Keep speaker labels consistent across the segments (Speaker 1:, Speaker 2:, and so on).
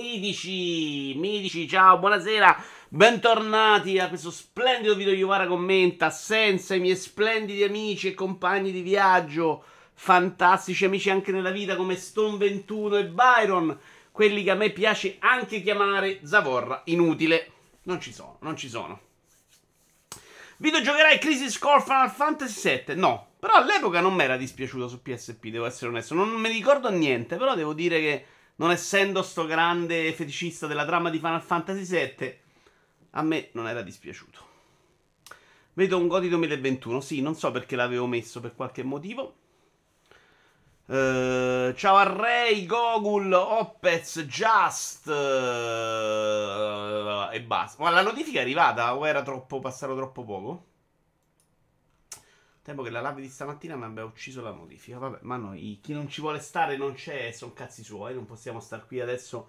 Speaker 1: Mitici, mitici, ciao, buonasera, bentornati a questo splendido video Iovara commenta, senza i miei splendidi amici e compagni di viaggio, fantastici amici anche nella vita come Stone 21 e Byron, quelli che a me piace anche chiamare Zavorra inutile. Non ci sono, non ci sono. Videogiocherai Crisis Core Final Fantasy VII? No, però all'epoca non mi era dispiaciuto su PSP, devo essere onesto, non mi ricordo niente, però devo dire che non essendo sto grande feticista della trama di Final Fantasy VII, a me non era dispiaciuto. Vedo un Godi 2021, sì, non so perché l'avevo messo per qualche motivo. Uh, ciao a Ray, Gogul, Opez, Just uh, e basta. Ma la notifica è arrivata o era troppo passato troppo poco? Tempo che la live di stamattina mi abbia ucciso la notifica. Vabbè, ma noi, chi non ci vuole stare non c'è, sono cazzi suoi. Non possiamo star qui adesso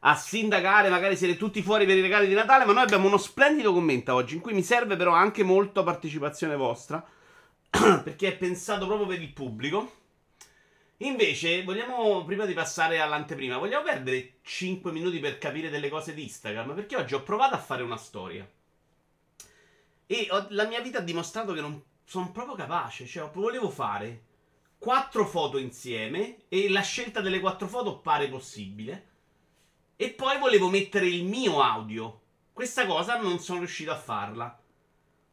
Speaker 1: a sindacare. Magari siete tutti fuori per i regali di Natale. Ma noi abbiamo uno splendido commento oggi. In cui mi serve però anche molto partecipazione vostra. perché è pensato proprio per il pubblico. Invece, vogliamo, prima di passare all'anteprima, vogliamo perdere 5 minuti per capire delle cose di Instagram? Perché oggi ho provato a fare una storia. E ho, la mia vita ha dimostrato che non sono proprio capace. Cioè, volevo fare quattro foto insieme e la scelta delle quattro foto pare possibile. E poi volevo mettere il mio audio. Questa cosa non sono riuscito a farla.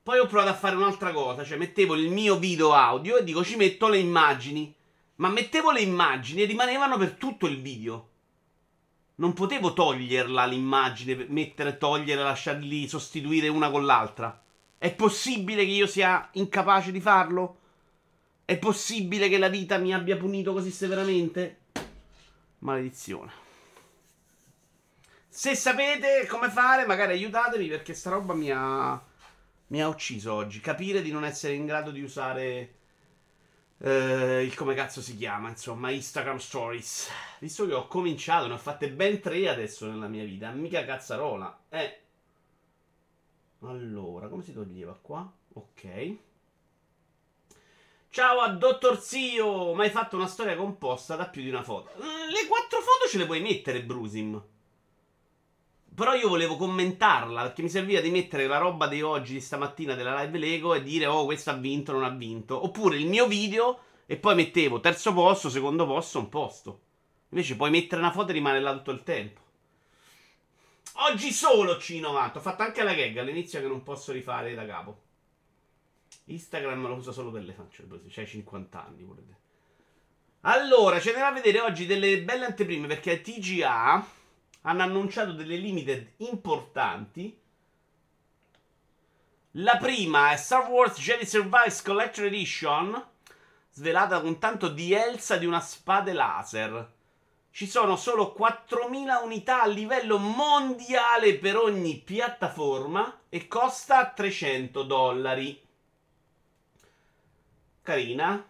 Speaker 1: Poi ho provato a fare un'altra cosa, cioè mettevo il mio video audio e dico ci metto le immagini. Ma mettevo le immagini e rimanevano per tutto il video. Non potevo toglierla l'immagine, mettere, togliere, lasciarli sostituire una con l'altra. È possibile che io sia incapace di farlo? È possibile che la vita mi abbia punito così severamente? Maledizione. Se sapete come fare, magari aiutatemi perché sta roba mi ha, mi ha ucciso oggi. Capire di non essere in grado di usare eh, il come cazzo si chiama, insomma, Instagram Stories. Visto che ho cominciato, ne ho fatte ben tre adesso nella mia vita, mica cazzarola. Eh, allora, come si toglieva qua? Ok. Ciao a Dottor Zio! Ma hai fatto una storia composta da più di una foto. Mm, le quattro foto ce le puoi mettere, Brusim. Però io volevo commentarla perché mi serviva di mettere la roba di oggi, di stamattina della live Lego e dire oh questo ha vinto, non ha vinto. Oppure il mio video e poi mettevo terzo posto, secondo posto, un posto. Invece puoi mettere una foto e rimane là tutto il tempo. Oggi solo C90. Ho fatto anche la gag all'inizio che non posso rifare da capo. Instagram lo uso solo per le facce. C'hai 50 anni, volete. Allora, ce ne va a vedere oggi delle belle anteprime perché TGA hanno annunciato delle limited importanti. La prima è Star Wars Jedi Survives Collector Edition, svelata con tanto di Elsa di una spada laser. Ci sono solo 4.000 unità a livello mondiale per ogni piattaforma e costa 300 dollari. Carina.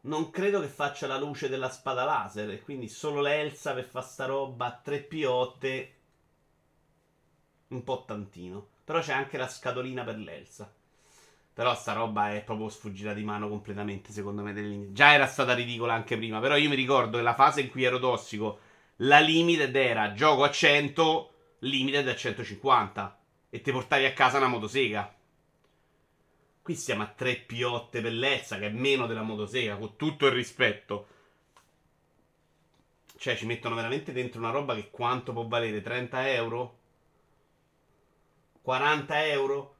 Speaker 1: Non credo che faccia la luce della spada laser e quindi solo l'Elsa per fare sta roba 3 piotte. Un po' tantino. Però c'è anche la scatolina per l'Elsa. Però sta roba è proprio sfuggita di mano completamente, secondo me. Già era stata ridicola anche prima. Però io mi ricordo che la fase in cui ero tossico, la limited era gioco a 100, limited a 150. E ti portavi a casa una motosega. Qui siamo a 3 piotte per l'Elsa, che è meno della motosega, con tutto il rispetto. Cioè, ci mettono veramente dentro una roba che quanto può valere? 30 euro? 40 euro?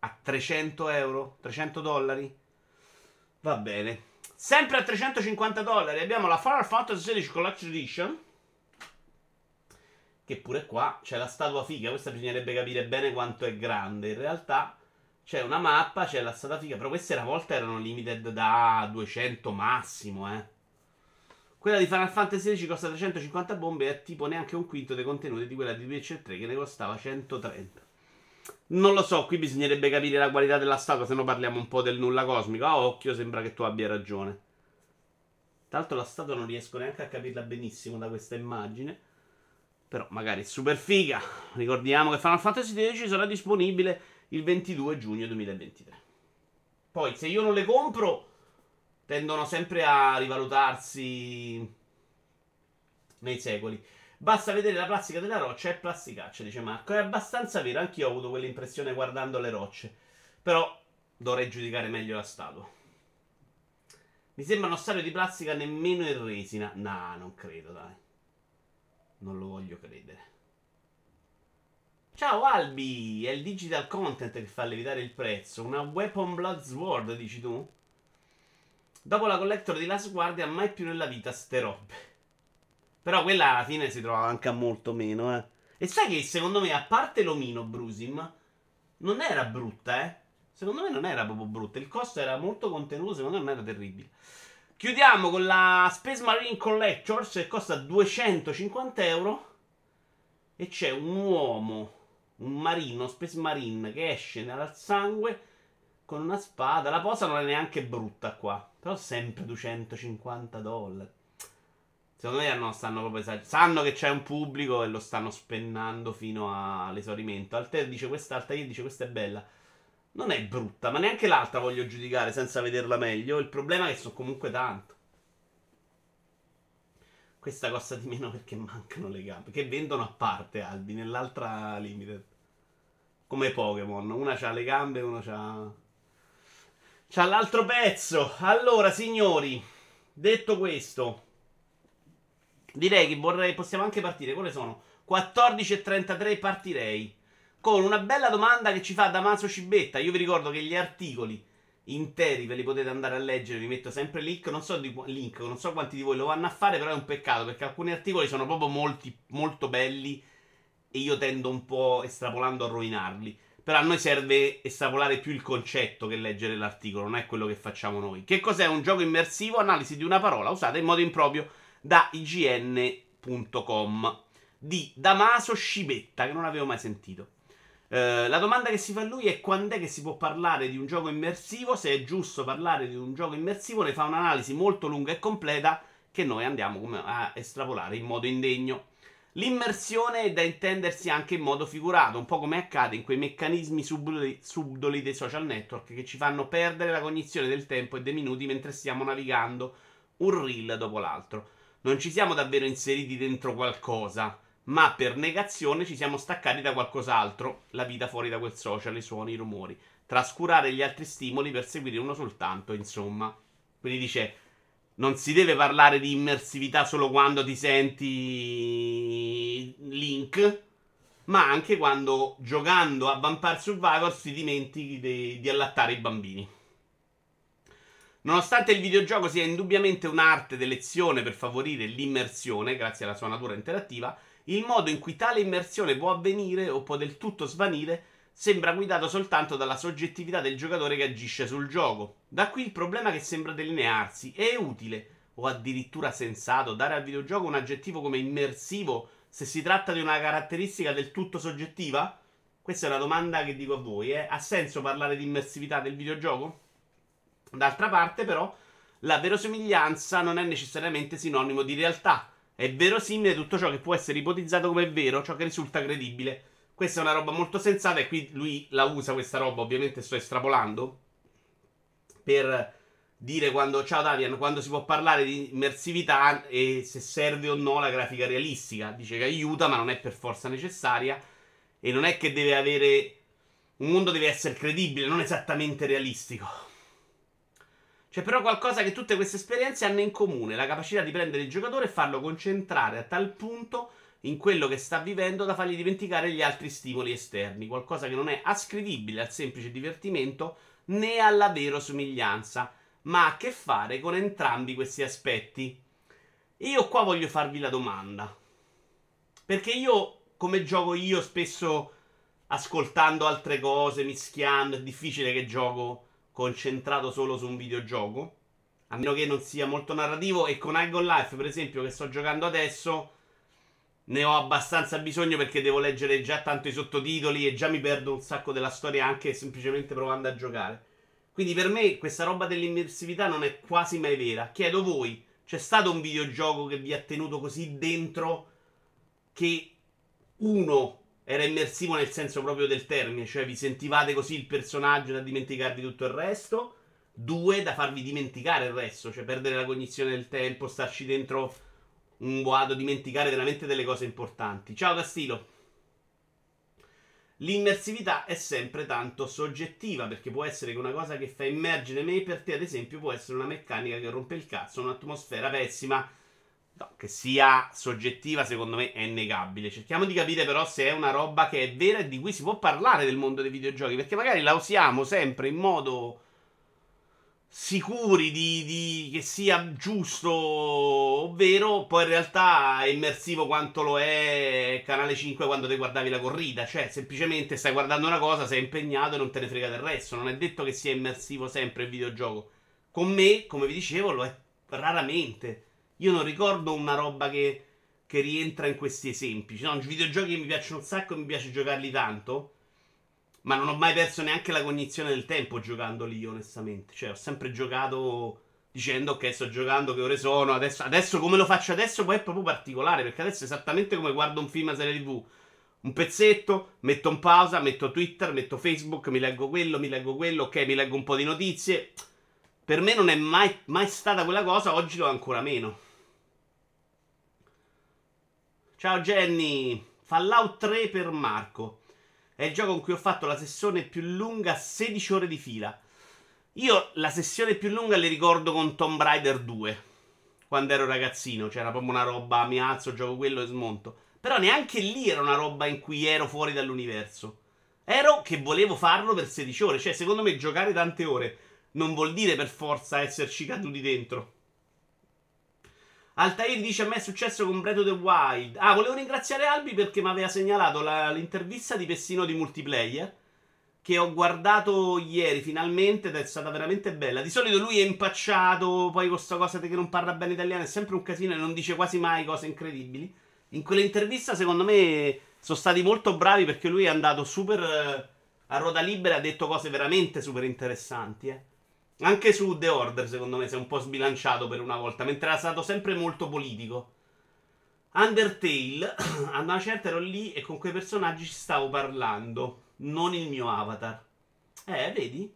Speaker 1: A 300 euro, 300 dollari. Va bene. Sempre a 350 dollari abbiamo la Final Fantasy XVI Collection Edition. Che pure qua c'è la statua figa. Questa bisognerebbe capire bene quanto è grande. In realtà c'è una mappa, c'è la statua figa. Però queste una volta erano limited da 200 massimo, eh. Quella di Final Fantasy XVI costa 350 bombe e è tipo neanche un quinto dei contenuti di quella di Witcher 3 che ne costava 130. Non lo so, qui bisognerebbe capire la qualità della statua, se no parliamo un po' del nulla cosmico. A occhio sembra che tu abbia ragione. Tra l'altro la statua non riesco neanche a capirla benissimo da questa immagine. Però magari è super figa. Ricordiamo che Final Fantasy X sarà disponibile il 22 giugno 2023. Poi se io non le compro, tendono sempre a rivalutarsi nei secoli. Basta vedere la plastica della roccia e plasticaccia, dice Marco. È abbastanza vero, anch'io ho avuto quell'impressione guardando le rocce. Però dovrei giudicare meglio la statua. Mi sembra uno stadio di plastica nemmeno in resina. No, non credo, dai. Non lo voglio credere. Ciao Albi, è il digital content che fa levitare il prezzo. Una Weapon Blood Sword, dici tu? Dopo la collector di Last Guardian, mai più nella vita ste robe. Però quella alla fine si trovava anche a molto meno, eh. E sai che secondo me, a parte l'omino Brusim, non era brutta, eh. Secondo me non era proprio brutta. Il costo era molto contenuto, secondo me non era terribile. Chiudiamo con la Space Marine Collectors che costa 250 euro. E c'è un uomo, un marino, Space Marine, che esce dal sangue con una spada. La posa non è neanche brutta qua. Però sempre 250 dollari. Secondo me no, stanno proprio esagerando. Sanno che c'è un pubblico e lo stanno spennando fino all'esaurimento. Alter dice questa, Altair dice questa è bella. Non è brutta, ma neanche l'altra voglio giudicare senza vederla meglio. Il problema è che sono comunque tanto. Questa costa di meno perché mancano le gambe. Che vendono a parte Albi, nell'altra limited. Come Pokémon. Una ha le gambe e uno ha. C'ha l'altro pezzo. Allora, signori, detto questo, direi che vorrei. Possiamo anche partire. Quale sono? 14.33 partirei con una bella domanda che ci fa Damaso Cibetta. Io vi ricordo che gli articoli interi ve li potete andare a leggere, vi metto sempre link, non so, di, link, non so quanti di voi lo vanno a fare, però è un peccato perché alcuni articoli sono proprio molti, molto belli e io tendo un po' estrapolando a rovinarli. Però a noi serve estrapolare più il concetto che leggere l'articolo, non è quello che facciamo noi. Che cos'è un gioco immersivo? Analisi di una parola usata in modo improprio da ign.com di Damaso Scibetta, che non avevo mai sentito. Eh, la domanda che si fa a lui è quando è che si può parlare di un gioco immersivo, se è giusto parlare di un gioco immersivo, ne fa un'analisi molto lunga e completa che noi andiamo a estrapolare in modo indegno. L'immersione è da intendersi anche in modo figurato, un po' come accade in quei meccanismi subdoli, subdoli dei social network che ci fanno perdere la cognizione del tempo e dei minuti mentre stiamo navigando un reel dopo l'altro. Non ci siamo davvero inseriti dentro qualcosa ma per negazione ci siamo staccati da qualcos'altro, la vita fuori da quel social, i suoni, i rumori, trascurare gli altri stimoli per seguire uno soltanto, insomma. Quindi dice, non si deve parlare di immersività solo quando ti senti Link, ma anche quando giocando a Vampire Survivor ti dimentichi di, di allattare i bambini. Nonostante il videogioco sia indubbiamente un'arte d'elezione per favorire l'immersione, grazie alla sua natura interattiva, il modo in cui tale immersione può avvenire o può del tutto svanire sembra guidato soltanto dalla soggettività del giocatore che agisce sul gioco. Da qui il problema che sembra delinearsi. È utile o addirittura sensato dare al videogioco un aggettivo come immersivo se si tratta di una caratteristica del tutto soggettiva? Questa è una domanda che dico a voi. Eh? Ha senso parlare di immersività del videogioco? D'altra parte, però, la verosimilianza non è necessariamente sinonimo di realtà. È verosimile tutto ciò che può essere ipotizzato come vero, ciò che risulta credibile. Questa è una roba molto sensata e qui lui la usa questa roba, ovviamente sto estrapolando, per dire quando, ciao Davian, quando si può parlare di immersività e se serve o no la grafica realistica. Dice che aiuta, ma non è per forza necessaria e non è che deve avere... Un mondo deve essere credibile, non esattamente realistico. C'è però qualcosa che tutte queste esperienze hanno in comune, la capacità di prendere il giocatore e farlo concentrare a tal punto in quello che sta vivendo da fargli dimenticare gli altri stimoli esterni, qualcosa che non è ascrivibile al semplice divertimento né alla verosomiglianza, ma ha a che fare con entrambi questi aspetti. Io qua voglio farvi la domanda. Perché io, come gioco io, spesso ascoltando altre cose, mischiando, è difficile che gioco concentrato solo su un videogioco. A meno che non sia molto narrativo. E con Igon Life, per esempio, che sto giocando adesso, ne ho abbastanza bisogno perché devo leggere già tanto i sottotitoli e già mi perdo un sacco della storia anche semplicemente provando a giocare. Quindi per me questa roba dell'immersività non è quasi mai vera. Chiedo voi, c'è stato un videogioco che vi ha tenuto così dentro che uno era immersivo nel senso proprio del termine, cioè vi sentivate così il personaggio da dimenticarvi tutto il resto. Due, da farvi dimenticare il resto, cioè perdere la cognizione del tempo, starci dentro un a dimenticare veramente delle cose importanti. Ciao Castilo. L'immersività è sempre tanto soggettiva perché può essere che una cosa che fa immergere me per te, ad esempio, può essere una meccanica che rompe il cazzo, un'atmosfera pessima. No, che sia soggettiva, secondo me è innegabile. Cerchiamo di capire però se è una roba che è vera e di cui si può parlare del mondo dei videogiochi, perché magari la usiamo sempre in modo sicuri di, di, che sia giusto ovvero poi in realtà è immersivo quanto lo è Canale 5 quando ti guardavi la corrida. Cioè, semplicemente stai guardando una cosa, sei impegnato e non te ne frega del resto. Non è detto che sia immersivo sempre il videogioco. Con me, come vi dicevo, lo è raramente. Io non ricordo una roba che, che rientra in questi esempi. Ci sono videogiochi che mi piacciono un sacco e mi piace giocarli tanto. Ma non ho mai perso neanche la cognizione del tempo giocando lì, onestamente. Cioè, ho sempre giocato dicendo ok, sto giocando, che ore sono. Adesso, adesso come lo faccio adesso poi è proprio particolare. Perché adesso è esattamente come guardo un film a serie TV. Un pezzetto, metto in pausa, metto Twitter, metto Facebook, mi leggo quello, mi leggo quello, ok, mi leggo un po' di notizie. Per me non è mai, mai stata quella cosa, oggi lo è ancora meno. Ciao Jenny, Fallout 3 per Marco. È il gioco con cui ho fatto la sessione più lunga 16 ore di fila. Io la sessione più lunga le ricordo con Tomb Raider 2. Quando ero ragazzino, c'era proprio una roba, mi alzo, gioco quello e smonto. Però neanche lì era una roba in cui ero fuori dall'universo. Ero che volevo farlo per 16 ore. Cioè, secondo me, giocare tante ore non vuol dire per forza esserci caduti dentro. Altair dice a me è successo con Breath of the Wild. Ah, volevo ringraziare Albi perché mi aveva segnalato la, l'intervista di Pessino di multiplayer. Che ho guardato ieri finalmente ed è stata veramente bella. Di solito lui è impacciato, poi con questa cosa che non parla bene italiano è sempre un casino e non dice quasi mai cose incredibili. In quell'intervista, secondo me, sono stati molto bravi perché lui è andato super eh, a ruota libera e ha detto cose veramente super interessanti. Eh. Anche su The Order, secondo me, si è un po' sbilanciato per una volta, mentre era stato sempre molto politico. Undertale, a una certa ero lì e con quei personaggi ci stavo parlando, non il mio avatar. Eh, vedi?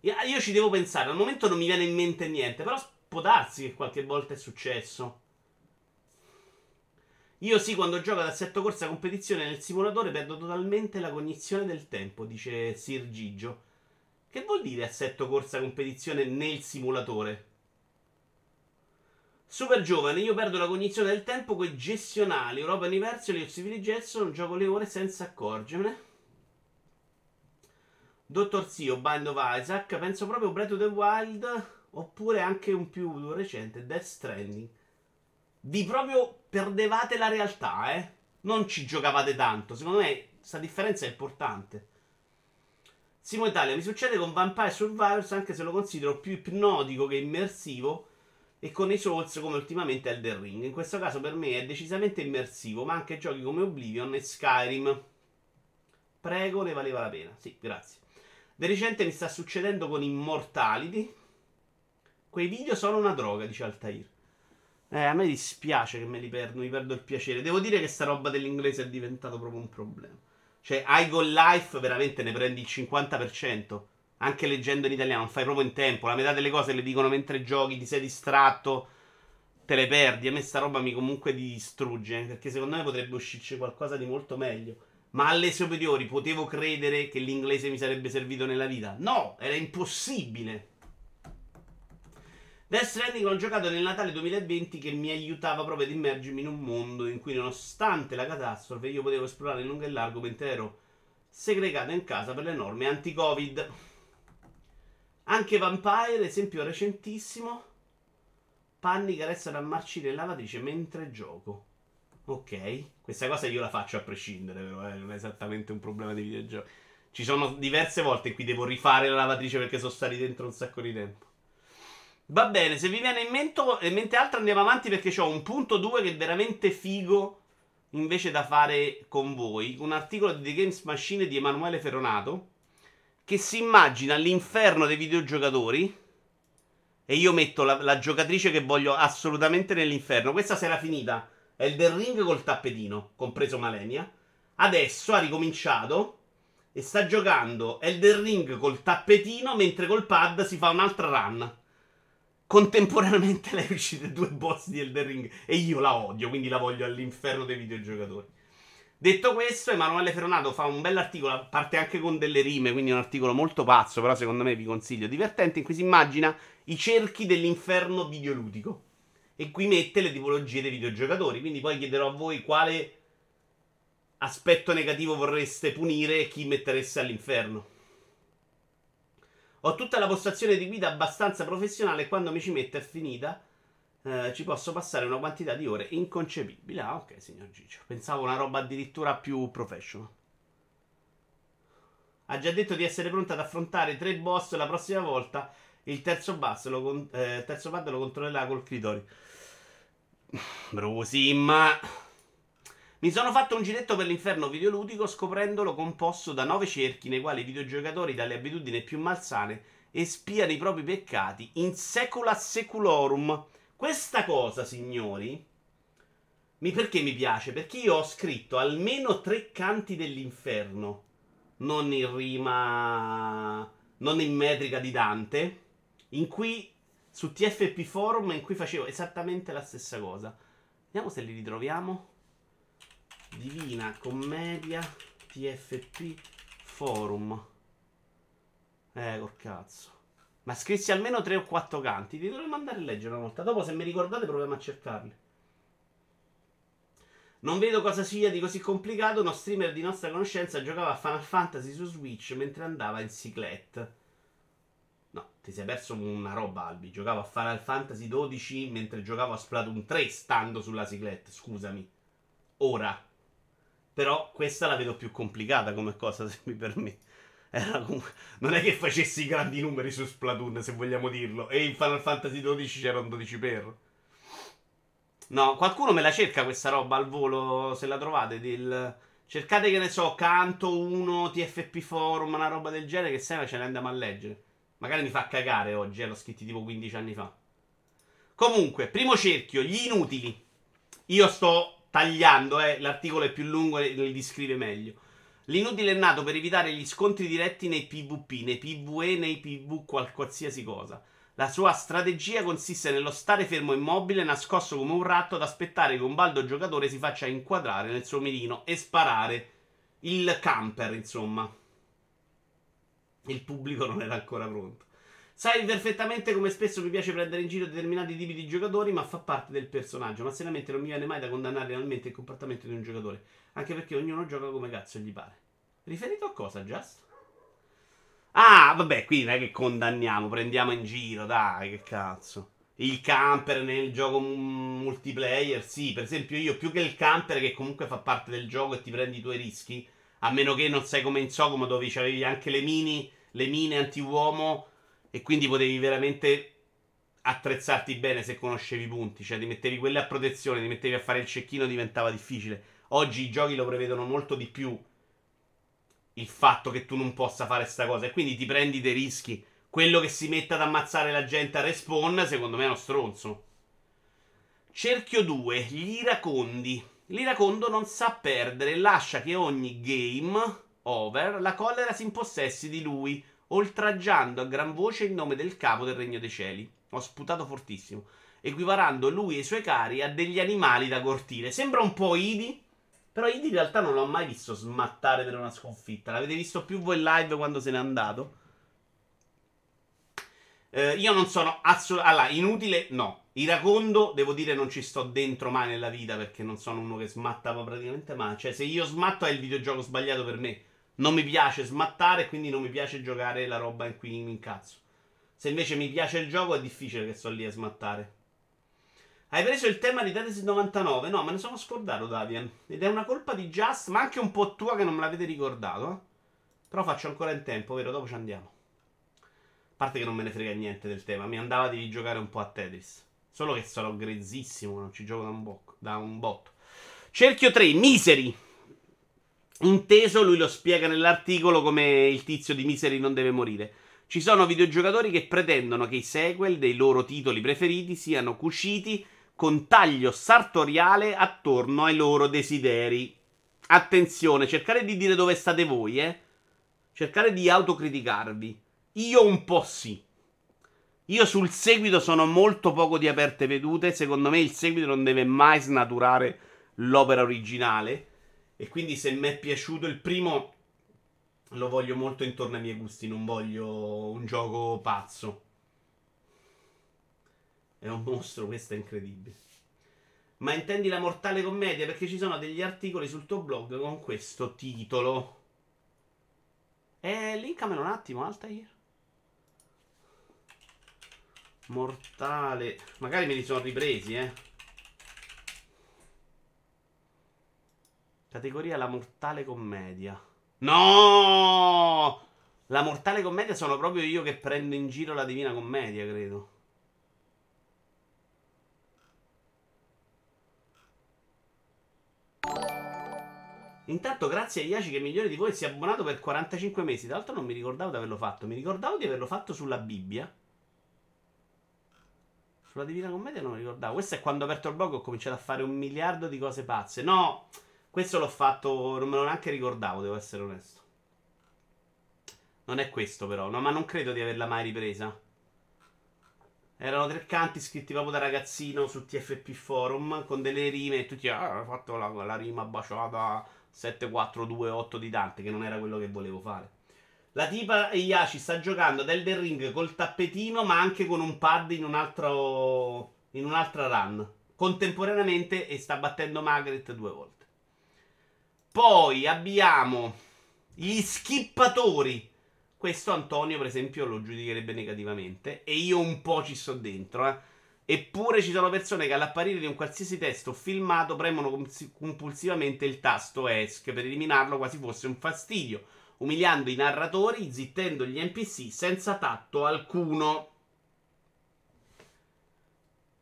Speaker 1: Io ci devo pensare, al momento non mi viene in mente niente, però può darsi che qualche volta è successo. Io sì, quando gioco ad assetto corsa competizione nel simulatore perdo totalmente la cognizione del tempo, dice Sir Gigio. Che vuol dire assetto corsa competizione nel simulatore? Super giovane, io perdo la cognizione del tempo con gestionali, Europa Universal, io Civilization, gioco le ore senza accorgermene. Dottor Zio, Bind of Isaac, penso proprio Breath of the Wild, oppure anche un più recente, Death Stranding. Vi proprio perdevate la realtà, eh? Non ci giocavate tanto, secondo me questa differenza è importante. Simo Italia, mi succede con Vampire Survivors anche se lo considero più ipnotico che immersivo e con i Souls come ultimamente Elden Ring. In questo caso per me è decisamente immersivo, ma anche giochi come Oblivion e Skyrim. Prego, ne valeva la pena. Sì, grazie. De recente mi sta succedendo con Immortality. Quei video sono una droga, dice Altair. Eh, a me dispiace che me li perdo, mi perdo il piacere. Devo dire che sta roba dell'inglese è diventato proprio un problema. Cioè, iGo Life veramente ne prendi il 50%. Anche leggendo in italiano, non fai proprio in tempo. La metà delle cose le dicono mentre giochi, ti sei distratto, te le perdi. A me sta roba mi comunque distrugge. Perché secondo me potrebbe uscirci qualcosa di molto meglio. Ma alle superiori potevo credere che l'inglese mi sarebbe servito nella vita? No, era impossibile. Death Stranding l'ho giocato nel Natale 2020 che mi aiutava proprio ad immergermi in un mondo in cui nonostante la catastrofe io potevo esplorare in lungo e largo mentre ero segregato in casa per le norme anti-covid. Anche Vampire, esempio recentissimo. Panni che restano a marcire in lavatrice mentre gioco. Ok, questa cosa io la faccio a prescindere, però eh, non è esattamente un problema di videogiochi. Ci sono diverse volte in cui devo rifare la lavatrice perché sono stati dentro un sacco di tempo. Va bene, se vi viene in mente, in mente altro andiamo avanti perché ho un punto 2 che è veramente figo invece da fare con voi. Un articolo di The Games Machine di Emanuele Ferronato che si immagina l'inferno dei videogiocatori e io metto la, la giocatrice che voglio assolutamente nell'inferno. Questa sera finita è il del ring col tappetino, compreso Malenia. Adesso ha ricominciato e sta giocando Elden Ring col tappetino mentre col pad si fa un'altra run. Contemporaneamente lei è uscite due boss di Elden Ring e io la odio, quindi la voglio all'inferno dei videogiocatori. Detto questo, Emanuele Ferronato fa un bell'articolo, parte anche con delle rime, quindi un articolo molto pazzo, però secondo me vi consiglio, divertente, in cui si immagina i cerchi dell'inferno videoludico. E qui mette le tipologie dei videogiocatori, quindi poi chiederò a voi quale aspetto negativo vorreste punire e chi mettereste all'inferno. Ho tutta la postazione di guida abbastanza professionale e quando mi ci metto è finita eh, ci posso passare una quantità di ore inconcepibile. Ah, ok, signor Gigio. Pensavo una roba addirittura più professional. Ha già detto di essere pronta ad affrontare tre boss la prossima volta. Il terzo boss lo, con- eh, terzo pad lo controllerà col clitori. Brusim. Mi sono fatto un giretto per l'inferno videoludico scoprendolo composto da nove cerchi nei quali i videogiocatori dalle abitudini più malsane espiano i propri peccati in secula seculorum questa cosa, signori, mi, perché mi piace? Perché io ho scritto almeno tre canti dell'inferno, non in rima, non in metrica di Dante, in cui su TFP Forum in cui facevo esattamente la stessa cosa. Vediamo se li ritroviamo. Divina Commedia TFP Forum. Eh, col cazzo. Ma scrissi almeno 3 o 4 canti. Ti dovremmo andare a leggere una volta. Dopo, se mi ricordate, proviamo a cercarli. Non vedo cosa sia di così complicato. Uno streamer di nostra conoscenza giocava a Final Fantasy su Switch mentre andava in ciclette. No, ti sei perso una roba, Albi. Giocavo a Final Fantasy 12 mentre giocavo a Splatoon 3 stando sulla ciclette. Scusami. Ora. Però questa la vedo più complicata come cosa, se mi permetti. Comunque... Non è che facessi grandi numeri su Splatoon, se vogliamo dirlo. E in Final Fantasy XII c'era un 12 per. No, qualcuno me la cerca questa roba al volo, se la trovate. Del... Cercate che ne so, Canto 1, TFP Forum, una roba del genere, che se ce ne andiamo a leggere. Magari mi fa cagare oggi, eh, l'ho scritti tipo 15 anni fa. Comunque, primo cerchio, gli inutili. Io sto tagliando, eh, l'articolo è più lungo e li descrive meglio. L'inutile è nato per evitare gli scontri diretti nei PvP, nei PvE, nei PV, qualsiasi cosa. La sua strategia consiste nello stare fermo immobile, nascosto come un ratto, ad aspettare che un baldo giocatore si faccia inquadrare nel suo mirino e sparare. Il camper, insomma. Il pubblico non era ancora pronto. Sai perfettamente come spesso mi piace prendere in giro determinati tipi di giocatori, ma fa parte del personaggio. Ma seriamente non mi viene mai da condannare realmente il comportamento di un giocatore. Anche perché ognuno gioca come cazzo gli pare. Riferito a cosa, Just? Ah, vabbè, qui non è che condanniamo, prendiamo in giro, dai, che cazzo. Il camper nel gioco multiplayer, sì, per esempio io più che il camper che comunque fa parte del gioco e ti prendi i tuoi rischi, a meno che non sei come in Socomo dove avevi anche le mini, le mine anti-uomo e quindi potevi veramente attrezzarti bene se conoscevi i punti, cioè ti mettevi quelle a protezione, ti mettevi a fare il cecchino, diventava difficile. Oggi i giochi lo prevedono molto di più il fatto che tu non possa fare sta cosa e quindi ti prendi dei rischi. Quello che si mette ad ammazzare la gente a respawn, secondo me è uno stronzo. Cerchio 2, gli iracondi. L'iracondo non sa perdere, lascia che ogni game over la collera si impossessi di lui, oltraggiando a gran voce il nome del capo del regno dei cieli. Ho sputato fortissimo, equiparando lui e i suoi cari a degli animali da cortile. Sembra un po' Idi, però Indy in realtà non l'ho mai visto smattare per una sconfitta. L'avete visto più voi live quando se n'è andato? Eh, io non sono assolutamente... Allora, inutile no. Iracondo, devo dire, non ci sto dentro mai nella vita perché non sono uno che smatta praticamente mai. Cioè, se io smatto è il videogioco sbagliato per me. Non mi piace smattare, quindi non mi piace giocare la roba in cui mi incazzo. Se invece mi piace il gioco è difficile che sto lì a smattare. Hai preso il tema di Tetris 99? No, me ne sono scordato, Davian. Ed è una colpa di Just, ma anche un po' tua che non me l'avete ricordato. Eh? Però faccio ancora in tempo, vero? Dopo ci andiamo. A parte che non me ne frega niente del tema, mi andava di giocare un po' a Tetris. Solo che sarò grezzissimo, non ci gioco da un, bo- da un botto. Cerchio 3, Misery. Inteso, lui lo spiega nell'articolo come il tizio di Misery non deve morire. Ci sono videogiocatori che pretendono che i sequel dei loro titoli preferiti siano cuciti con taglio sartoriale attorno ai loro desideri. Attenzione, cercare di dire dove state voi, eh. Cercare di autocriticarvi. Io un po' sì. Io sul seguito sono molto poco di aperte vedute. Secondo me il seguito non deve mai snaturare l'opera originale. E quindi se mi è piaciuto il primo, lo voglio molto intorno ai miei gusti. Non voglio un gioco pazzo. È un mostro, questo è incredibile. Ma intendi la mortale commedia? Perché ci sono degli articoli sul tuo blog con questo titolo. Eh, linkamelo un attimo, Altair. Mortale. Magari me li sono ripresi, eh. Categoria la mortale commedia. No! La mortale commedia sono proprio io che prendo in giro la divina commedia, credo. Intanto, grazie a Iaci che migliore di voi si è abbonato per 45 mesi. Tra l'altro, non mi ricordavo di averlo fatto. Mi ricordavo di averlo fatto sulla Bibbia. Sulla Divina Commedia non mi ricordavo. Questo è quando ho aperto il blog ho cominciato a fare un miliardo di cose pazze. No, questo l'ho fatto, non me lo neanche ricordavo, devo essere onesto. Non è questo però, no, ma non credo di averla mai ripresa. Erano tre canti scritti proprio da ragazzino su TFP Forum con delle rime e tutti ah, ho fatto la, la rima baciata 7428 di Dante che non era quello che volevo fare. La tipa Iaci sta giocando ad Elden Ring col tappetino, ma anche con un pad in un altro. in un'altra run. Contemporaneamente e sta battendo Margaret due volte. Poi abbiamo gli skippatori. Questo Antonio, per esempio, lo giudicherebbe negativamente. E io un po' ci sto dentro, eh. Eppure ci sono persone che all'apparire di un qualsiasi testo filmato premono compulsivamente il tasto ESC per eliminarlo quasi fosse un fastidio umiliando i narratori, zittendo gli NPC senza tatto alcuno.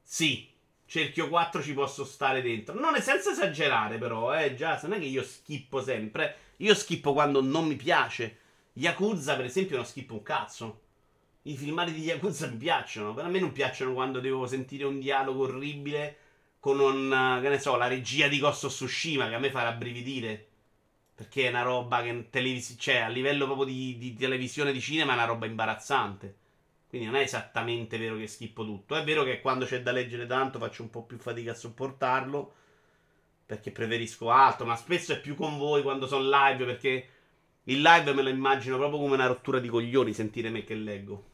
Speaker 1: Sì, cerchio 4 ci posso stare dentro. Non è senza esagerare, però, eh, già, non è che io schippo sempre. Io schippo quando non mi piace. Yakuza, per esempio, non schippo un cazzo. I filmati di Yakuza mi piacciono, però a me non piacciono quando devo sentire un dialogo orribile con un, che ne so, la regia di Ghost of Tsushima che a me fa rabbrividire. Perché è una roba che televisi- cioè, a livello proprio di, di, televisione, di cinema, è una roba imbarazzante. Quindi non è esattamente vero che schippo tutto. È vero che quando c'è da leggere tanto faccio un po' più fatica a sopportarlo. Perché preferisco altro. Ma spesso è più con voi quando sono live. Perché il live me lo immagino proprio come una rottura di coglioni sentire me che leggo.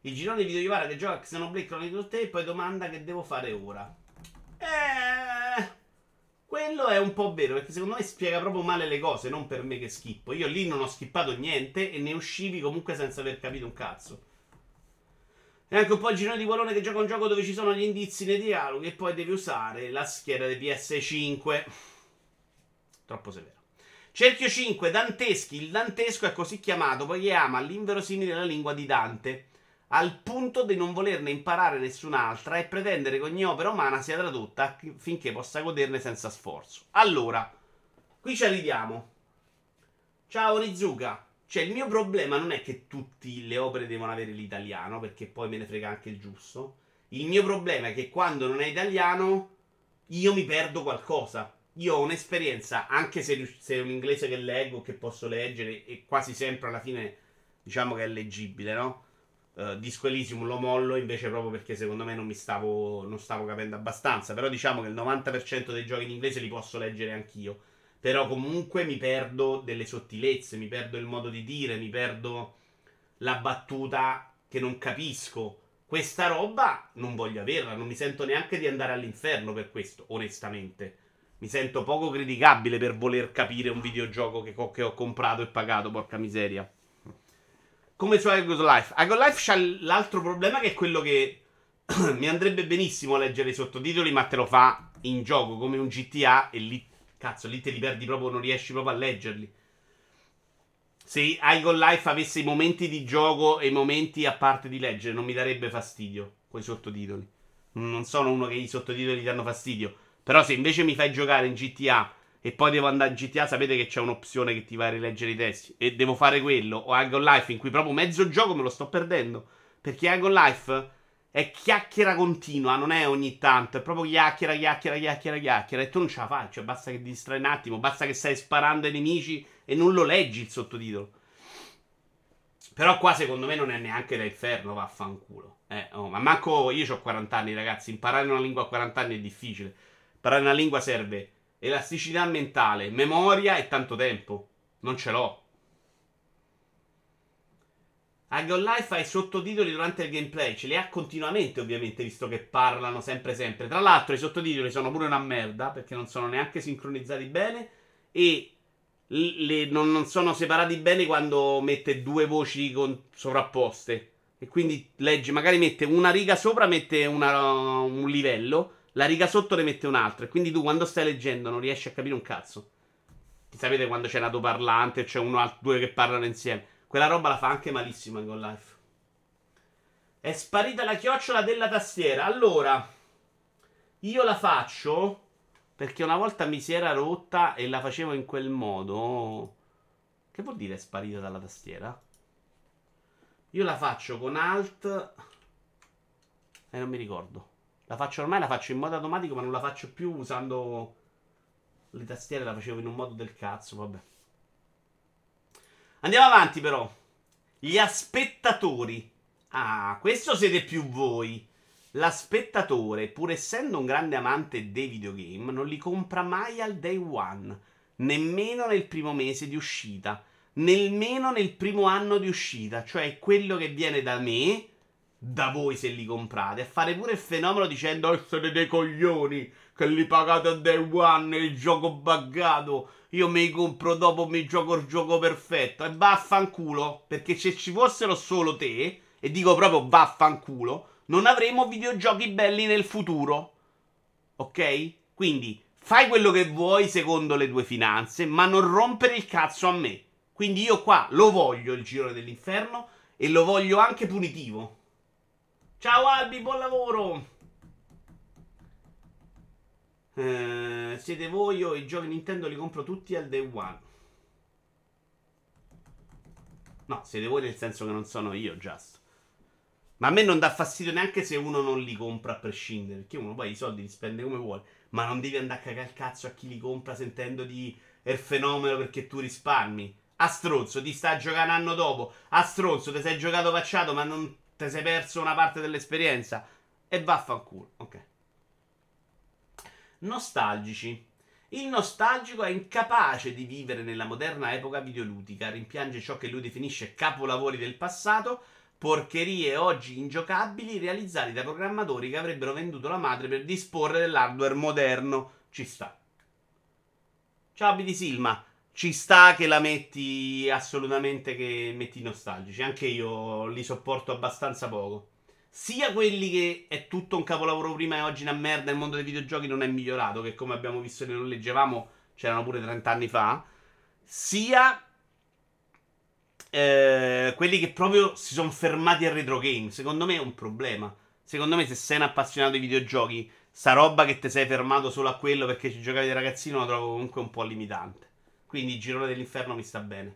Speaker 1: Il girone di Vara che gioca Xenoblade Chronicle te e poi domanda che devo fare ora. Eh. Quello è un po' vero, perché secondo me spiega proprio male le cose, non per me che schippo. Io lì non ho schippato niente e ne uscivi comunque senza aver capito un cazzo. E anche un po' il girone di Guarone che gioca un gioco dove ci sono gli indizi nei dialoghi e poi devi usare la scheda di PS5. Troppo severo. Cerchio 5, Danteschi. Il dantesco è così chiamato poiché ama l'inverosimile la lingua di Dante al punto di non volerne imparare nessun'altra e pretendere che ogni opera umana sia tradotta finché possa goderne senza sforzo. Allora, qui ci arriviamo. Ciao Nizuka. Cioè, il mio problema non è che tutte le opere devono avere l'italiano, perché poi me ne frega anche il giusto. Il mio problema è che quando non è italiano, io mi perdo qualcosa. Io ho un'esperienza, anche se, se è un inglese che leggo, che posso leggere, e quasi sempre alla fine diciamo che è leggibile, no? Uh, Disco Elysium lo mollo invece proprio perché secondo me non mi stavo, non stavo capendo abbastanza. Però diciamo che il 90% dei giochi in inglese li posso leggere anch'io. Però comunque mi perdo delle sottilezze, mi perdo il modo di dire, mi perdo la battuta che non capisco. Questa roba non voglio averla, non mi sento neanche di andare all'inferno per questo, onestamente. Mi sento poco criticabile per voler capire un videogioco che, che ho comprato e pagato, porca miseria come su I Good Life. Good Life c'ha l'altro problema che è quello che mi andrebbe benissimo leggere i sottotitoli, ma te lo fa in gioco come un GTA e lì, cazzo, lì te li perdi proprio, non riesci proprio a leggerli. Se I Good Life avesse i momenti di gioco e i momenti a parte di leggere, non mi darebbe fastidio quei sottotitoli. Non sono uno che i sottotitoli danno fastidio. Però se invece mi fai giocare in GTA e poi devo andare in GTA, sapete che c'è un'opzione che ti va a rileggere i testi e devo fare quello, o Agon Life in cui proprio mezzo gioco me lo sto perdendo, perché Agon Life è chiacchiera continua, non è ogni tanto, è proprio chiacchiera, chiacchiera, chiacchiera, chiacchiera e tu non ce la fai, cioè basta che ti distrai un attimo, basta che stai sparando ai nemici e non lo leggi il sottotitolo. Però qua secondo me non è neanche da inferno, vaffanculo. Eh, oh, ma manco io ho 40 anni, ragazzi. Imparare una lingua a 40 anni è difficile. Imparare una lingua serve elasticità mentale, memoria e tanto tempo. Non ce l'ho. A Go Life ha i sottotitoli durante il gameplay. Ce li ha continuamente, ovviamente, visto che parlano sempre sempre. Tra l'altro, i sottotitoli sono pure una merda, perché non sono neanche sincronizzati bene. E le, non, non, sono separati bene quando mette due voci con, sovrapposte. E quindi legge, magari mette una riga sopra, mette una, un livello, la riga sotto ne mette un'altra. E quindi tu quando stai leggendo non riesci a capire un cazzo. Sapete quando c'è lato parlante, c'è uno o due che parlano insieme. Quella roba la fa anche malissimo in Go Life. È sparita la chiocciola della tastiera. Allora, io la faccio perché una volta mi si era rotta e la facevo in quel modo. Che vuol dire sparita dalla tastiera? Io la faccio con Alt. E eh, non mi ricordo. La faccio ormai, la faccio in modo automatico, ma non la faccio più usando le tastiere. La facevo in un modo del cazzo, vabbè. Andiamo avanti, però. Gli aspettatori. Ah, questo siete più voi. L'aspettatore, pur essendo un grande amante dei videogame, non li compra mai al day one, nemmeno nel primo mese di uscita nemmeno nel primo anno di uscita, cioè quello che viene da me, da voi se li comprate, a fare pure il fenomeno dicendo oh, siete dei coglioni che li pagate a day one il gioco buggato, io mi compro dopo mi gioco il gioco perfetto e vaffanculo, perché se ci fossero solo te, e dico proprio vaffanculo, non avremo videogiochi belli nel futuro. Ok? Quindi fai quello che vuoi secondo le tue finanze, ma non rompere il cazzo a me. Quindi io qua lo voglio il girone dell'inferno e lo voglio anche punitivo. Ciao Albi, buon lavoro! Eh, siete voi, io i giochi Nintendo li compro tutti al day one. No, siete voi nel senso che non sono io, just. Ma a me non dà fastidio neanche se uno non li compra a prescindere. Perché uno poi i soldi li spende come vuole. Ma non devi andare a cagare il cazzo a chi li compra sentendo di il fenomeno perché tu risparmi. A stronzo, ti sta giocando un anno dopo. A stronzo, ti sei giocato facciato, ma non ti sei perso una parte dell'esperienza. E vaffanculo. Ok. Nostalgici. Il nostalgico è incapace di vivere nella moderna epoca videoludica, rimpiange ciò che lui definisce capolavori del passato, porcherie oggi ingiocabili realizzati da programmatori che avrebbero venduto la madre per disporre dell'hardware moderno. Ci sta. Ciao BD Silma ci sta che la metti assolutamente che metti nostalgici. Anche io li sopporto abbastanza poco. Sia quelli che è tutto un capolavoro prima e oggi una merda, il mondo dei videogiochi non è migliorato, che come abbiamo visto e non leggevamo c'erano pure 30 anni fa, sia eh, quelli che proprio si sono fermati al retro game. Secondo me è un problema. Secondo me se sei un appassionato di videogiochi, sta roba che ti sei fermato solo a quello perché ci giocavi da ragazzino la trovo comunque un po' limitante. Quindi il girone dell'inferno mi sta bene.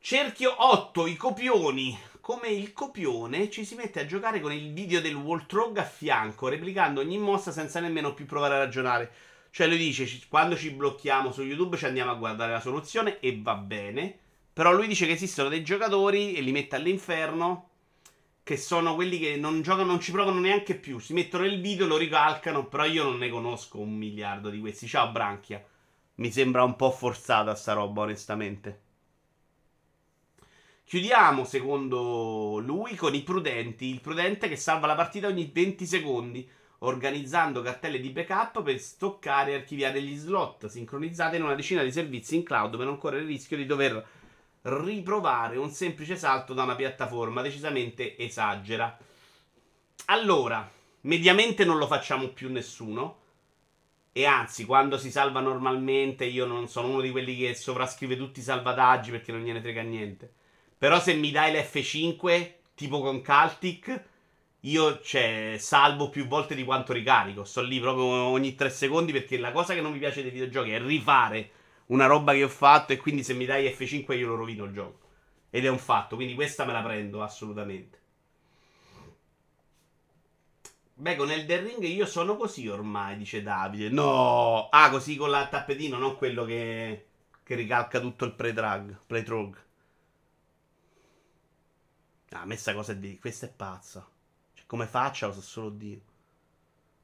Speaker 1: Cerchio 8, i copioni. Come il copione ci si mette a giocare con il video del Waltrog a fianco, replicando ogni mossa senza nemmeno più provare a ragionare. Cioè lui dice, quando ci blocchiamo su YouTube ci andiamo a guardare la soluzione e va bene. Però lui dice che esistono dei giocatori e li mette all'inferno che sono quelli che non giocano, non ci provano neanche più. Si mettono il video, lo ricalcano, però io non ne conosco un miliardo di questi. Ciao Branchia. Mi sembra un po' forzata sta roba, onestamente. Chiudiamo, secondo lui, con i prudenti. Il prudente che salva la partita ogni 20 secondi, organizzando cartelle di backup per stoccare e archiviare gli slot, sincronizzate in una decina di servizi in cloud per non correre il rischio di dover riprovare un semplice salto da una piattaforma. Decisamente esagera. Allora, mediamente non lo facciamo più nessuno. E anzi, quando si salva normalmente, io non sono uno di quelli che sovrascrive tutti i salvataggi perché non gliene frega niente. Però se mi dai l'F5, tipo con Caltic, io cioè, salvo più volte di quanto ricarico. Sto lì proprio ogni 3 secondi perché la cosa che non mi piace dei videogiochi è rifare una roba che ho fatto e quindi se mi dai F5 io lo rovino il gioco. Ed è un fatto, quindi questa me la prendo assolutamente. Beh, con Elden Ring io sono così ormai, dice Davide. No! Ah, così con la tappetino, non quello che, che ricalca tutto il pre-drag. Play-trog. Ah, a me cosa è di... Questa è pazza. Cioè, come faccia lo so solo Dio.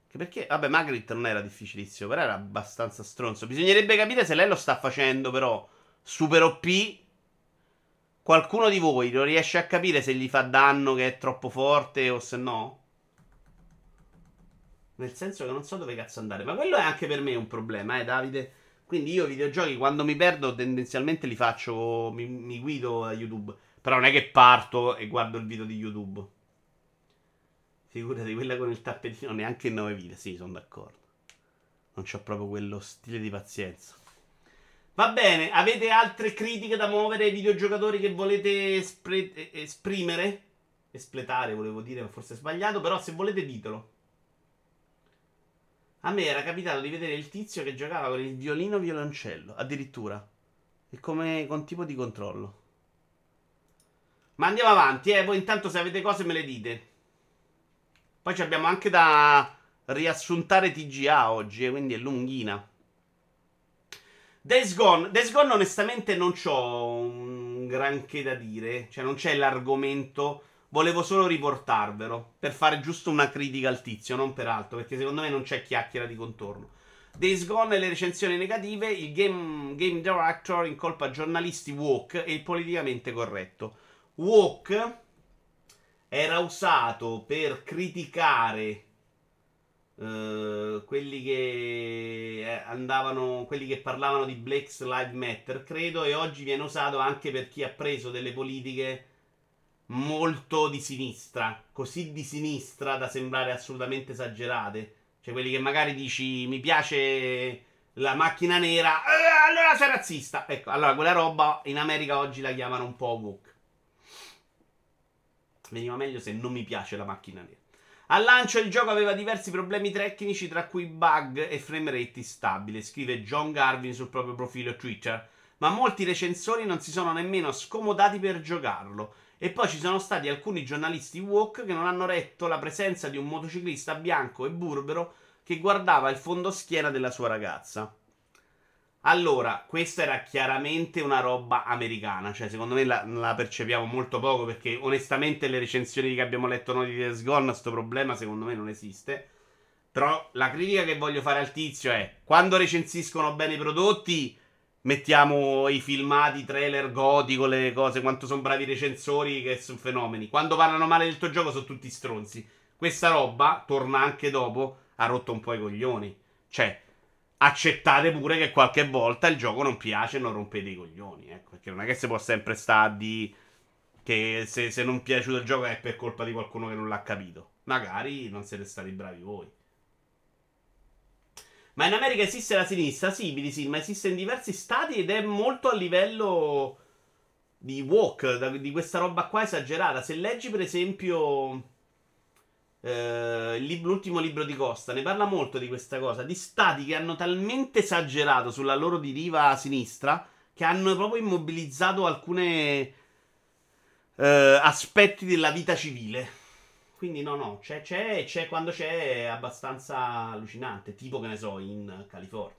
Speaker 1: Che perché, vabbè, Magritte non era difficilissimo, però era abbastanza stronzo. Bisognerebbe capire se lei lo sta facendo, però, super OP. Qualcuno di voi lo riesce a capire se gli fa danno che è troppo forte o se no? Nel senso che non so dove cazzo andare. Ma quello è anche per me un problema, eh, Davide. Quindi io videogiochi quando mi perdo tendenzialmente li faccio, mi, mi guido a YouTube. Però non è che parto e guardo il video di YouTube. Figurati quella con il tappetino, neanche in 9 video. Sì, sono d'accordo. Non c'ho proprio quello stile di pazienza. Va bene, avete altre critiche da muovere ai videogiocatori che volete espre- esprimere? Espletare, volevo dire, ma forse sbagliato. Però se volete ditelo. A me era capitato di vedere il tizio che giocava con il violino violoncello, addirittura. E come con tipo di controllo. Ma andiamo avanti, eh. Voi intanto se avete cose me le dite. Poi abbiamo anche da riassuntare TGA oggi, eh, quindi è lunghina. Days Gone. Days Gone onestamente non ho un granché da dire. Cioè non c'è l'argomento. Volevo solo riportarvelo. Per fare giusto una critica al tizio, non per altro. Perché secondo me non c'è chiacchiera di contorno. Days Gone e le recensioni negative. Il game, game director incolpa giornalisti woke e il politicamente corretto. Woke era usato per criticare uh, quelli che eh, andavano, quelli che parlavano di Black's Lives Matter, credo, e oggi viene usato anche per chi ha preso delle politiche molto di sinistra, così di sinistra da sembrare assolutamente esagerate. Cioè quelli che magari dici mi piace la macchina nera, eh, allora sei razzista. Ecco, allora quella roba in America oggi la chiamano un po' woke. Veniva meglio se non mi piace la macchina nera. Al lancio il gioco aveva diversi problemi tecnici, tra cui bug e frame rate instabile, scrive John Garvin sul proprio profilo Twitter. Ma molti recensori non si sono nemmeno scomodati per giocarlo. E poi ci sono stati alcuni giornalisti woke che non hanno retto la presenza di un motociclista bianco e burbero che guardava il fondoschiena della sua ragazza. Allora, questa era chiaramente una roba americana, cioè secondo me la, la, percepiamo molto poco perché onestamente le recensioni che abbiamo letto noi di Days Gone, questo problema secondo me non esiste. Però la critica che voglio fare al tizio è, quando recensiscono bene i prodotti, mettiamo i filmati, trailer goti con le cose, quanto sono bravi i recensori che sono fenomeni. Quando parlano male del tuo gioco sono tutti stronzi. Questa roba, torna anche dopo, ha rotto un po' i coglioni. Cioè accettate pure che qualche volta il gioco non piace e non rompete i coglioni. Ecco, perché non è che si può sempre stare di. che se, se non è piaciuto il gioco è per colpa di qualcuno che non l'ha capito. Magari non siete stati bravi voi. Ma in America esiste la sinistra? Sì, sì, ma esiste in diversi stati ed è molto a livello di walk, di questa roba qua esagerata. Se leggi, per esempio eh, l'ultimo libro di Costa ne parla molto di questa cosa, di stati che hanno talmente esagerato sulla loro deriva sinistra che hanno proprio immobilizzato alcuni eh, aspetti della vita civile. Quindi no, no, c'è, c'è, c'è quando c'è è abbastanza allucinante, tipo che ne so, in California.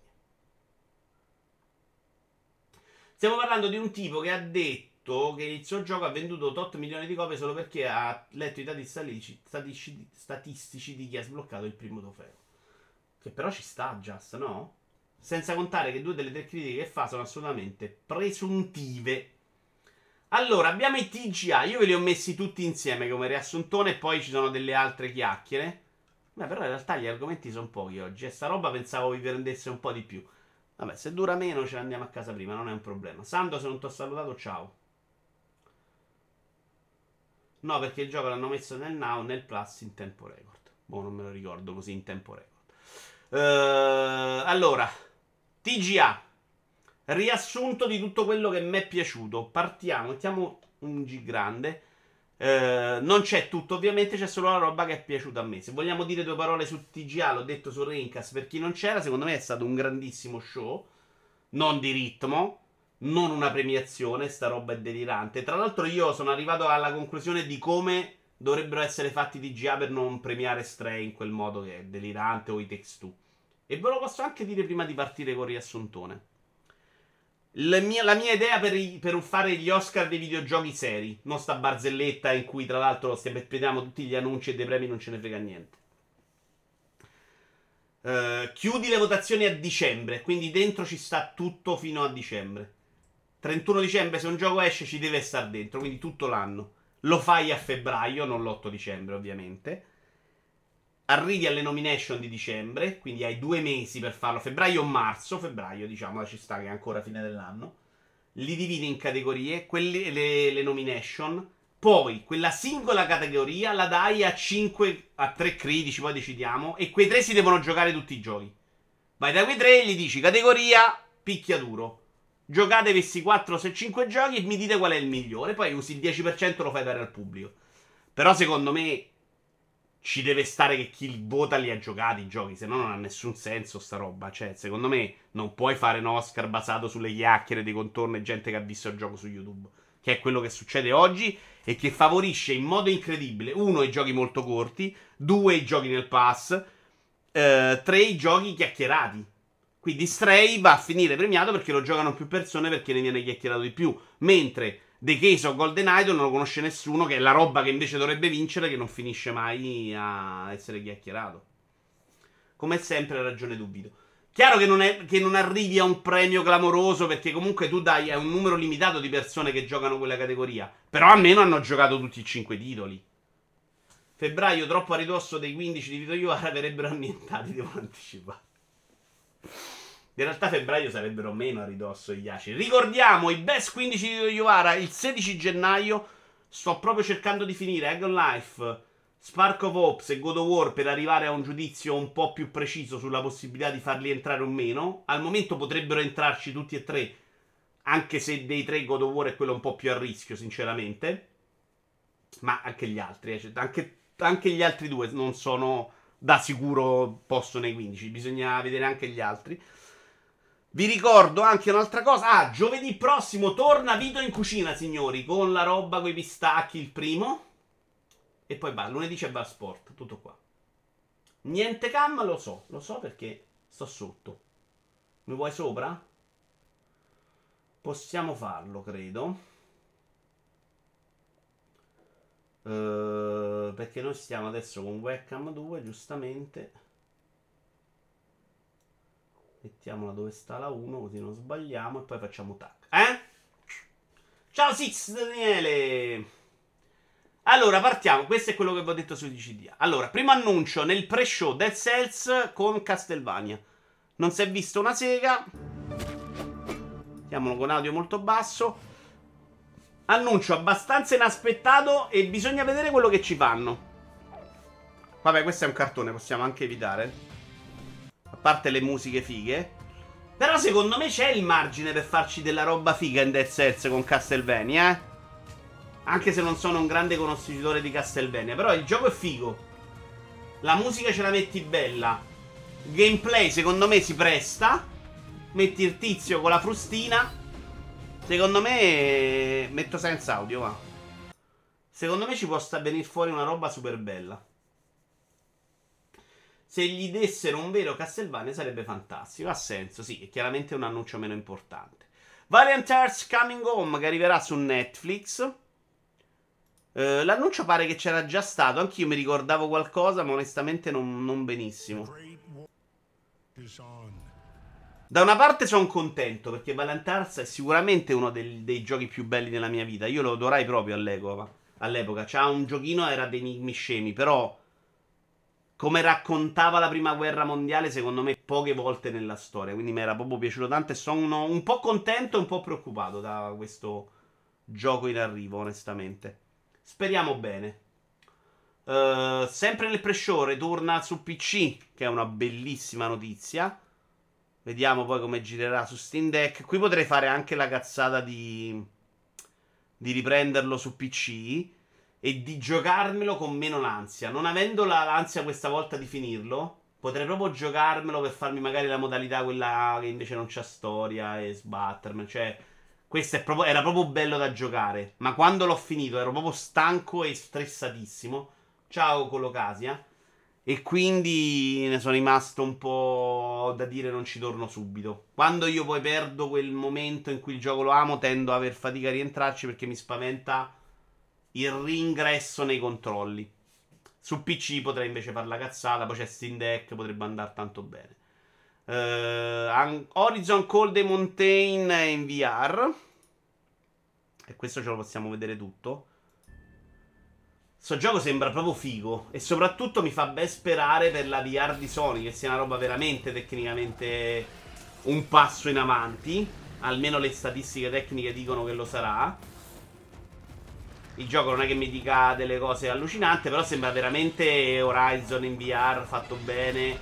Speaker 1: Stiamo parlando di un tipo che ha detto che il suo gioco ha venduto 8 milioni di copie solo perché ha letto i dati statistici, statistici di chi ha sbloccato il primo trofeo. Che però ci sta, Just, no? Senza contare che due delle tre critiche che fa sono assolutamente presuntive. Allora, abbiamo i TGA. Io ve li ho messi tutti insieme come riassuntone poi ci sono delle altre chiacchiere. Beh, però in realtà gli argomenti sono pochi oggi. E sta roba pensavo vi prendesse un po' di più. Vabbè, se dura meno ce ne andiamo a casa prima, non è un problema. Sando, se non ti ho salutato, ciao. No, perché il gioco l'hanno messo nel Now, nel Plus in tempo record. Boh, non me lo ricordo così in tempo record. Uh, allora, TGA. Riassunto di tutto quello che mi è piaciuto. Partiamo, mettiamo un G grande. Uh, non c'è tutto, ovviamente, c'è solo la roba che è piaciuta a me. Se vogliamo dire due parole su TGA, l'ho detto su Rincas per chi non c'era. Secondo me è stato un grandissimo show. Non di ritmo, non una premiazione, sta roba è delirante. Tra l'altro io sono arrivato alla conclusione di come dovrebbero essere fatti i GA per non premiare Stray in quel modo che è delirante o i Text 2. E ve lo posso anche dire prima di partire con il riassuntone. La mia, la mia idea per, i, per, fare gli Oscar dei videogiochi seri, non sta barzelletta in cui tra l'altro stiamo, vediamo tutti gli annunci e dei premi non ce ne frega niente. Uh, chiudi le votazioni a dicembre, quindi dentro ci sta tutto fino a dicembre. 31 dicembre se un gioco esce ci deve stare dentro, quindi tutto l'anno. Lo fai a febbraio, non l'8 dicembre ovviamente. Arrivi alle nomination di dicembre, quindi hai due mesi per farlo, febbraio o marzo, febbraio diciamo, ci sta che è ancora fine dell'anno. Li dividi in categorie, quelli, le, le nomination, poi quella singola categoria la dai a 5, a 3 critici, poi decidiamo, e quei tre si devono giocare tutti i giochi. Vai da quei tre e gli dici categoria picchiaduro Giocate questi 4 se 5 giochi e mi dite qual è il migliore. Poi usi il 10% e lo fai dare al pubblico. Però secondo me ci deve stare che chi vota li ha giocati i giochi, se no non ha nessun senso sta roba. Cioè, secondo me non puoi fare un Oscar basato sulle chiacchiere di contorno e gente che ha visto il gioco su YouTube. Che è quello che succede oggi e che favorisce in modo incredibile, uno, i giochi molto corti, due, i giochi nel pass, eh, tre, i giochi chiacchierati. Quindi Stray va a finire premiato perché lo giocano più persone perché ne viene chiacchierato di più. Mentre The Case of Golden Idol non lo conosce nessuno, che è la roba che invece dovrebbe vincere, che non finisce mai a essere chiacchierato. Come sempre, ragione dubito. Chiaro che non, è, che non arrivi a un premio clamoroso perché comunque tu dai a un numero limitato di persone che giocano quella categoria. Però almeno hanno giocato tutti i 5 titoli. Febbraio troppo a ridosso dei 15 di Vito Iovara verrebbero annientati, devo anticipare. In realtà febbraio sarebbero meno a ridosso gli ACI. Ricordiamo i best 15 di Yovara il 16 gennaio. Sto proprio cercando di finire Agon Life, Spark of Hopes e God of War per arrivare a un giudizio un po' più preciso sulla possibilità di farli entrare o meno. Al momento potrebbero entrarci tutti e tre, anche se dei tre God of War è quello un po' più a rischio, sinceramente. Ma anche gli altri, eh. cioè, anche, anche gli altri due non sono da sicuro posto nei 15. Bisogna vedere anche gli altri. Vi ricordo anche un'altra cosa. Ah, giovedì prossimo torna Vito in cucina, signori, con la roba con i pistacchi, il primo. E poi va, lunedì c'è Bar Sport, tutto qua. Niente cam, lo so, lo so perché sto sotto. Mi vuoi sopra? Possiamo farlo, credo. Uh, perché noi stiamo adesso con webcam 2, giustamente. Mettiamola dove sta la 1, così non sbagliamo. E poi facciamo tac. Eh? Ciao Six Daniele! Allora, partiamo. Questo è quello che vi ho detto su DCDA. Allora, primo annuncio nel pre-show Dead Cells con Castlevania. Non si è visto una sega. Mettiamolo con audio molto basso. Annuncio abbastanza inaspettato e bisogna vedere quello che ci fanno. Vabbè, questo è un cartone, possiamo anche evitare. A parte le musiche fighe. Però secondo me c'è il margine per farci della roba figa in Dead Cells con Castlevania, eh. Anche se non sono un grande conoscitore di Castlevania. Però il gioco è figo. La musica ce la metti bella. Gameplay secondo me si presta. Metti il tizio con la frustina. Secondo me. Metto senza audio, va. Secondo me ci può sta venire fuori una roba super bella. Se gli dessero un vero Castlevania sarebbe fantastico. Ha senso, sì, è chiaramente un annuncio meno importante. Valiant Hearts Coming Home che arriverà su Netflix. Uh, l'annuncio pare che c'era già stato. Anch'io mi ricordavo qualcosa, ma onestamente non, non benissimo. Da una parte sono contento perché Valiant è sicuramente uno dei, dei, giochi più belli della mia vita. Io lo adorai proprio all'epoca. all'epoca. C'ha un giochino, era dei enigmi scemi, però come raccontava la prima guerra mondiale, secondo me poche volte nella storia. Quindi mi era proprio piaciuto tanto e sono un po' contento e un po' preoccupato da questo gioco in arrivo, onestamente. Speriamo bene. Uh, sempre nel pre-show torna su PC, che è una bellissima notizia. Vediamo poi come girerà su Steam Deck. Qui potrei fare anche la cazzata di, di riprenderlo su PC e di giocarmelo con meno l'ansia. Non avendo l'ansia questa volta di finirlo, potrei proprio giocarmelo per farmi magari la modalità quella che invece non c'ha storia e sbattermi. Cioè, questo proprio, era proprio bello da giocare. Ma quando l'ho finito ero proprio stanco e stressatissimo. Ciao Colocasia. E quindi ne sono rimasto un po' da dire non ci torno subito. Quando io poi perdo quel momento in cui il gioco lo amo, tendo a aver fatica a rientrarci perché mi spaventa il ringresso nei controlli. Su PC potrei invece fare la cazzata, poi c'è Steam Deck, potrebbe andare tanto bene. Uh, Horizon Cold Mountain in VR. E questo ce lo possiamo vedere tutto. Sto gioco sembra proprio figo. E soprattutto mi fa ben sperare per la VR di Sony, che sia una roba veramente tecnicamente un passo in avanti. Almeno le statistiche tecniche dicono che lo sarà. Il gioco non è che mi dica delle cose allucinanti, però sembra veramente Horizon in VR fatto bene.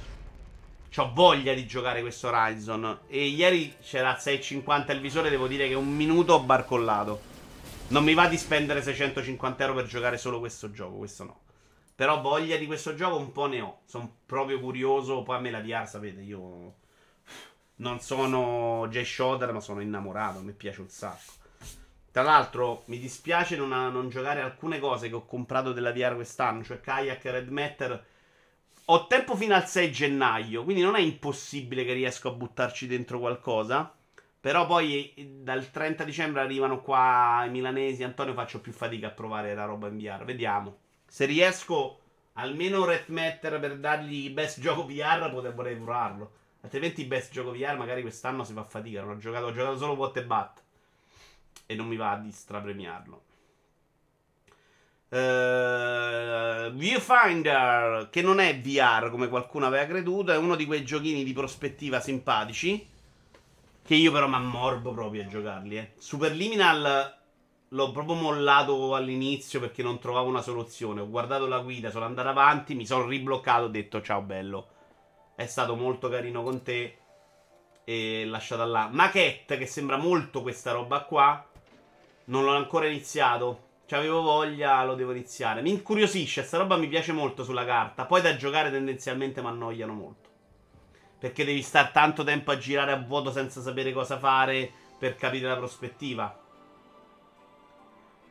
Speaker 1: Ho voglia di giocare questo Horizon. E ieri c'era a 6,50 il visore, devo dire che un minuto ho barcollato. Non mi va di spendere 650 euro per giocare solo questo gioco, questo no. Però voglia di questo gioco un po' ne ho. Sono proprio curioso. Poi a me la VR, sapete, io non sono Jay Shotter, ma sono innamorato. Mi piace un sacco. Tra l'altro, mi dispiace non, non, giocare alcune cose che ho comprato della VR quest'anno, cioè Kayak e Red Matter. Ho tempo fino al 6 gennaio, quindi non è impossibile che riesco a buttarci dentro qualcosa. Però poi dal 30 dicembre arrivano qua i milanesi. Antonio, faccio più fatica a provare la roba in VR. Vediamo. Se riesco almeno Red Matter per dargli best gioco VR, potrei provarlo. Altrimenti best gioco VR magari quest'anno si fa fatica. Non ho giocato, ho giocato solo What e Bat. E non mi va di strapremiarlo. Uh, Viewfinder, che non è VR come qualcuno aveva creduto, è uno di quei giochini di prospettiva simpatici che io però mi ammorbo proprio a giocarli, eh. Superliminal l'ho proprio mollato all'inizio perché non trovavo una soluzione. Ho guardato la guida, sono andato avanti, mi sono ribloccato, ho detto ciao bello. È stato molto carino con te e lasciata là. Maquette, che sembra molto questa roba qua, non l'ho ancora iniziato. Ci avevo voglia, lo devo iniziare. Mi incuriosisce, sta roba mi piace molto sulla carta. Poi da giocare tendenzialmente mi annoiano molto. Perché devi stare tanto tempo a girare a vuoto senza sapere cosa fare per capire la prospettiva.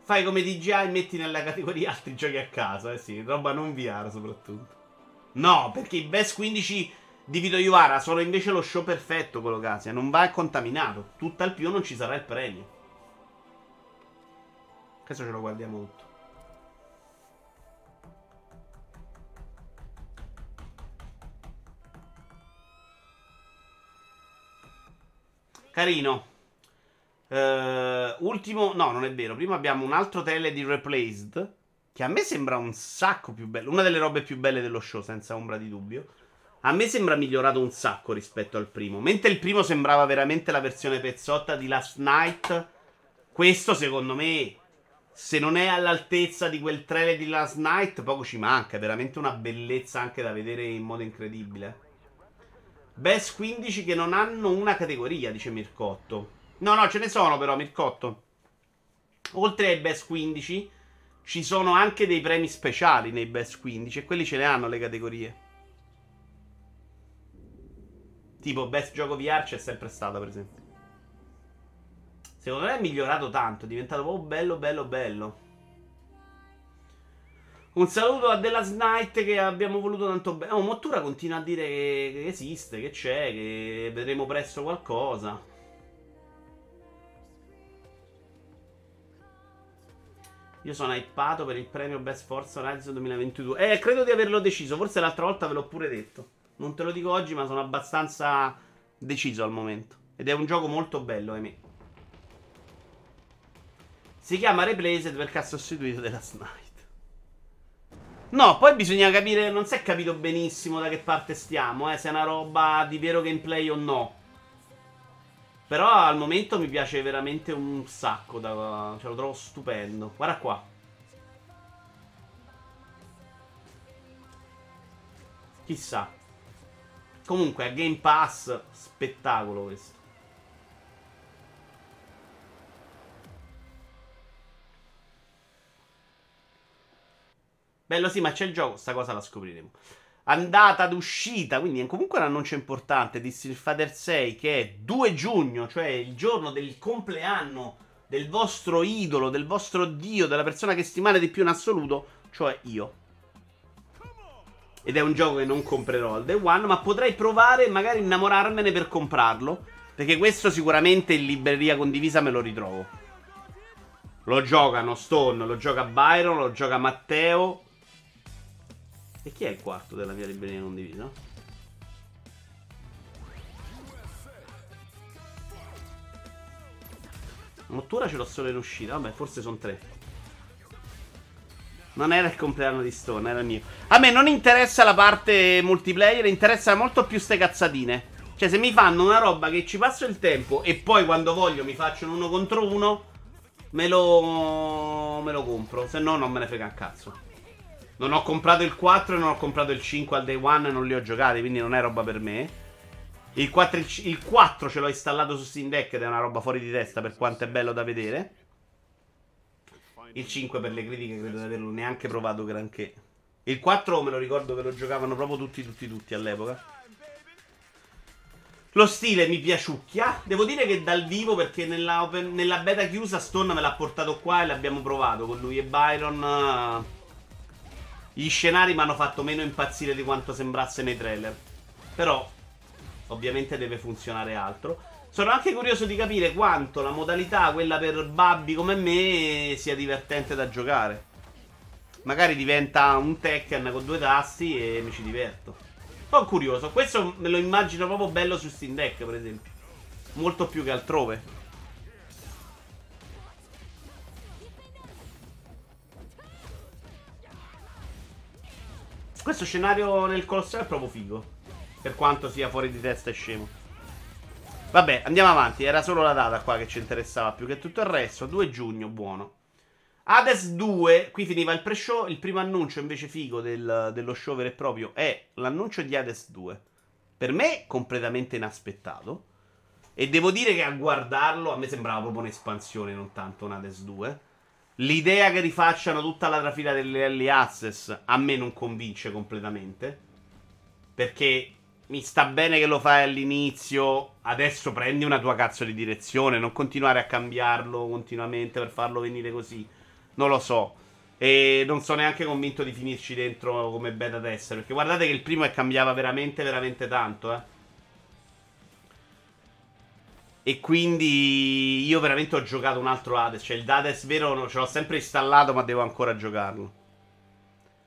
Speaker 1: Fai come DJI e metti nella categoria altri giochi a casa, eh sì, roba non VR soprattutto. No, perché i Best 15 di Vito Iuvara sono invece lo show perfetto quello Casia, non va contaminato. Tutt'al più non ci sarà il premio. Questo ce lo guardiamo tutto. Carino. Uh, ultimo, no, non è vero. Prima abbiamo un altro tele di Replaced. Che a me sembra un sacco più bello. Una delle robe più belle dello show, senza ombra di dubbio. A me sembra migliorato un sacco rispetto al primo. Mentre il primo sembrava veramente la versione pezzotta di Last Night. Questo, secondo me, se non è all'altezza di quel trailer di Last Night, poco ci manca. È veramente una bellezza anche da vedere in modo incredibile. Best 15 che non hanno una categoria, dice Mircotto. No, no, ce ne sono però, Mircotto. Oltre ai Best 15, ci sono anche dei premi speciali nei Best 15 e quelli ce ne hanno le categorie. Tipo Best Gioco VR c'è sempre stata, per esempio. Secondo me è migliorato tanto, è diventato proprio bello, bello, bello. Un saluto a Della Night che abbiamo voluto tanto bene. Oh, Mottura continua a dire che, esiste, che c'è, che vedremo presto qualcosa. Io sono hypato per il premio Best Forza Horizon 2022. Eh, credo di averlo deciso. Forse l'altra volta ve l'ho pure detto. Non te lo dico oggi, ma sono abbastanza deciso al momento. Ed è un gioco molto bello, ahimè. Si chiama Replaced perché ha sostituito della Night. No, poi bisogna capire. Non si è capito benissimo da che parte stiamo, eh, se è una roba di vero gameplay o no. Però al momento mi piace veramente un sacco. Da, cioè, lo trovo stupendo. Guarda qua. Chissà. Comunque, a Game Pass, spettacolo questo. Bello sì, ma c'è il gioco, sta cosa la scopriremo. Andata d'uscita, quindi è comunque un annuncio importante di Fighter 6 che è 2 giugno, cioè il giorno del compleanno del vostro idolo, del vostro dio, della persona che stimate di più in assoluto, cioè io. Ed è un gioco che non comprerò al day one, ma potrei provare magari innamorarmene per comprarlo. Perché questo sicuramente in libreria condivisa me lo ritrovo. Lo giocano Stone, lo gioca Byron, lo gioca Matteo. E chi è il quarto della mia libreria condivisa? Mottura ce l'ho solo in uscita. Vabbè, forse sono tre. Non era il compleanno di Stone, era il mio. A me non interessa la parte multiplayer, interessa molto più ste cazzatine. Cioè, se mi fanno una roba che ci passo il tempo e poi quando voglio mi faccio un uno contro uno, me lo, me lo compro. Se no, non me ne frega un cazzo. Non ho comprato il 4 e non ho comprato il 5 al day one e non li ho giocati, quindi non è roba per me. Il 4, il 4 ce l'ho installato su Steam Deck ed è una roba fuori di testa per quanto è bello da vedere. Il 5 per le critiche credo di averlo neanche provato granché. Il 4 me lo ricordo che lo giocavano proprio tutti, tutti, tutti all'epoca. Lo stile mi piaciucchia. Devo dire che dal vivo, perché nella, nella beta chiusa Stone me l'ha portato qua e l'abbiamo provato con lui e Byron. Gli scenari mi hanno fatto meno impazzire di quanto sembrasse nei trailer. Però, ovviamente deve funzionare altro. Sono anche curioso di capire quanto la modalità, quella per babbi come me, sia divertente da giocare. Magari diventa un Tekken con due tasti e mi ci diverto. Sono curioso. Questo me lo immagino proprio bello su Steam Deck, per esempio. Molto più che altrove. Questo scenario nel Colosseo è proprio figo. Per quanto sia fuori di testa e scemo. Vabbè, andiamo avanti. Era solo la data qua che ci interessava più che tutto il resto. 2 giugno, buono. Hades 2, qui finiva il pre-show. Il primo annuncio invece figo del, dello show vero e proprio è l'annuncio di Hades 2. Per me, completamente inaspettato. E devo dire che a guardarlo a me sembrava proprio un'espansione, non tanto un Hades 2. L'idea che rifacciano tutta la trafila delle early access a me non convince completamente. Perché mi sta bene che lo fai all'inizio. Adesso prendi una tua cazzo di direzione. Non continuare a cambiarlo continuamente per farlo venire così. Non lo so. E non sono neanche convinto di finirci dentro come beta tester. Perché guardate che il primo è cambiava veramente, veramente tanto, eh. E quindi io veramente ho giocato un altro Hades. Cioè il Hades vero ce l'ho sempre installato, ma devo ancora giocarlo.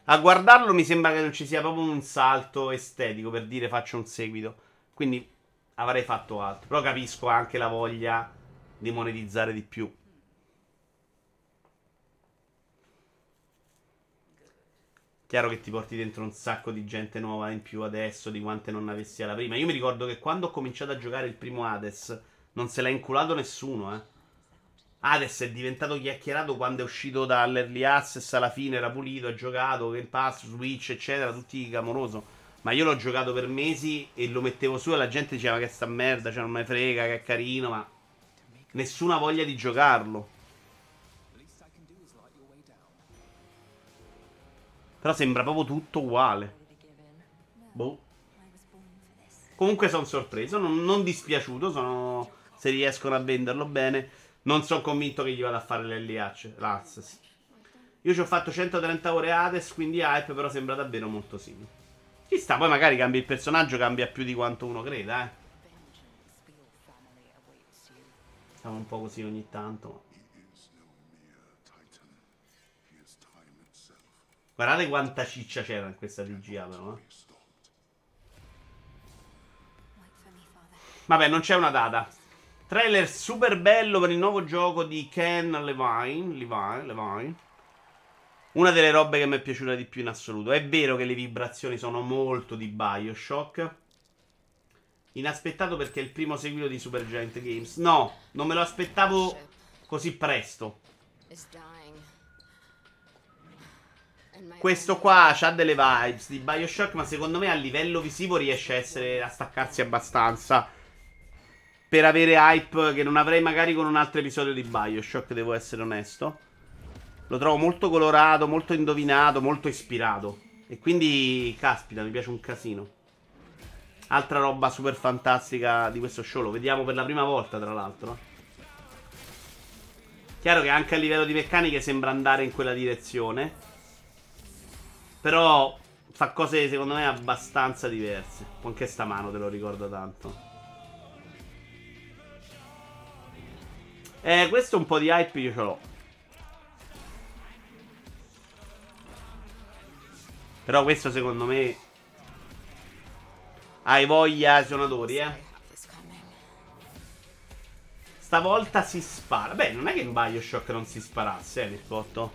Speaker 1: A guardarlo mi sembra che non ci sia proprio un salto estetico per dire faccio un seguito. Quindi avrei fatto altro. Però capisco anche la voglia di monetizzare di più. Chiaro che ti porti dentro un sacco di gente nuova in più adesso di quante non avessi alla prima. Io mi ricordo che quando ho cominciato a giocare il primo Hades non se l'ha inculato nessuno, eh. Hades è diventato chiacchierato quando è uscito dall'early access alla fine era pulito, ha giocato, Game Pass, Switch, eccetera, tutti clamoroso. Ma io l'ho giocato per mesi e lo mettevo su e la gente diceva che sta merda, cioè non me frega, che è carino, ma nessuna voglia di giocarlo. Però sembra proprio tutto uguale. Boh. Comunque sono sorpreso, non, non dispiaciuto, sono... se riescono a venderlo bene. Non sono convinto che gli vada a fare l'LH, l'Access. Io ci ho fatto 130 ore Hades, quindi hype, però sembra davvero molto simile. Ci sta, poi magari cambia il personaggio, cambia più di quanto uno creda, eh. Siamo un po' così ogni tanto. Guardate quanta ciccia c'era in questa DGA però, eh. Vabbè, non c'è una data. Trailer super bello per il nuovo gioco di Ken Levine. Levine, Levine. Una delle robe che mi è piaciuta di più in assoluto. È vero che le vibrazioni sono molto di Bioshock. Inaspettato perché è il primo seguito di Supergiant Games. No, non me lo aspettavo così presto. Questo qua ha delle vibes di Bioshock, ma secondo me a livello visivo riesce a, essere, a staccarsi abbastanza per avere hype che non avrei magari con un altro episodio di Bioshock, devo essere onesto. Lo trovo molto colorato, molto indovinato, molto ispirato. E quindi, caspita, mi piace un casino. Altra roba super fantastica di questo show, lo vediamo per la prima volta, tra l'altro. Chiaro che anche a livello di meccaniche sembra andare in quella direzione. Però fa cose secondo me abbastanza diverse. Anche sta mano te lo ricordo tanto. Eh, questo un po' di hype io ce l'ho. Però questo secondo me hai voglia suonatori, eh. Stavolta si spara. Beh, non è che in Bioshock non si sparasse, eh, Mircotto.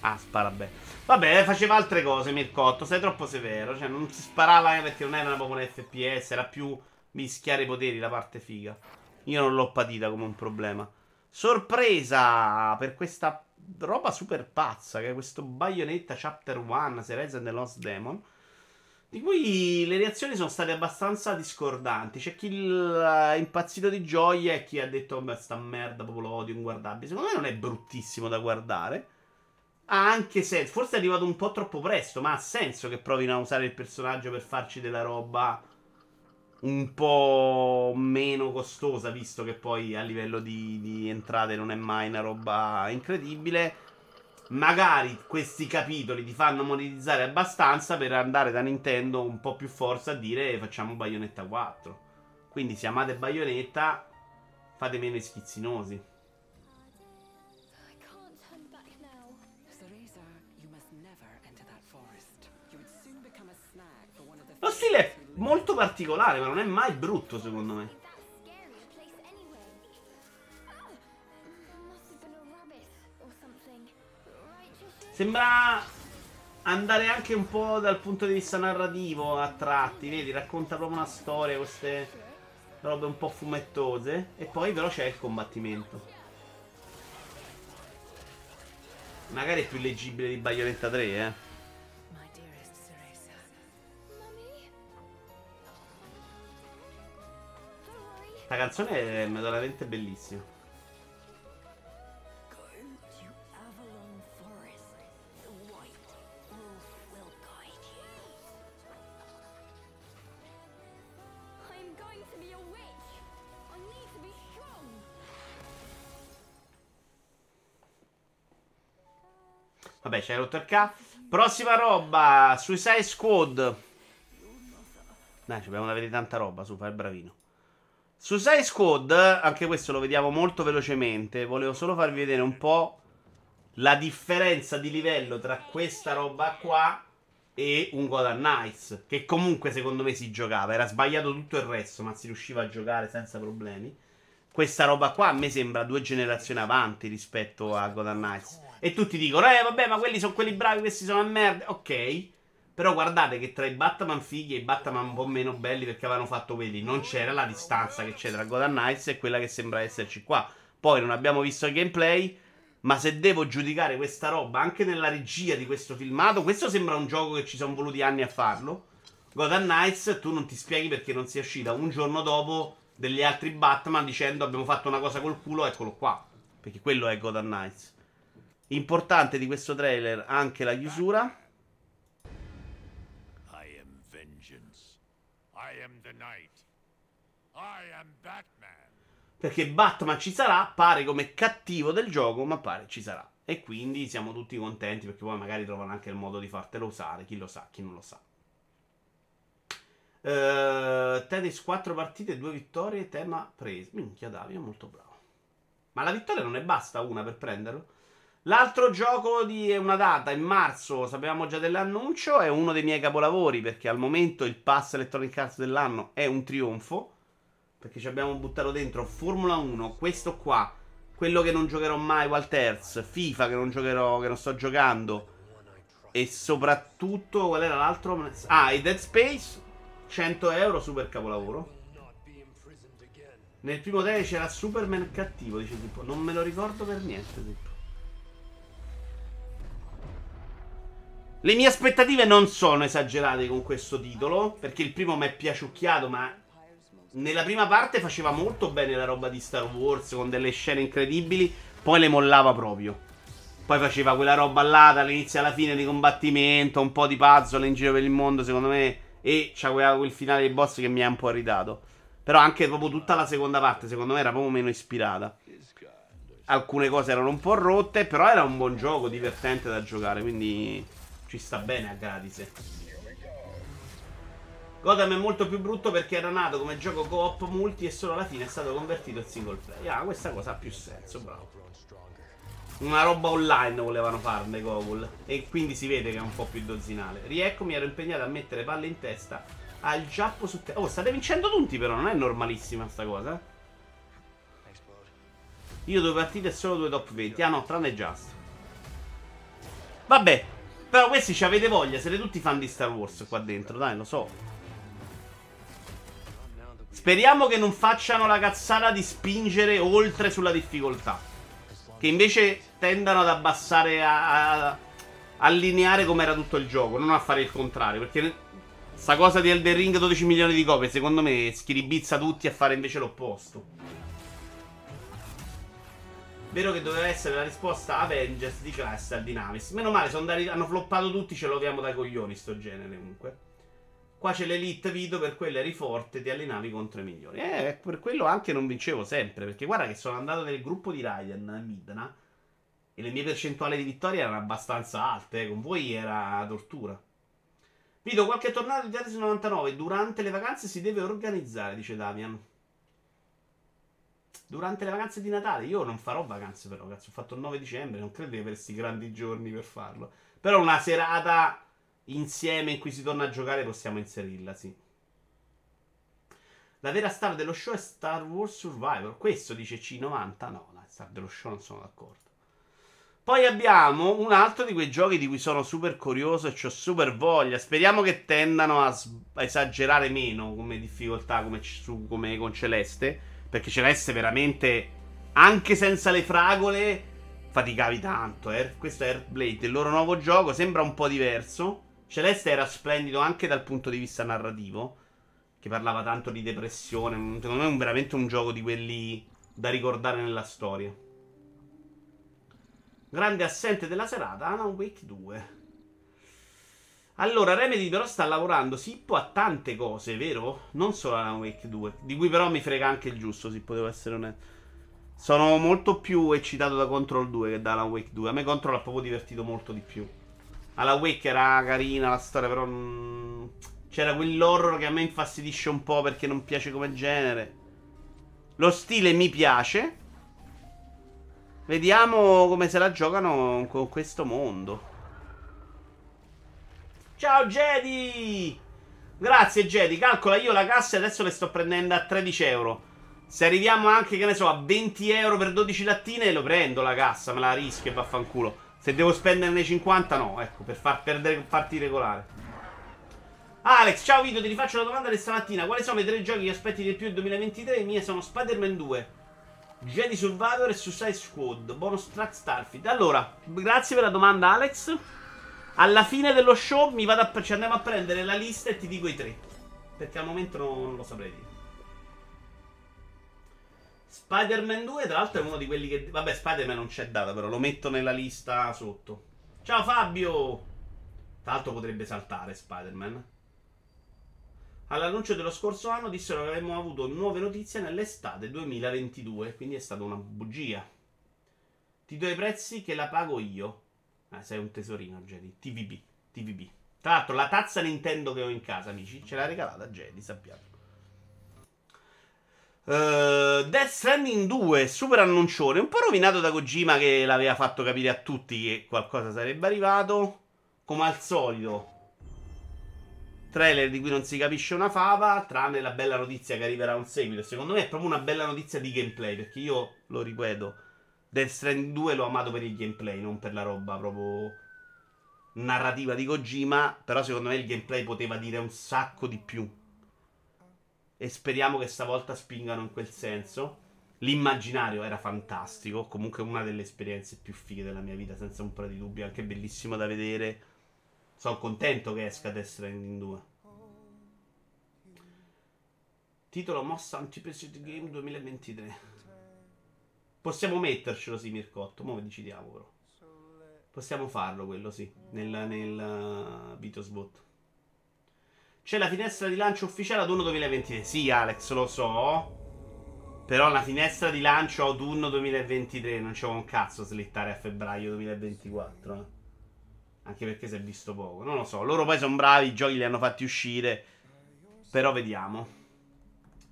Speaker 1: Ah, spara bene. Vabbè, faceva altre cose Mircotto, sei troppo severo. Cioè, non si sparava perché non era proprio un FPS, era più mischiare i poteri, la parte figa. Io non l'ho patita come un problema. Sorpresa per questa roba super pazza, che è questo Bayonetta Chapter 1, Series and the Lost Demon. Di cui le reazioni sono state abbastanza discordanti. C'è chi è impazzito di gioia e chi ha detto: Beh, sta merda, proprio lo odio, inguardabile. Secondo me non è bruttissimo da guardare. Ha anche senso. Forse è arrivato un po' troppo presto, ma ha senso che provino a usare il personaggio per farci della roba un po' meno costosa, visto che poi a livello di, di entrate non è mai una roba incredibile. Magari questi capitoli ti fanno monetizzare abbastanza per andare da Nintendo un po' più forza a dire facciamo Bayonetta 4. Quindi se amate Bayonetta, fate meno schizzinosi. Lo stile è molto particolare, ma non è mai brutto secondo me. Sembra andare anche un po' dal punto di vista narrativo a tratti, vedi, racconta proprio una storia, queste robe un po' fumettose. E poi però c'è il combattimento. Magari è più leggibile di Bayonetta 3, eh. Questa canzone è veramente bellissima. Vabbè, c'è rotto il K. Prossima roba, Suicide Squad. Dai, dobbiamo avere tanta roba, su, fai il bravino. Suicide Squad, anche questo lo vediamo molto velocemente. Volevo solo farvi vedere un po' la differenza di livello tra questa roba qua e un Gotham Knights. Che comunque secondo me si giocava. Era sbagliato tutto il resto, ma si riusciva a giocare senza problemi. Questa roba qua a me sembra due generazioni avanti rispetto a Gotham Knights. E tutti dicono, eh vabbè, ma quelli sono quelli bravi, questi sono a merda. Ok. Però guardate che tra i Batman fighi e i Batman un po' meno belli perché avevano fatto quelli, non c'era la distanza che c'è tra Gotham Knights e quella che sembra esserci qua. Poi non abbiamo visto il gameplay, ma se devo giudicare questa roba anche nella regia di questo filmato, questo sembra un gioco che ci sono voluti anni a farlo. Gotham Knights, tu non ti spieghi perché non sia uscita un giorno dopo degli altri Batman dicendo abbiamo fatto una cosa col culo, eccolo qua. Perché quello è Gotham Knights. Importante di questo trailer anche la chiusura Perché Batman ci sarà, pare come cattivo del gioco, ma pare ci sarà. E quindi siamo tutti contenti perché poi magari trovano anche il modo di fartelo usare. Chi lo sa, chi non lo sa. Uh, tennis 4 partite, 2 vittorie, tema preso. Minchia Davide, è molto bravo. Ma la vittoria non è basta una per prenderlo? L'altro gioco di una data, in marzo, sapevamo già dell'annuncio, è uno dei miei capolavori perché al momento il pass Electronic Arts dell'anno è un trionfo. Perché ci abbiamo buttato dentro Formula 1, questo qua, quello che non giocherò mai, Walters, FIFA che non giocherò, che non sto giocando. E soprattutto, qual era l'altro? Ah, i Dead Space, 100 euro, super capolavoro. Nel primo day c'era Superman cattivo, dice tipo. Non me lo ricordo per niente, tipo. Le mie aspettative non sono esagerate con questo titolo, perché il primo mi è piaciucchiato, ma nella prima parte faceva molto bene la roba di Star Wars con delle scene incredibili, poi le mollava proprio. Poi faceva quella roba là dall'inizio alla fine di combattimento, un po' di puzzle in giro per il mondo, secondo me. E c'aveva quel finale dei boss che mi ha un po' irritato. Però anche proprio tutta la seconda parte, secondo me, era proprio meno ispirata. alcune cose erano un po' rotte, però era un buon gioco, divertente da giocare, quindi ci sta bene a gratis. Gotham è molto più brutto perché era nato come gioco co-op multi e solo alla fine è stato convertito in single player. Ah, questa cosa ha più senso, bravo. Una roba online volevano farne Gogol. E quindi si vede che è un po' più dozzinale. Rieccomi, ero impegnato a mettere palle in testa al giappo su te. Oh, state vincendo tutti però, non è normalissima sta cosa. Io due partite e solo due top 20. Ah no, tranne Just. Vabbè, però questi ci avete voglia, siete tutti fan di Star Wars qua dentro, dai, lo so. Speriamo che non facciano la cazzata di spingere oltre sulla difficoltà. Che invece tendano ad abbassare a, a allineare come era tutto il gioco, non a fare il contrario. Perché sta cosa di Elden Ring 12 milioni di copie, secondo me schiribizza tutti a fare invece l'opposto. Vero che doveva essere la risposta Avengers di Class al Dynamis. Meno male, sono andati, hanno floppato tutti, ce lo abbiamo dai coglioni sto genere comunque. Qua c'è l'Elite Video, per quello eri forte, ti allenavi contro i migliori. Eh, per quello anche non vincevo sempre. Perché guarda che sono andato nel gruppo di Raiden a Midna. E le mie percentuali di vittoria erano abbastanza alte. Eh. Con voi era tortura. Vedo qualche torneo di Tetris 99. Durante le vacanze si deve organizzare, dice Damian. Durante le vacanze di Natale. Io non farò vacanze, però, cazzo. Ho fatto il 9 dicembre. Non credo di aversi grandi giorni per farlo. Però una serata insieme in cui si torna a giocare possiamo inserirla, sì. La vera star dello show è Star Wars Survivor. Questo dice C90. No, la star dello show non sono d'accordo. Poi abbiamo un altro di quei giochi di cui sono super curioso e ho super voglia. Speriamo che tendano a, s- a esagerare meno come difficoltà come, c- su, come con Celeste. Perché Celeste veramente, anche senza le fragole, faticavi tanto. Eh. Questo è Earthblade, il loro nuovo gioco, sembra un po' diverso. Celeste era splendido anche dal punto di vista narrativo, che parlava tanto di depressione. Secondo me è veramente un gioco di quelli da ricordare nella storia. Grande assente della serata, Alan Wake 2. Allora, Remedy però sta lavorando Sippo a tante cose, vero? Non solo Alan Wake 2, di cui però mi frega anche il giusto, se potevo essere onesto. Sono molto più eccitato da Control 2 che da Alan Wake 2. A me Control ha proprio divertito molto di più. Alla Wake era carina la storia, però. Mh, c'era quell'horror che a me infastidisce un po' perché non piace come genere. Lo stile mi piace. Vediamo come se la giocano con questo mondo. Ciao Jedi! Grazie Jedi, calcola io la cassa adesso le sto prendendo a 13 euro. Se arriviamo anche, che ne so, a 20 euro per 12 lattine, lo prendo la cassa, me la rischio e vaffanculo. Se devo spenderne 50, no, ecco, per far perdere parti regolari. Alex, ciao video, ti rifaccio la domanda di stamattina. Quali sono i tre giochi che aspetti di più nel 2023? I miei sono Spider-Man 2, Jedi Survivor e Suicide Squad, bonus track Starfield. Allora, grazie per la domanda Alex. Alla fine dello show mi vado a, ci andiamo a prendere la lista e ti dico i tre. Perché al momento non lo saprei dire. Spider-Man 2, tra l'altro, è uno di quelli che. Vabbè, Spider-Man non c'è data, però lo metto nella lista sotto. Ciao Fabio! Tra l'altro potrebbe saltare Spider-Man. All'annuncio dello scorso anno dissero che avremmo avuto nuove notizie nell'estate 2022, quindi è stata una bugia. Ti do i prezzi che la pago io. Ah, sei un tesorino, Jedi. TVB. TVB. Tra l'altro, la tazza Nintendo che ho in casa, amici, ce l'ha regalata Jedi, sappiate. Uh, Death Stranding 2, super annuncione, un po' rovinato da Kojima che l'aveva fatto capire a tutti che qualcosa sarebbe arrivato. Come al solito, trailer di cui non si capisce una fava, tranne la bella notizia che arriverà un seguito. Secondo me è proprio una bella notizia di gameplay, perché io, lo ripeto, Death Stranding 2 l'ho amato per il gameplay, non per la roba proprio narrativa di Kojima, però secondo me il gameplay poteva dire un sacco di più. E speriamo che stavolta spingano in quel senso. L'immaginario era fantastico. Comunque, una delle esperienze più fighe della mia vita, senza un po' di dubbio. Anche bellissimo da vedere. Sono contento che esca Death Stranding 2. Titolo Mossa Anti-Precedent Game 2023. Possiamo mettercelo, sì, Mircotto. Mo' decidiamo, però. Possiamo farlo, quello, sì. Nel, nel uh, Vitosbot. C'è la finestra di lancio ufficiale ad 1 2023. Sì, Alex, lo so. Però la finestra di lancio autunno 2023 non c'è un cazzo slittare a febbraio 2024. Eh. Anche perché si è visto poco. Non lo so. Loro poi sono bravi, i giochi li hanno fatti uscire. Però vediamo.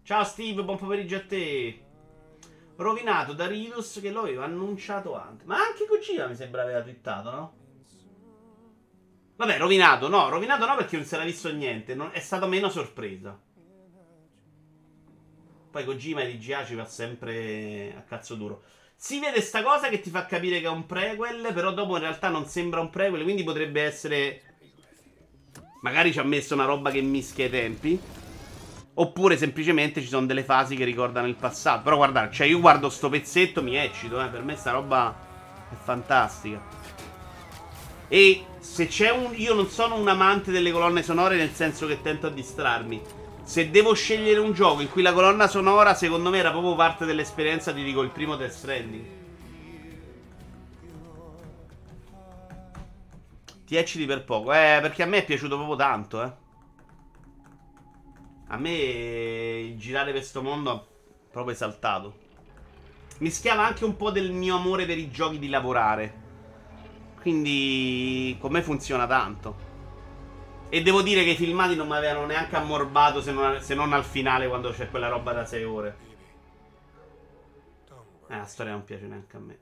Speaker 1: Ciao Steve, buon pomeriggio a te. Rovinato da Ridus che lo aveva annunciato anche. Ma anche Kojima mi sembra aveva twittato, no? Vabbè, rovinato, no, rovinato no perché non si era visto niente. Non, è stata meno sorpresa. Poi Kojima di GA ci va sempre a cazzo duro. Si vede sta cosa che ti fa capire che è un prequel, però dopo in realtà non sembra un prequel, quindi potrebbe essere... Magari ci ha messo una roba che mischia i tempi. Oppure semplicemente ci sono delle fasi che ricordano il passato. Però guardate, cioè io guardo sto pezzetto, mi eccito, eh. Per me sta roba è fantastica. E se c'è un... Io non sono un amante delle colonne sonore nel senso che tento a distrarmi. Se devo scegliere un gioco in cui la colonna sonora, secondo me, era proprio parte dell'esperienza, ti dico il primo Death Stranding. Ti ecciti per poco. Eh, perché a me è piaciuto proprio tanto, eh. A me girare per questo mondo ha proprio esaltato. Mischiava anche un po' del mio amore per i giochi di lavorare. Quindi con me funziona tanto. E devo dire che i filmati non mi avevano neanche ammorbato se non, se non al finale quando c'è quella roba da 6 ore. Eh, la storia non piace neanche a me.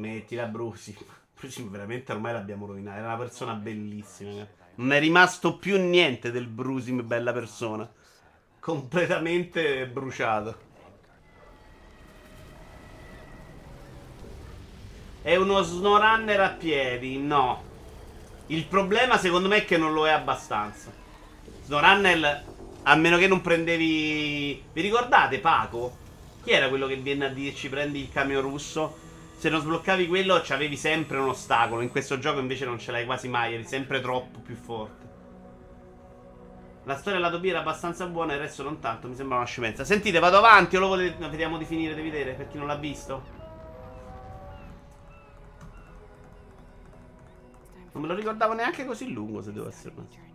Speaker 1: Smettila, Brusi. Brusi veramente ormai l'abbiamo rovinato. Era una persona bellissima. Non è rimasto più niente del Brusim, bella persona. Completamente bruciato. È uno snowrunner a piedi? No. Il problema secondo me è che non lo è abbastanza. Snowrunner, a meno che non prendevi... Vi ricordate Paco? Chi era quello che viene a dirci prendi il camion russo? Se non sbloccavi quello avevi sempre un ostacolo. In questo gioco invece non ce l'hai quasi mai, eri sempre troppo più forte. La storia della B era abbastanza buona, il resto non tanto, mi sembra una scemenza. Sentite, vado avanti o lo volete... vediamo di finire di vedere per chi non l'ha visto? Non me lo ricordavo neanche così lungo, se devo essere onesto.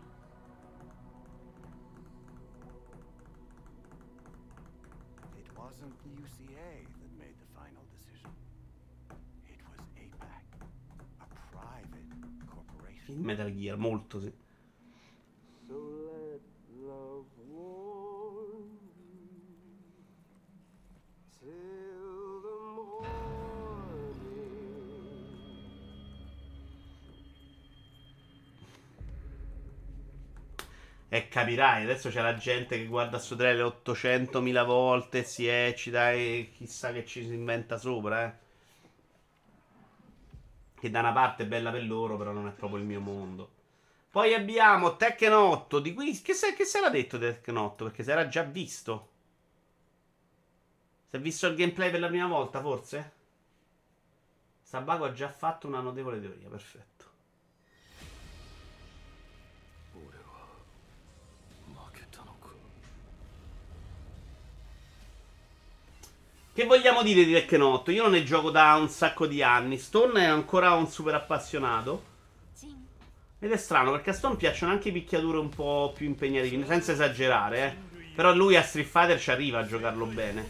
Speaker 1: Metal Gear, molto sì. E capirai, adesso c'è la gente che guarda sto trailer 800.000 volte, si eccita e chissà che ci si inventa sopra, eh. Che da una parte è bella per loro, però non è proprio il mio mondo. Poi abbiamo Tekken 8, di cui... Che, se, che si era detto Tekken 8? Perché si era già visto. Si è visto il gameplay per la prima volta, forse? Sabaco ha già fatto una notevole teoria, perfetto. Che vogliamo dire di Tekken 8? Io non ne gioco da un sacco di anni. Stone è ancora un super appassionato. Ed è strano perché a Stone piacciono anche picchiature un po' più impegnative, senza esagerare, eh. Però lui a Street Fighter ci arriva a giocarlo bene.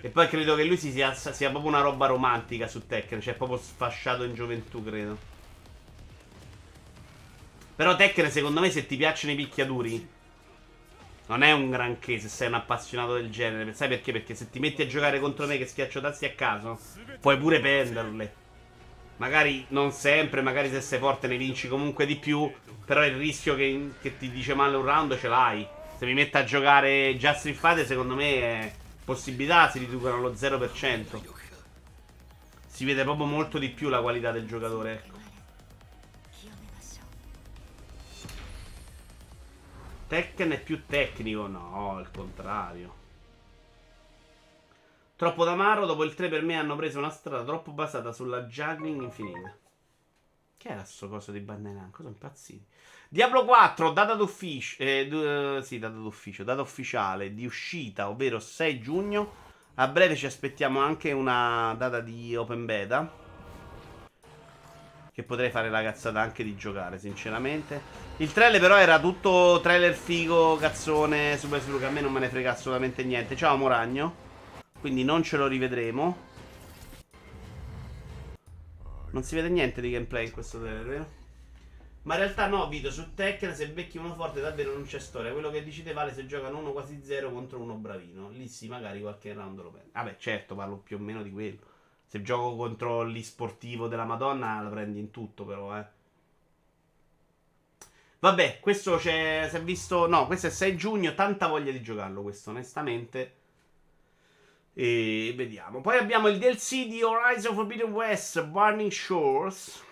Speaker 1: E poi credo che lui sia, sia proprio una roba romantica su Tekken, cioè proprio sfasciato in gioventù, credo. Però Tekken, secondo me, se ti piacciono i picchiaduri, non è un granché se sei un appassionato del genere. Sai perché? Perché se ti metti a giocare contro me che schiaccio tassi a caso, puoi pure perderle. Magari non sempre, magari se sei forte ne vinci comunque di più. Però il rischio che, che ti dice male un round ce l'hai. Se mi metto a giocare Street Fighter, secondo me è possibilità si riducono allo 0%. Si vede proprio molto di più la qualità del giocatore, Tekken è più tecnico? No, il contrario. Troppo d'amaro, dopo il 3 per me hanno preso una strada troppo basata sulla juggling infinita. Che era sto coso di Bandenan? Cosa impazziti? Diablo 4, data d'ufficio, eh, d- sì, data d'ufficio, data ufficiale di uscita, ovvero 6 giugno. A breve ci aspettiamo anche una data di open beta. Che potrei fare la cazzata anche di giocare, sinceramente. Il trailer però era tutto trailer figo, cazzone, super sicuro che a me non me ne frega assolutamente niente. Ciao Moragno. Quindi non ce lo rivedremo. Non si vede niente di gameplay in questo trailer, vero? Ma in realtà no, Vito, su Tekken se becchi uno forte davvero non c'è storia. Quello che dici te vale se giocano uno quasi zero contro uno bravino. Lì sì, magari qualche round lo prende. Vabbè, certo, parlo più o meno di quello. Se gioco contro l'isportivo della Madonna, la prendi in tutto, però, eh. Vabbè, questo c'è. Si è visto. No, questo è 6 giugno. Tanta voglia di giocarlo, questo, onestamente. E vediamo. Poi abbiamo il DLC di Horizon Forbidden West, Burning Shores.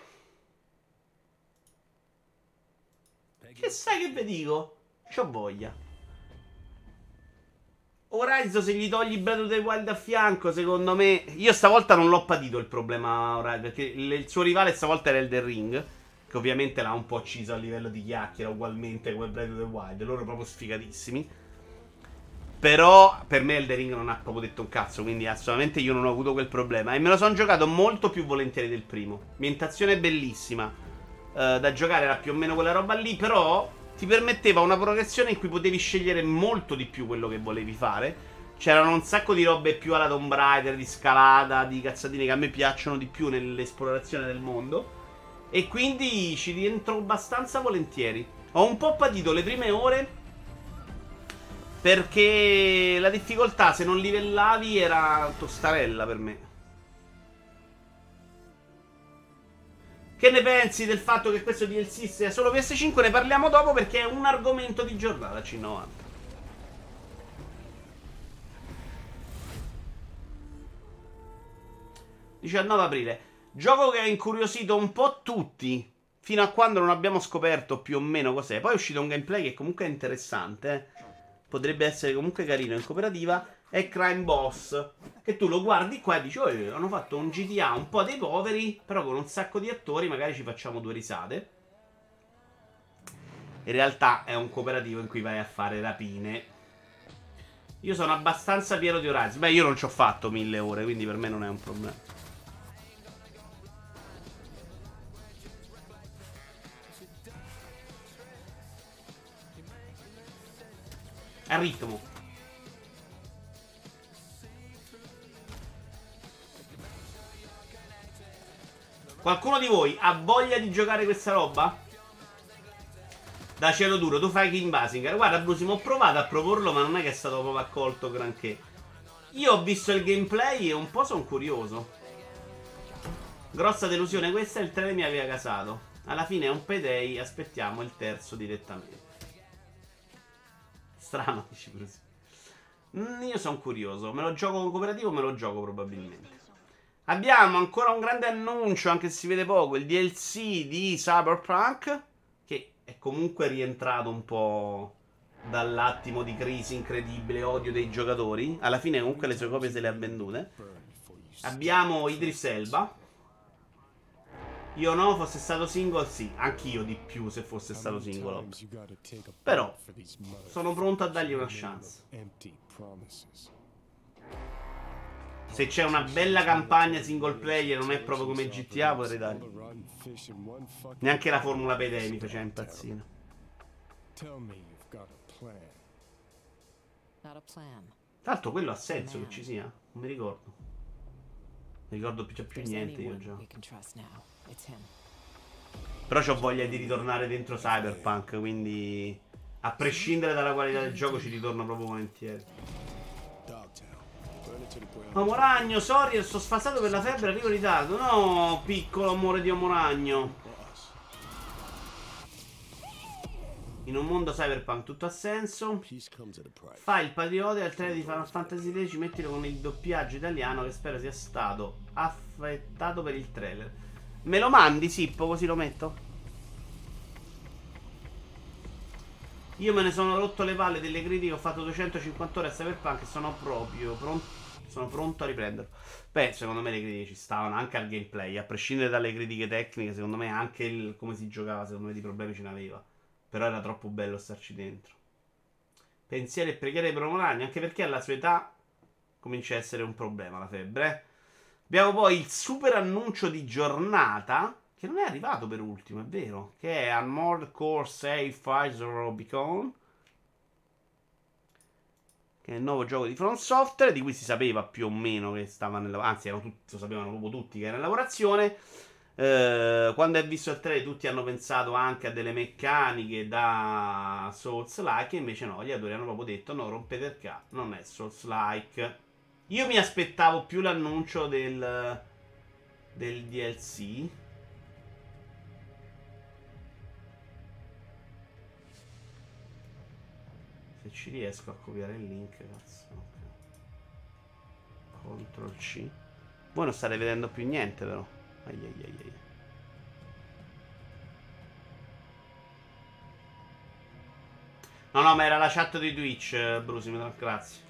Speaker 1: Che sai che vi dico? C'ho voglia. Horizon se gli togli Breath of the Wild a fianco, secondo me... Io stavolta non l'ho patito il problema Horizon, perché il suo rivale stavolta era Elden Ring, che ovviamente l'ha un po' ucciso a livello di chiacchiera, ugualmente come Breath of the Wild. Loro proprio sfigatissimi. Però per me Elden Ring non ha proprio detto un cazzo, quindi assolutamente io non ho avuto quel problema. E me lo sono giocato molto più volentieri del primo. Ambientazione bellissima eh, da giocare era più o meno quella roba lì, però ti permetteva una progressione in cui potevi scegliere molto di più quello che volevi fare. C'erano un sacco di robe più alla Tomb Raider, di scalata, di cazzatine che a me piacciono di più nell'esplorazione del mondo. E quindi ci rientro abbastanza volentieri. Ho un po' patito le prime ore. Perché la difficoltà, se non livellavi, era tostarella per me. Che ne pensi del fatto che questo DLC sia solo PS5? Ne parliamo dopo perché è un argomento di giornata C90. ...19 aprile... ...gioco che ha incuriosito un po' tutti... ...fino a quando non abbiamo scoperto più o meno cos'è... ...poi è uscito un gameplay che comunque è interessante... Eh? ...potrebbe essere comunque carino in cooperativa è Crime Boss. Che tu lo guardi qua e dici, oh, hanno fatto un GTA un po' dei poveri, però con un sacco di attori, magari ci facciamo due risate. In realtà è un cooperativo in cui vai a fare rapine. Io sono abbastanza pieno di Horizon. Beh, io non ci ho fatto mille ore, quindi per me non è un problema. A ritmo. Qualcuno di voi ha voglia di giocare questa roba? Da cielo duro, tu fai King Basinger. Guarda, Brusimo, ho provato a proporlo, ma non è che è stato proprio accolto granché. Io ho visto il gameplay e un po' sono curioso. Grossa delusione, questa il treno mi aveva casato. Alla fine è un payday, aspettiamo il terzo direttamente. Strano, dici Brusimo. Mm, io sono curioso. Me lo gioco con cooperativo, me lo gioco probabilmente. Abbiamo ancora un grande annuncio, anche se si vede poco, il DLC di Cyberpunk, che è comunque rientrato un po' dall'attimo di crisi incredibile, odio dei giocatori. Alla fine comunque le sue copie se le ha vendute. Abbiamo Idris Elba. Io no, fosse stato single, sì, anch'io di più se fosse stato singolo. Però sono pronto a dargli una chance. Se c'è una bella campagna single player, non è proprio come GTA, potrei dargli. Neanche la Formula Payday mi faceva impazzire. L'altro quello ha senso che ci sia, non mi ricordo. Mi ricordo più, più niente io già. Però ho voglia di ritornare dentro Cyberpunk, quindi a prescindere dalla qualità del gioco ci ritorno proprio volentieri. Amoragno, sorry, sto sfassato per la febbre, arrivo in ritardo. No, piccolo amore di Amoragno. In un mondo cyberpunk tutto ha senso. Fai il patriota al trailer di Final Fantasy X, mettilo con il doppiaggio italiano che spero sia stato affettato per il trailer. Me lo mandi, Sippo, così lo metto? Io me ne sono rotto le palle delle critiche, ho fatto 250 ore a Cyberpunk e sono proprio pronto sono pronto a riprenderlo. Beh, secondo me le critiche ci stavano anche al gameplay. A prescindere dalle critiche tecniche, secondo me anche il come si giocava, secondo me di problemi ce n'aveva. Però era troppo bello starci dentro. Pensieri e preghiere per Moragno, anche perché alla sua età comincia a essere un problema la febbre. Abbiamo poi il super annuncio di giornata Che non è arrivato per ultimo, è vero. Che è Armored Core 6 Pfizer Rubicon. Che è il nuovo gioco di Front Software. Di cui si sapeva più o meno che stava nella. Anzi, tutti, lo sapevano proprio tutti che era in lavorazione. Eh, quando è visto il trailer tutti hanno pensato anche a delle meccaniche da Souls-like, invece no, gli autori hanno proprio detto no, rompete il cazzo, non è Souls-like. Io mi aspettavo più l'annuncio del, del DLC. Se ci riesco a copiare il link, cazzo. Okay. Ctrl C. Voi non state vedendo più niente però. Ai ai ai ai. No, no, ma era la chat di Twitch, eh, Brusi, grazie.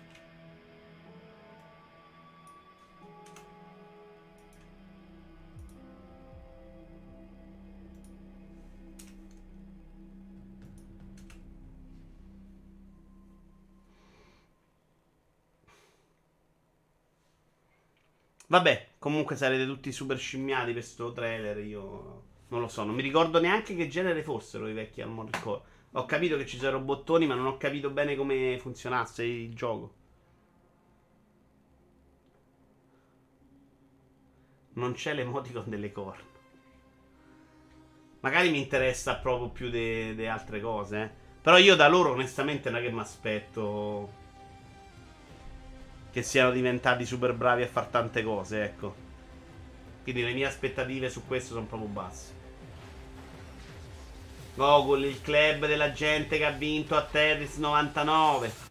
Speaker 1: Vabbè, comunque sarete tutti super scimmiati per sto trailer. Io non lo so, non mi ricordo neanche che genere fossero i vecchi Armored Core. Ho capito che ci sono bottoni, ma non ho capito bene come funzionasse il gioco. Non c'è l'emoticon delle corna. Magari mi interessa proprio più di altre cose. Eh. Però io da loro onestamente non è che mi aspetto che siano diventati super bravi a fare tante cose, ecco. Quindi le mie aspettative su questo sono proprio basse. Gogol, il club della gente che ha vinto a Terris 99.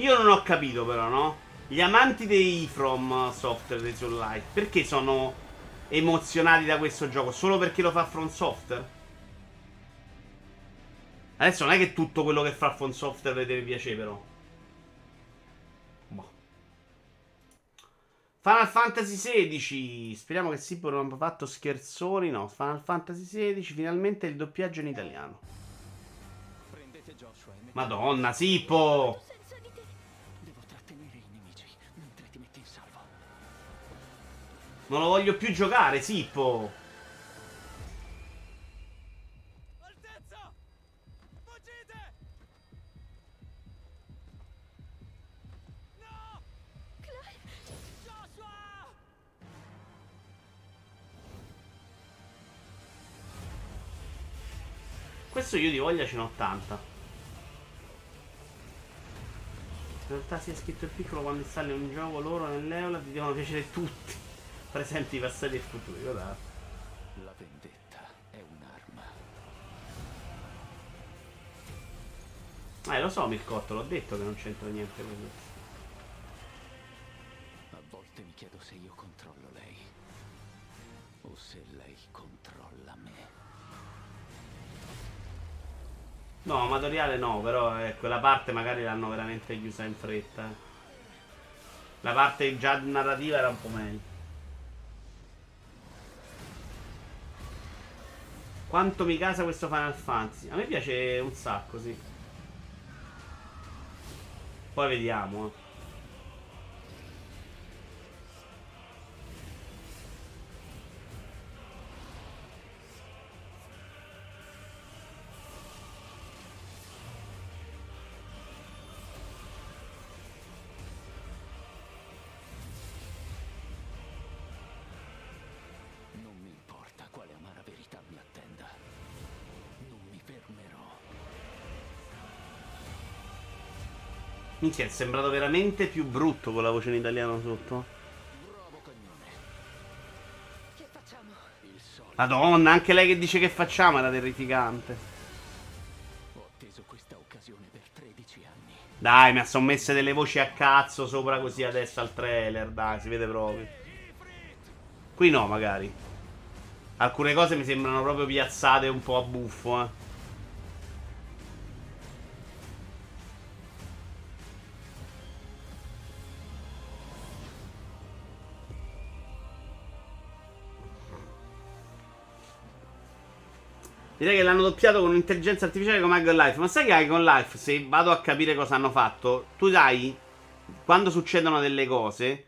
Speaker 1: Io non ho capito però, no? Gli amanti dei From Software dei Soul Light, perché sono emozionati da questo gioco? Solo perché lo fa From Software? Adesso non è che tutto quello che fa From Software deve piacere però. Boh. Final Fantasy XVI. Speriamo che Sippo non abbia fatto scherzoni. No, Final Fantasy XVI. Finalmente il doppiaggio in italiano. Madonna, Sippo! Non lo voglio più giocare, Sippo. Questo io di voglia ce n'ho tanta. In realtà si è scritto il piccolo quando installi un gioco loro nell'eola ti devono piacere tutti presenti, passati e futuri, guarda. La vendetta è un'arma. Eh, lo so, Mircotto, l'ho detto che non c'entra niente con questo. A volte mi chiedo se io controllo lei. O se lei controlla me. No, amatoriale no, però eh, quella parte magari l'hanno veramente chiusa in fretta. Eh. La parte già narrativa era un po' meglio. Quanto mi casa questo Final Fantasy? A me piace un sacco, sì. Poi vediamo, Minchia, è sembrato veramente più brutto con la voce in italiano sotto. Madonna, anche lei che dice che facciamo era terrificante. Dai, mi ha sommesse delle voci a cazzo sopra così adesso al trailer, dai, si vede proprio. Qui no, magari. Alcune cose mi sembrano proprio piazzate un po' a buffo, eh. Direi che l'hanno doppiato con un'intelligenza artificiale come Icon Life. Ma sai che Icon Life, se vado a capire cosa hanno fatto, tu dai, quando succedono delle cose,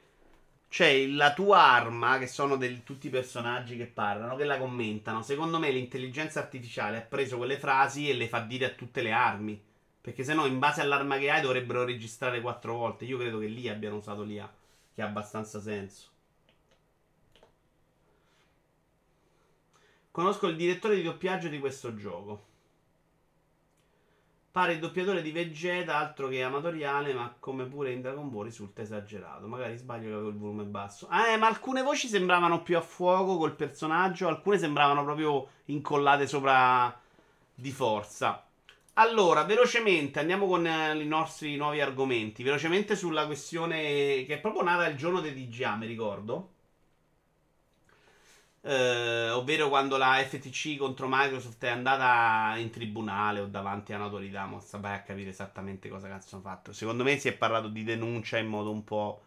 Speaker 1: c'è la tua arma, che sono del, tutti i personaggi che parlano, che la commentano. Secondo me l'intelligenza artificiale ha preso quelle frasi e le fa dire a tutte le armi. Perché se no, in base all'arma che hai, dovrebbero registrare quattro volte. Io credo che lì abbiano usato l'IA, che ha abbastanza senso. Conosco il direttore di doppiaggio di questo gioco. Pare il doppiatore di Vegeta, altro che amatoriale, ma come pure in Dragon Ball risulta esagerato. Magari sbaglio che avevo il volume basso. Ah, eh, ma alcune voci sembravano più a fuoco col personaggio, alcune sembravano proprio incollate sopra di forza. Allora, velocemente andiamo con eh, i nostri nuovi argomenti. Velocemente sulla questione che è proprio nata il giorno del DGA, mi ricordo. Eh, ovvero quando la FTC contro Microsoft è andata in tribunale o davanti a un'autorità, ma vai a capire esattamente cosa cazzo hanno fatto. Secondo me si è parlato di denuncia in modo un po'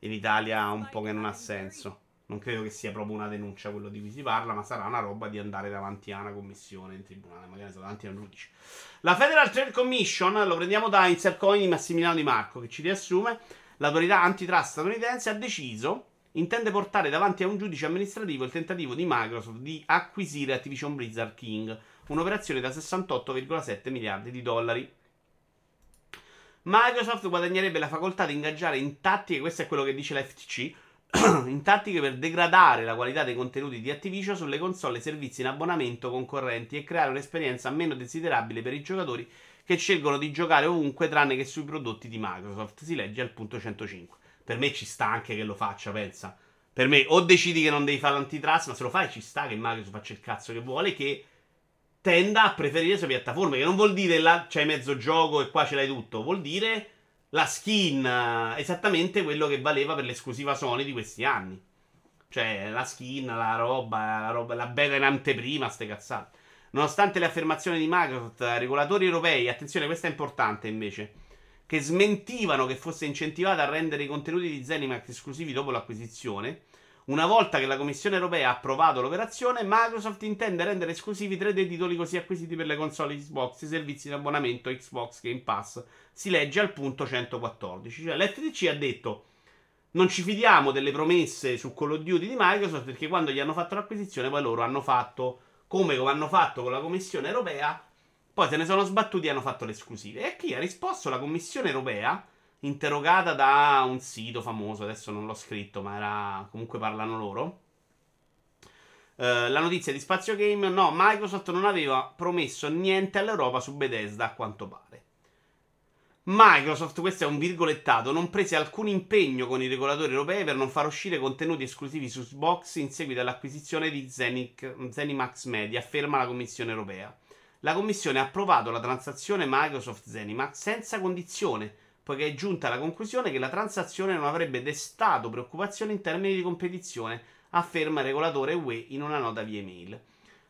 Speaker 1: in Italia un po' che non ha senso. Non credo che sia proprio una denuncia quello di cui si parla, ma sarà una roba di andare davanti a una commissione in tribunale, magari davanti a un giudice. La Federal Trade Commission, lo prendiamo da Insercoin di Massimiliano Di Marco, che ci riassume, l'autorità antitrust statunitense ha deciso intende portare davanti a un giudice amministrativo il tentativo di Microsoft di acquisire Activision Blizzard King, un'operazione da 68,7 miliardi di dollari. Microsoft guadagnerebbe la facoltà di ingaggiare in tattiche, questo è quello che dice la in tattiche per degradare la qualità dei contenuti di Activision sulle console e servizi in abbonamento concorrenti e creare un'esperienza meno desiderabile per i giocatori che scelgono di giocare ovunque tranne che sui prodotti di Microsoft. Si legge al punto 105. Per me ci sta anche che lo faccia, pensa. Per me o decidi che non devi fare l'antitrust, ma se lo fai ci sta che Microsoft faccia il cazzo che vuole, che tenda a preferire le sue piattaforme, che non vuol dire là c'hai mezzo gioco e qua ce l'hai tutto, vuol dire la skin, esattamente quello che valeva per l'esclusiva Sony di questi anni. Cioè, la skin, la roba, la, roba, la beta in anteprima, ste cazzate. Nonostante le affermazioni di Microsoft, regolatori europei, attenzione, questa è importante invece che smentivano che fosse incentivata a rendere i contenuti di Zenimax esclusivi dopo l'acquisizione. Una volta che la Commissione europea ha approvato l'operazione, Microsoft intende rendere esclusivi tre dei titoli così acquisiti per le console Xbox i servizi di abbonamento Xbox Game Pass. Si legge al punto 114. Cioè, l'FTC ha detto: Non ci fidiamo delle promesse su Call of Duty di Microsoft perché quando gli hanno fatto l'acquisizione, poi loro hanno fatto come hanno fatto con la Commissione europea poi se ne sono sbattuti e hanno fatto le esclusive. E chi ha risposto? La Commissione europea, interrogata da un sito famoso, adesso non l'ho scritto, ma era comunque parlano loro. Uh, la notizia di Spazio Game: no, Microsoft non aveva promesso niente all'Europa su Bethesda, a quanto pare. Microsoft, questo è un virgolettato, non prese alcun impegno con i regolatori europei per non far uscire contenuti esclusivi su Xbox in seguito all'acquisizione di Zenic, Zenimax Media, afferma la Commissione europea la Commissione ha approvato la transazione Microsoft-Zenimax senza condizione, poiché è giunta alla conclusione che la transazione non avrebbe destato preoccupazione in termini di competizione, afferma il regolatore UE in una nota via email.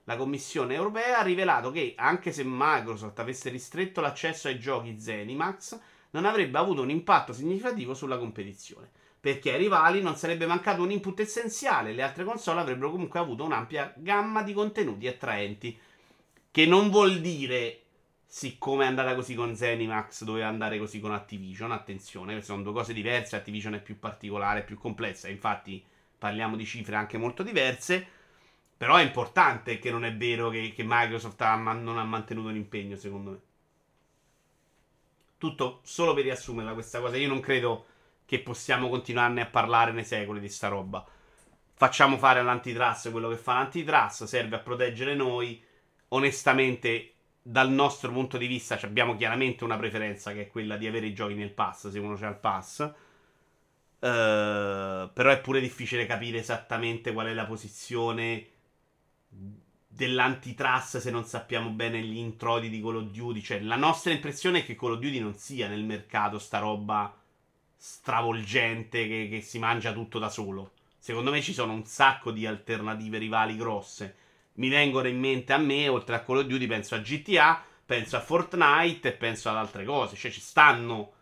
Speaker 1: La Commissione europea ha rivelato che, anche se Microsoft avesse ristretto l'accesso ai giochi Zenimax, non avrebbe avuto un impatto significativo sulla competizione perché ai rivali non sarebbe mancato un input essenziale, le altre console avrebbero comunque avuto un'ampia gamma di contenuti attraenti. Che non vuol dire, siccome è andata così con Zenimax, doveva andare così con Activision. Attenzione, sono due cose diverse. Activision è più particolare, più complessa. Infatti, parliamo di cifre anche molto diverse. Però è importante che non è vero che, che Microsoft ha, non ha mantenuto l'impegno, secondo me. Tutto solo per riassumerla questa cosa. Io non credo che possiamo continuarne a parlare nei secoli di sta roba. Facciamo fare all'antitrust quello che fa l'antitrust, serve a proteggere noi onestamente, dal nostro punto di vista, abbiamo chiaramente una preferenza che è quella di avere i giochi nel pass se uno c'ha il pass. Uh, però è pure difficile capire esattamente qual è la posizione dell'antitrust se non sappiamo bene gli introiti di Call of Duty. Cioè, la nostra impressione è che Call of Duty non sia nel mercato sta roba stravolgente che, che si mangia tutto da solo. Secondo me ci sono un sacco di alternative rivali grosse. Mi vengono in mente a me, oltre a Call of Duty, penso a GTA, penso a Fortnite e penso ad altre cose. Cioè ci stanno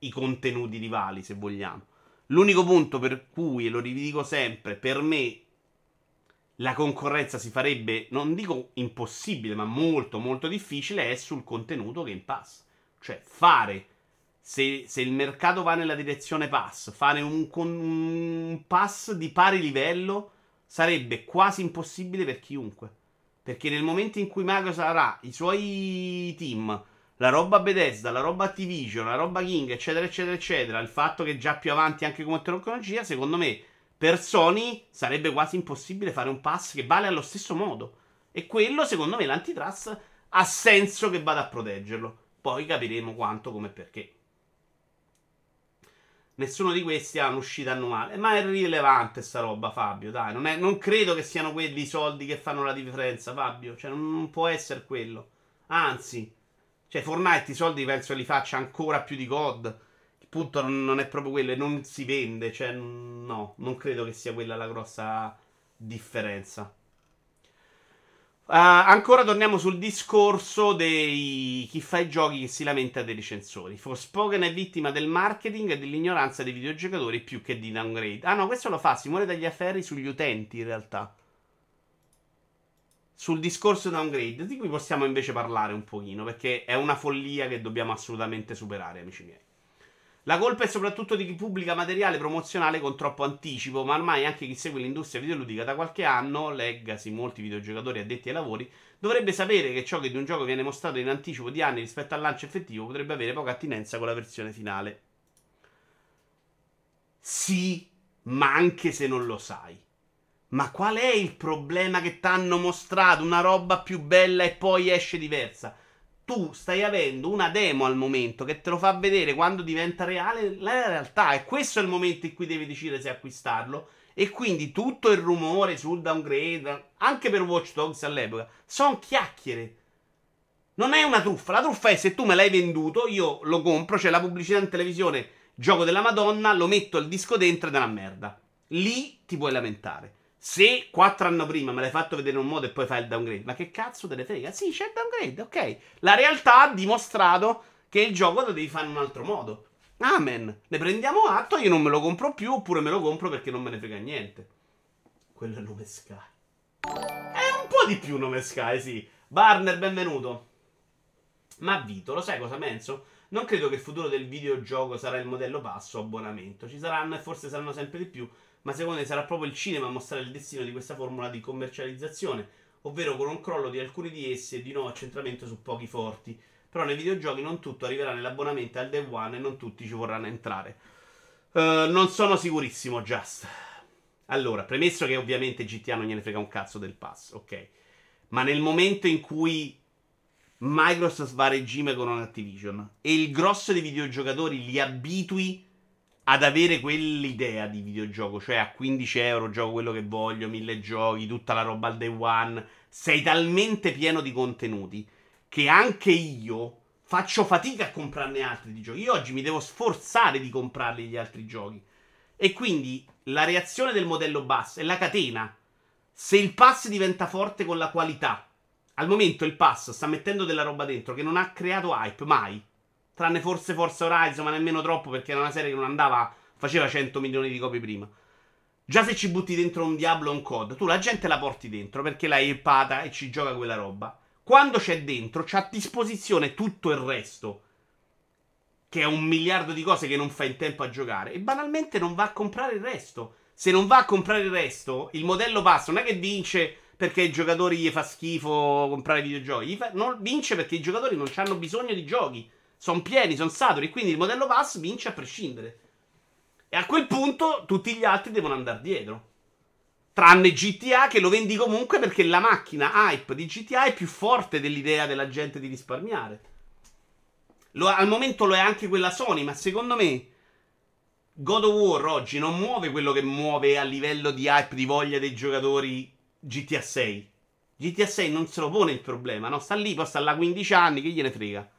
Speaker 1: i contenuti rivali, se vogliamo. L'unico punto per cui, e lo ridico sempre, per me la concorrenza si farebbe, non dico impossibile, ma molto molto difficile, è sul contenuto Game Pass. Cioè fare, se, se il mercato va nella direzione pass, fare un, un pass di pari livello sarebbe quasi impossibile per chiunque. Perché nel momento in cui Microsoft avrà i suoi team, la roba Bethesda, la roba Activision, la roba King, eccetera, eccetera, eccetera, il fatto che già più avanti anche come tecnologia, secondo me per Sony sarebbe quasi impossibile fare un pass che vale allo stesso modo. E quello, secondo me, l'antitrust ha senso che vada a proteggerlo. Poi capiremo quanto, come e perché. Nessuno di questi ha un'uscita annuale. Ma è rilevante sta roba, Fabio. Dai, non, è, non credo che siano quelli i soldi che fanno la differenza, Fabio. Cioè, non, non può essere quello. Anzi, cioè, Fortnite i soldi penso li faccia ancora più di COD punto non è proprio quello e non si vende. Cioè, no, non credo che sia quella la grossa differenza. Uh, ancora torniamo sul discorso dei chi fa i giochi che si lamenta dei recensori. Forspoken è vittima del marketing e dell'ignoranza dei videogiocatori più che di downgrade. Ah no, questo lo fa, si muore dagli afferri sugli utenti in realtà. Sul discorso downgrade, di cui possiamo invece parlare un pochino, perché è una follia che dobbiamo assolutamente superare, amici miei. La colpa è soprattutto di chi pubblica materiale promozionale con troppo anticipo, ma ormai anche chi segue l'industria videoludica da qualche anno, leggasi molti videogiocatori addetti ai lavori, dovrebbe sapere che ciò che di un gioco viene mostrato in anticipo di anni rispetto al lancio effettivo potrebbe avere poca attinenza con la versione finale. Sì, ma anche se non lo sai. Ma qual è il problema che ti hanno mostrato una roba più bella e poi esce diversa? Tu stai avendo una demo al momento che te lo fa vedere quando diventa reale la realtà. E questo è il momento in cui devi decidere se acquistarlo. E quindi tutto il rumore sul downgrade, anche per Watch Dogs all'epoca, sono chiacchiere. Non è una truffa. La truffa è se tu me l'hai venduto, io lo compro, c'è la pubblicità in televisione, gioco della Madonna, lo metto il disco dentro ed è una merda. Lì ti puoi lamentare. Se quattro anni prima me l'hai fatto vedere in un modo e poi fai il downgrade, ma che cazzo te ne frega? Sì, c'è il downgrade, ok. La realtà ha dimostrato che il gioco lo devi fare in un altro modo. Amen. Ne prendiamo atto, io non me lo compro più, oppure me lo compro perché non me ne frega niente. Quello è nome Sky. È un po' di più nome Sky, sì. Barner, benvenuto. Ma Vito, lo sai cosa penso? Non credo che il futuro del videogioco sarà il modello passo abbonamento. Ci saranno e forse saranno sempre di più ma secondo me sarà proprio il cinema a mostrare il destino di questa formula di commercializzazione, ovvero con un crollo di alcuni di essi e di nuovo accentramento su pochi forti. Però nei videogiochi non tutto arriverà nell'abbonamento al day one e non tutti ci vorranno entrare. Uh, non sono sicurissimo, Just. Allora, premesso che ovviamente GTA non gliene frega un cazzo del pass, ok. Ma nel momento in cui Microsoft va a regime con Activision e il grosso dei videogiocatori li abitui ad avere quell'idea di videogioco, cioè a 15 euro gioco quello che voglio, 1000 giochi, tutta la roba al day one, sei talmente pieno di contenuti che anche io faccio fatica a comprarne altri di giochi. Io oggi mi devo sforzare di comprarli gli altri giochi. E quindi la reazione del modello basso è la catena. Se il pass diventa forte con la qualità, al momento il pass sta mettendo della roba dentro che non ha creato hype mai Tranne forse Forza Horizon, ma nemmeno troppo perché era una serie che non andava, faceva 100 milioni di copie prima. Già se ci butti dentro un Diablo o un COD, tu la gente la porti dentro perché l'hai ippata e ci gioca quella roba. Quando c'è dentro, c'ha a disposizione tutto il resto. Che è un miliardo di cose che non fa in tempo a giocare. E banalmente non va a comprare il resto. Se non va a comprare il resto, il modello pass non è che vince perché ai giocatori gli fa schifo comprare videogiochi. Fa, non vince perché i giocatori non hanno bisogno di giochi sono pieni, sono saturi, quindi il modello pass vince a prescindere. E a quel punto tutti gli altri devono andare dietro. Tranne GTA che lo vendi comunque perché la macchina hype di GTA è più forte dell'idea della gente di risparmiare. Lo, al momento lo è anche quella Sony, ma secondo me God of War oggi non muove quello che muove a livello di hype, di voglia dei giocatori GTA 6. GTA 6 non se lo pone il problema, no? Sta lì, poi sta là 15 anni, che gliene frega.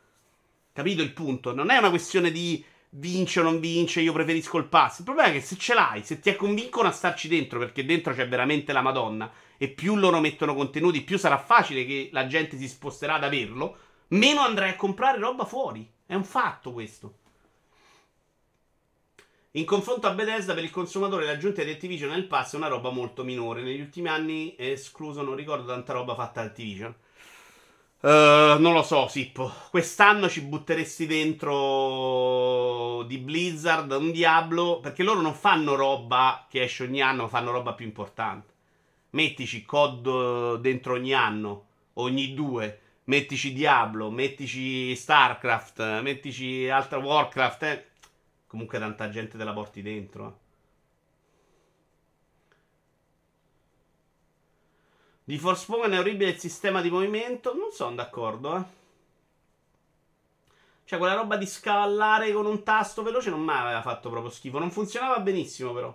Speaker 1: Capito il punto? Non è una questione di vince o non vince, io preferisco il pass. Il problema è che se ce l'hai, se ti convincono a starci dentro, perché dentro c'è veramente la Madonna, e più loro mettono contenuti, più sarà facile che la gente si sposterà ad averlo, meno andrai a comprare roba fuori. È un fatto questo. In confronto a Bethesda, per il consumatore l'aggiunta di Activision nel pass è una roba molto minore. Negli ultimi anni escluso, non ricordo tanta roba fatta da Activision. Uh, non lo so, Sippo. Quest'anno ci butteresti dentro di Blizzard un Diablo. Perché loro non fanno roba che esce ogni anno, fanno roba più importante. Mettici COD dentro ogni anno, ogni due. Mettici Diablo, mettici StarCraft, mettici altra Warcraft. Eh Comunque tanta gente te la porti dentro. Eh. Di Forspoken è orribile il sistema di movimento. Non sono d'accordo, eh. Cioè, quella roba di scavallare con un tasto veloce non mi aveva fatto proprio schifo. Non funzionava benissimo, però.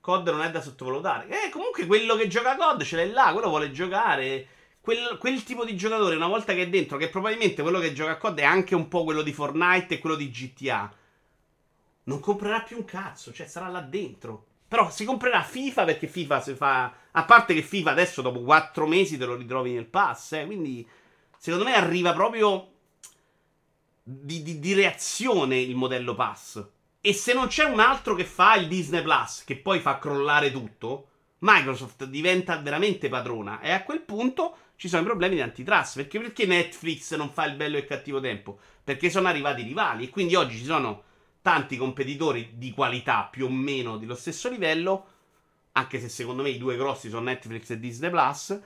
Speaker 1: COD non è da sottovalutare. Eh, comunque quello che gioca COD ce l'hai là, quello vuole giocare quel, quel, tipo di giocatore, una volta che è dentro, che probabilmente quello che gioca a COD è anche un po' quello di Fortnite e quello di GTA, non comprerà più un cazzo, cioè sarà là dentro. Però si comprerà FIFA perché FIFA si fa. A parte che FIFA adesso dopo 4 mesi te lo ritrovi nel pass, eh, quindi secondo me arriva proprio di, di, di reazione il modello pass. E se non c'è un altro che fa il Disney Plus, che poi fa crollare tutto, Microsoft diventa veramente padrona. E a quel punto ci sono i problemi di antitrust. Perché, perché Netflix non fa il bello e il cattivo tempo? Perché sono arrivati i rivali. E quindi oggi ci sono tanti competitori di qualità più o meno dello stesso livello. Anche se secondo me i due grossi sono Netflix e Disney Plus.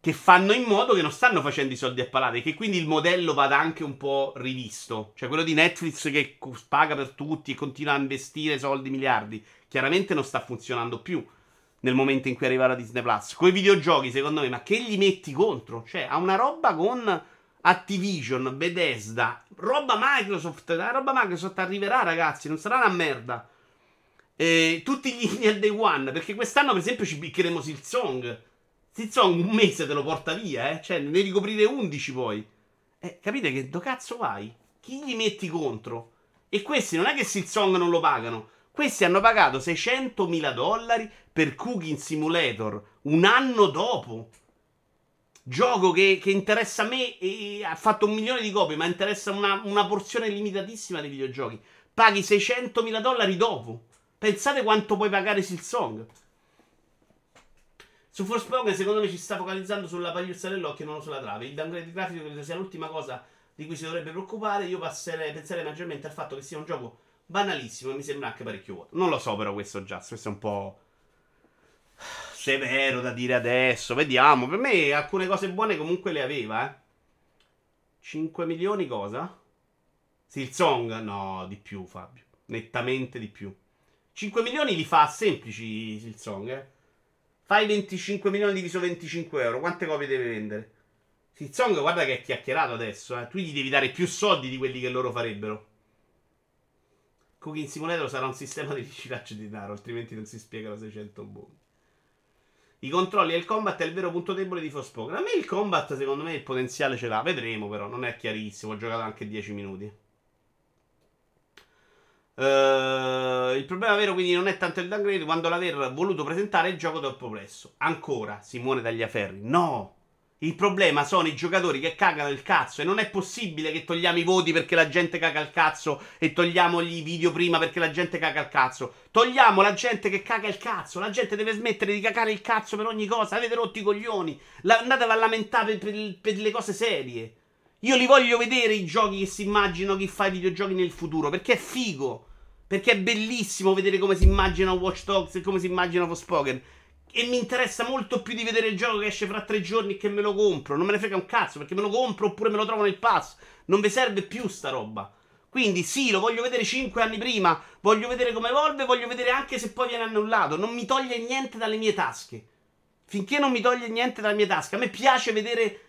Speaker 1: Che fanno in modo che non stanno facendo i soldi a palate. Che quindi il modello vada anche un po' rivisto. Cioè quello di Netflix che paga per tutti e continua a investire soldi miliardi. Chiaramente non sta funzionando più nel momento in cui arriva la Disney Plus. Con i videogiochi, secondo me, ma che gli metti contro? Cioè, ha una roba con Activision, Bethesda, roba Microsoft. La roba Microsoft arriverà, ragazzi, non sarà una merda. E tutti gli indie al day one, perché quest'anno, per esempio, ci piccheremo Silsong. Silsong un mese te lo porta via, eh? Cioè, ne ricoprire 11 poi. Eh, capite che do cazzo vai? Chi gli metti contro? E questi non è che Silsong non lo pagano. Questi hanno pagato 600.000 dollari per Cooking Simulator un anno dopo. Gioco che, che interessa a me e ha fatto un milione di copie, ma interessa una, una porzione limitatissima dei videogiochi. Paghi 600.000 dollari dopo. Pensate quanto puoi pagare Silsong. Su Forspoken secondo me ci sta focalizzando sulla pagliuzza dell'occhio e non sulla trave. Il downgrade grafico credo sia l'ultima cosa di cui si dovrebbe preoccupare. Io passerei, penserei maggiormente al fatto che sia un gioco banalissimo e mi sembra anche parecchio vuoto. Non lo so però questo già, questo è un po' severo da dire adesso. Vediamo, per me alcune cose buone comunque le aveva, eh. 5 milioni cosa? Silsong? No, di più Fabio, nettamente di più. 5 milioni li fa semplici Silsong, eh. Fai 25 milioni diviso 25 euro, quante copie deve vendere? Silsong guarda che è chiacchierato adesso, eh. Tu gli devi dare più soldi di quelli che loro farebbero. Cooking Simulator sarà un sistema di riciclaggio di denaro, altrimenti non si spiegano 600 buoni. I controlli e il combat è il vero punto debole di Forspoken. A me il combat, secondo me, il potenziale ce l'ha. Vedremo, però, non è chiarissimo. Ho giocato anche 10 minuti. Uh, il problema vero quindi non è tanto il downgrade quanto l'aver voluto presentare il gioco troppo presto. Ancora, Simone Tagliaferri. No! Il problema sono i giocatori che cagano il cazzo e non è possibile che togliamo i voti perché la gente caga il cazzo e togliamo i video prima perché la gente caga il cazzo. Togliamo la gente che caga il cazzo. La gente deve smettere di cagare il cazzo per ogni cosa. Avete rotti i coglioni. La, andatevi a lamentare per, per, per le cose serie. Io li voglio vedere i giochi che si immaginano chi fa i videogiochi nel futuro perché è figo. Perché è bellissimo vedere come si immagina Watch Dogs e come si immagina Forspoken. E mi interessa molto più di vedere il gioco che esce fra tre giorni che me lo compro. Non me ne frega un cazzo perché me lo compro oppure me lo trovo nel pass. Non vi serve più sta roba. Quindi sì, lo voglio vedere 5 anni prima, voglio vedere come evolve, voglio vedere anche se poi viene annullato. Non mi toglie niente dalle mie tasche. Finché non mi toglie niente dalle mie tasche. A me piace vedere...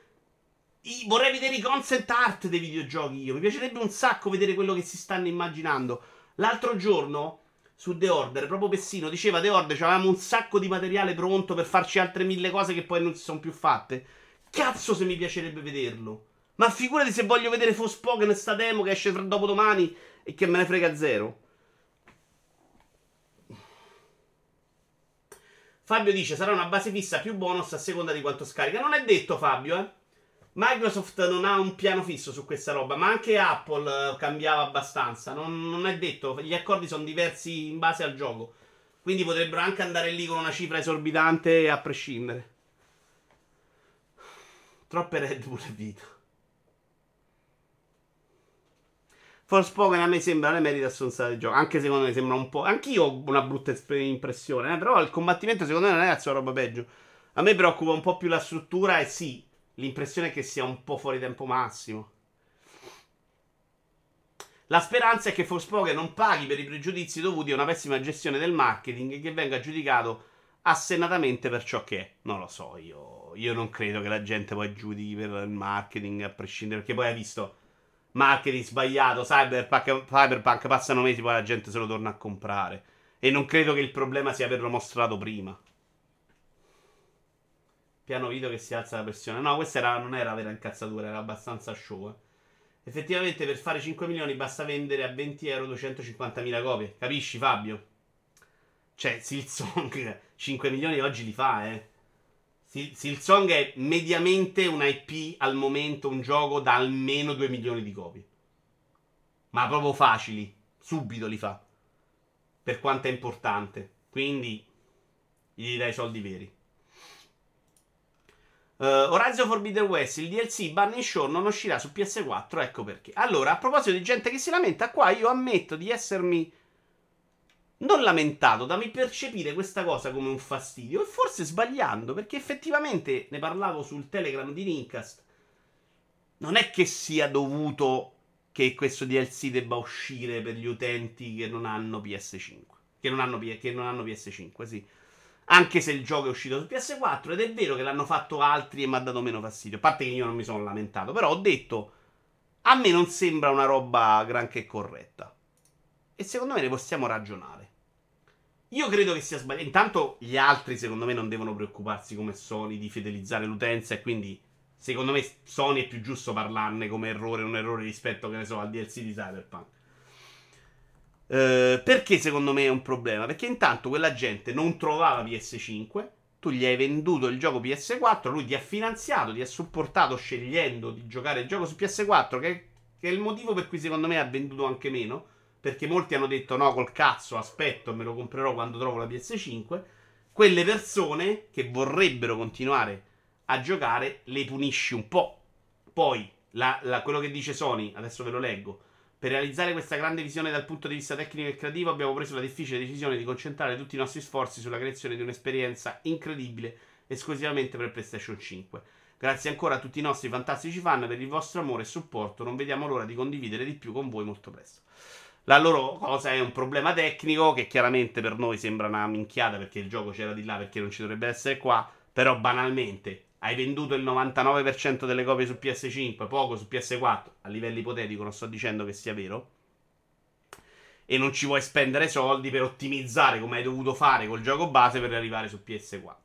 Speaker 1: Vorrei vedere i concept art dei videogiochi io. Mi piacerebbe un sacco vedere quello che si stanno immaginando. L'altro giorno su The Order, proprio Pessino diceva The Order, avevamo un sacco di materiale pronto per farci altre mille cose che poi non si sono più fatte. Cazzo se mi piacerebbe vederlo. Ma figurati se voglio vedere Forspoken sta demo che esce dopo domani e che me ne frega zero. Fabio dice sarà una base fissa più bonus a seconda di quanto scarica. Non è detto Fabio, eh. Microsoft non ha un piano fisso su questa roba, ma anche Apple eh, cambiava abbastanza. Non, non è detto, gli accordi sono diversi in base al gioco. Quindi potrebbero anche andare lì con una cifra esorbitante a prescindere. Troppe Red Bull e vita. Forspoken a me sembra non merita stronzata di gioco. Anche secondo me sembra un po'. Anch'io ho una brutta impressione. Eh? Però il combattimento secondo me non è la sua roba peggio. A me preoccupa un po' più la struttura e sì, l'impressione è che sia un po' fuori tempo massimo. La speranza è che Forspoken non paghi per i pregiudizi dovuti a una pessima gestione del marketing e che venga giudicato assennatamente per ciò che è. Non lo so, io, io non credo che la gente poi giudichi per il marketing a prescindere, perché poi hai visto marketing sbagliato, cyberpunk, cyberpunk passano mesi, poi la gente se lo torna a comprare. E non credo che il problema sia averlo mostrato prima. Piano video che si alza la pressione. No, questa era, non era vera incazzatura, era abbastanza show. Eh. Effettivamente per fare 5 milioni basta vendere a 20 euro 250.000 copie. Capisci Fabio? Cioè, Silsong 5 milioni oggi li fa, eh. Silsong è mediamente un IP al momento, un gioco da almeno 2 milioni di copie. Ma proprio facili. Subito li fa. Per quanto è importante. Quindi gli dai i soldi veri. Uh, Horizon Forbidden West, il DLC Bunny Show non uscirà su PS4, ecco perché. Allora, a proposito di gente che si lamenta, qua io ammetto di essermi non lamentato, da mi percepire questa cosa come un fastidio, e forse sbagliando, perché effettivamente ne parlavo sul Telegram di Nincast. Non è che sia dovuto che questo DLC debba uscire per gli utenti che non hanno PS5. Che non hanno, che non hanno PS5, sì. Anche se il gioco è uscito su PS4 ed è vero che l'hanno fatto altri e mi ha dato meno fastidio. A parte che io non mi sono lamentato, però ho detto a me non sembra una roba granché corretta. E secondo me ne possiamo ragionare. Io credo che sia sbagliato. Intanto gli altri, secondo me, non devono preoccuparsi come Sony di fidelizzare l'utenza. E quindi, secondo me, Sony è più giusto parlarne come errore, un errore rispetto, che ne so, al DLC di Cyberpunk. Uh, perché secondo me è un problema? Perché intanto quella gente non trovava PS5, tu gli hai venduto il gioco PS4, lui ti ha finanziato, ti ha supportato scegliendo di giocare il gioco su PS4, che, che, è il motivo per cui secondo me ha venduto anche meno, perché molti hanno detto no col cazzo, aspetto, me lo comprerò quando trovo la PS5. Quelle persone che vorrebbero continuare a giocare le punisci un po'. Poi, la, la, quello che dice Sony, adesso ve lo leggo per realizzare questa grande visione dal punto di vista tecnico e creativo abbiamo preso la difficile decisione di concentrare tutti i nostri sforzi sulla creazione di un'esperienza incredibile esclusivamente per PlayStation 5. Grazie ancora a tutti i nostri fantastici fan per il vostro amore e supporto, non vediamo l'ora di condividere di più con voi molto presto. La loro cosa è un problema tecnico che chiaramente per noi sembra una minchiata perché il gioco c'era di là perché non ci dovrebbe essere qua, però banalmente hai venduto il 99% delle copie su PS5, poco su PS4, a livello ipotetico non sto dicendo che sia vero, e non ci vuoi spendere soldi per ottimizzare come hai dovuto fare col gioco base per arrivare su PS4.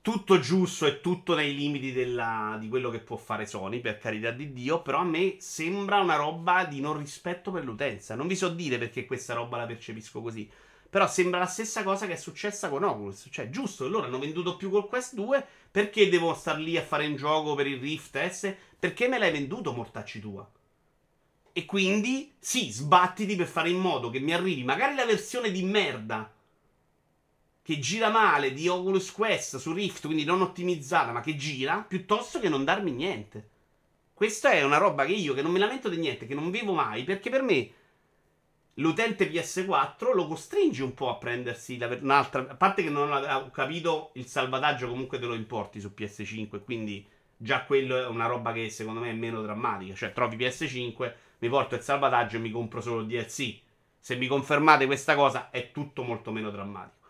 Speaker 1: Tutto giusto e tutto nei limiti della, di quello che può fare Sony, per carità di Dio, però a me sembra una roba di non rispetto per l'utenza. Non vi so dire perché questa roba la percepisco così. Però sembra la stessa cosa che è successa con Oculus. Cioè, giusto, loro hanno venduto più col Quest 2. Perché devo star lì a fare un gioco per il Rift S? Perché me l'hai venduto, mortacci tua? E quindi, sì, sbattiti per fare in modo che mi arrivi magari la versione di merda che gira male di Oculus Quest su Rift, quindi non ottimizzata, ma che gira, piuttosto che non darmi niente. Questa è una roba che io, che non mi lamento di niente, che non vivo mai, perché per me l'utente PS4 lo costringe un po' a prendersi la, un'altra. A parte che non ho capito il salvataggio, comunque te lo importi su PS5. Quindi già quello è una roba che secondo me è meno drammatica. Cioè, trovi PS5, mi porto il salvataggio e mi compro solo il DLC. Se mi confermate questa cosa, è tutto molto meno drammatico.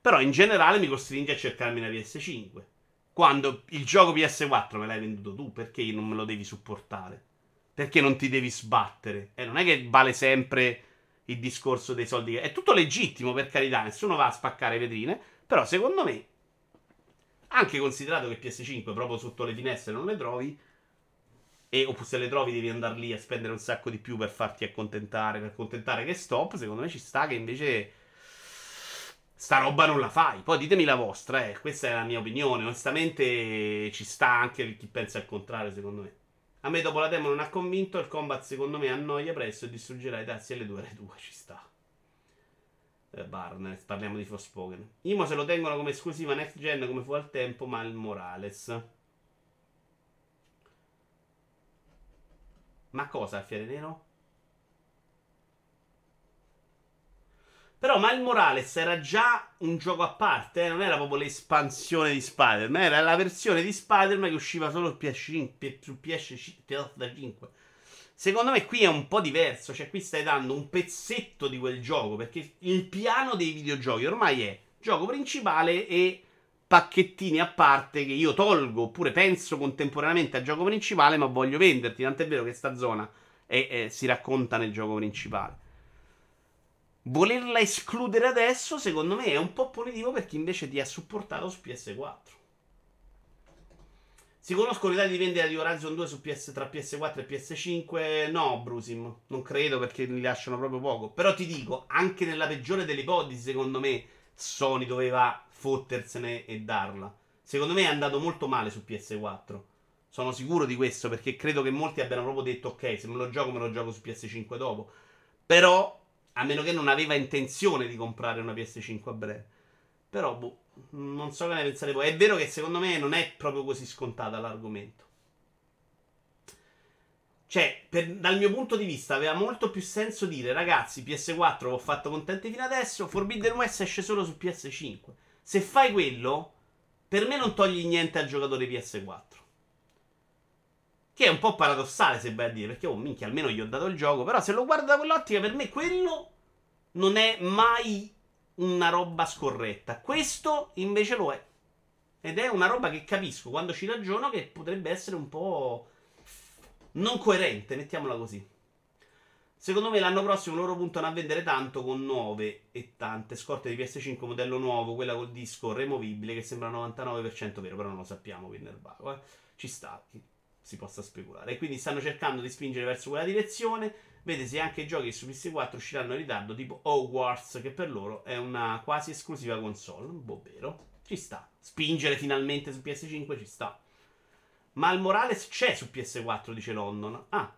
Speaker 1: Però in generale mi costringe a cercarmi una PS5. Quando il gioco PS4 me l'hai venduto tu, perché non me lo devi supportare? Perché non ti devi sbattere? E non è che vale sempre il discorso dei soldi. È tutto legittimo, per carità, nessuno va a spaccare vetrine. Però secondo me, anche considerato che PS5 proprio sotto le finestre non le trovi, E o se le trovi devi andare lì a spendere un sacco di più per farti accontentare, per accontentare che stop. Secondo me ci sta che invece sta roba non la fai. Poi ditemi la vostra, eh. Questa è la mia opinione. Onestamente ci sta anche chi pensa il contrario, secondo me. A me dopo la demo non ha convinto, il combat secondo me annoia presto e distruggerà i tassi alle 2 R2, ci sta. Eh, Barnes, parliamo di Forspoken. Imo se lo tengono come esclusiva next gen come fu al tempo, ma il Morales. Ma cosa, Fiere Nero? Però Miles Morales era già un gioco a parte, eh? non era proprio l'espansione di Spider-Man, era la versione di Spider-Man che usciva solo su PS5, su PS5. Secondo me qui è un po' diverso, cioè qui stai dando un pezzetto di quel gioco, perché il piano dei videogiochi ormai è gioco principale e pacchettini a parte che io tolgo oppure penso contemporaneamente al gioco principale ma voglio venderti, tant'è vero che sta zona è, è, si racconta nel gioco principale. Volerla escludere adesso, secondo me, è un po' punitivo per chi invece ti ha supportato su PS4. Si conoscono i dati di vendita di Horizon 2 su PS, tra PS4 e PS5? No, Brusim, non credo perché li lasciano proprio poco. Però ti dico, anche nella peggiore delle ipotesi, secondo me, Sony doveva fottersene e darla. Secondo me è andato molto male su PS4. Sono sicuro di questo perché credo che molti abbiano proprio detto ok, se me lo gioco me lo gioco su PS5 dopo. Però a meno che non aveva intenzione di comprare una PS5 a breve. Però, boh, non so che ne pensate voi. È vero che secondo me non è proprio così scontata l'argomento. Cioè, per, dal mio punto di vista, aveva molto più senso dire, ragazzi, PS4 vi ho fatto contenti fino adesso, Forbidden West esce solo su PS5. Se fai quello, per me non togli niente al giocatore PS4. Che è un po' paradossale se vai a dire, perché oh minchia, almeno gli ho dato il gioco. Però se lo guardo da quell'ottica, per me quello non è mai una roba scorretta. Questo invece lo è. Ed è una roba che capisco quando ci ragiono che potrebbe essere un po' non coerente, mettiamola così. Secondo me l'anno prossimo loro puntano a vendere tanto con nuove e tante scorte di PS5 modello nuovo, quella col disco removibile che sembra 99% vero, però non lo sappiamo qui nel vago, eh. Ci sta si possa speculare. E quindi stanno cercando di spingere verso quella direzione. Vede se anche i giochi su PS4 usciranno in ritardo, tipo Hogwarts, che per loro è una quasi esclusiva console. Po' vero. Ci sta. Spingere finalmente su PS5 ci sta. Ma il Morales c'è su PS4, dice London. Ah.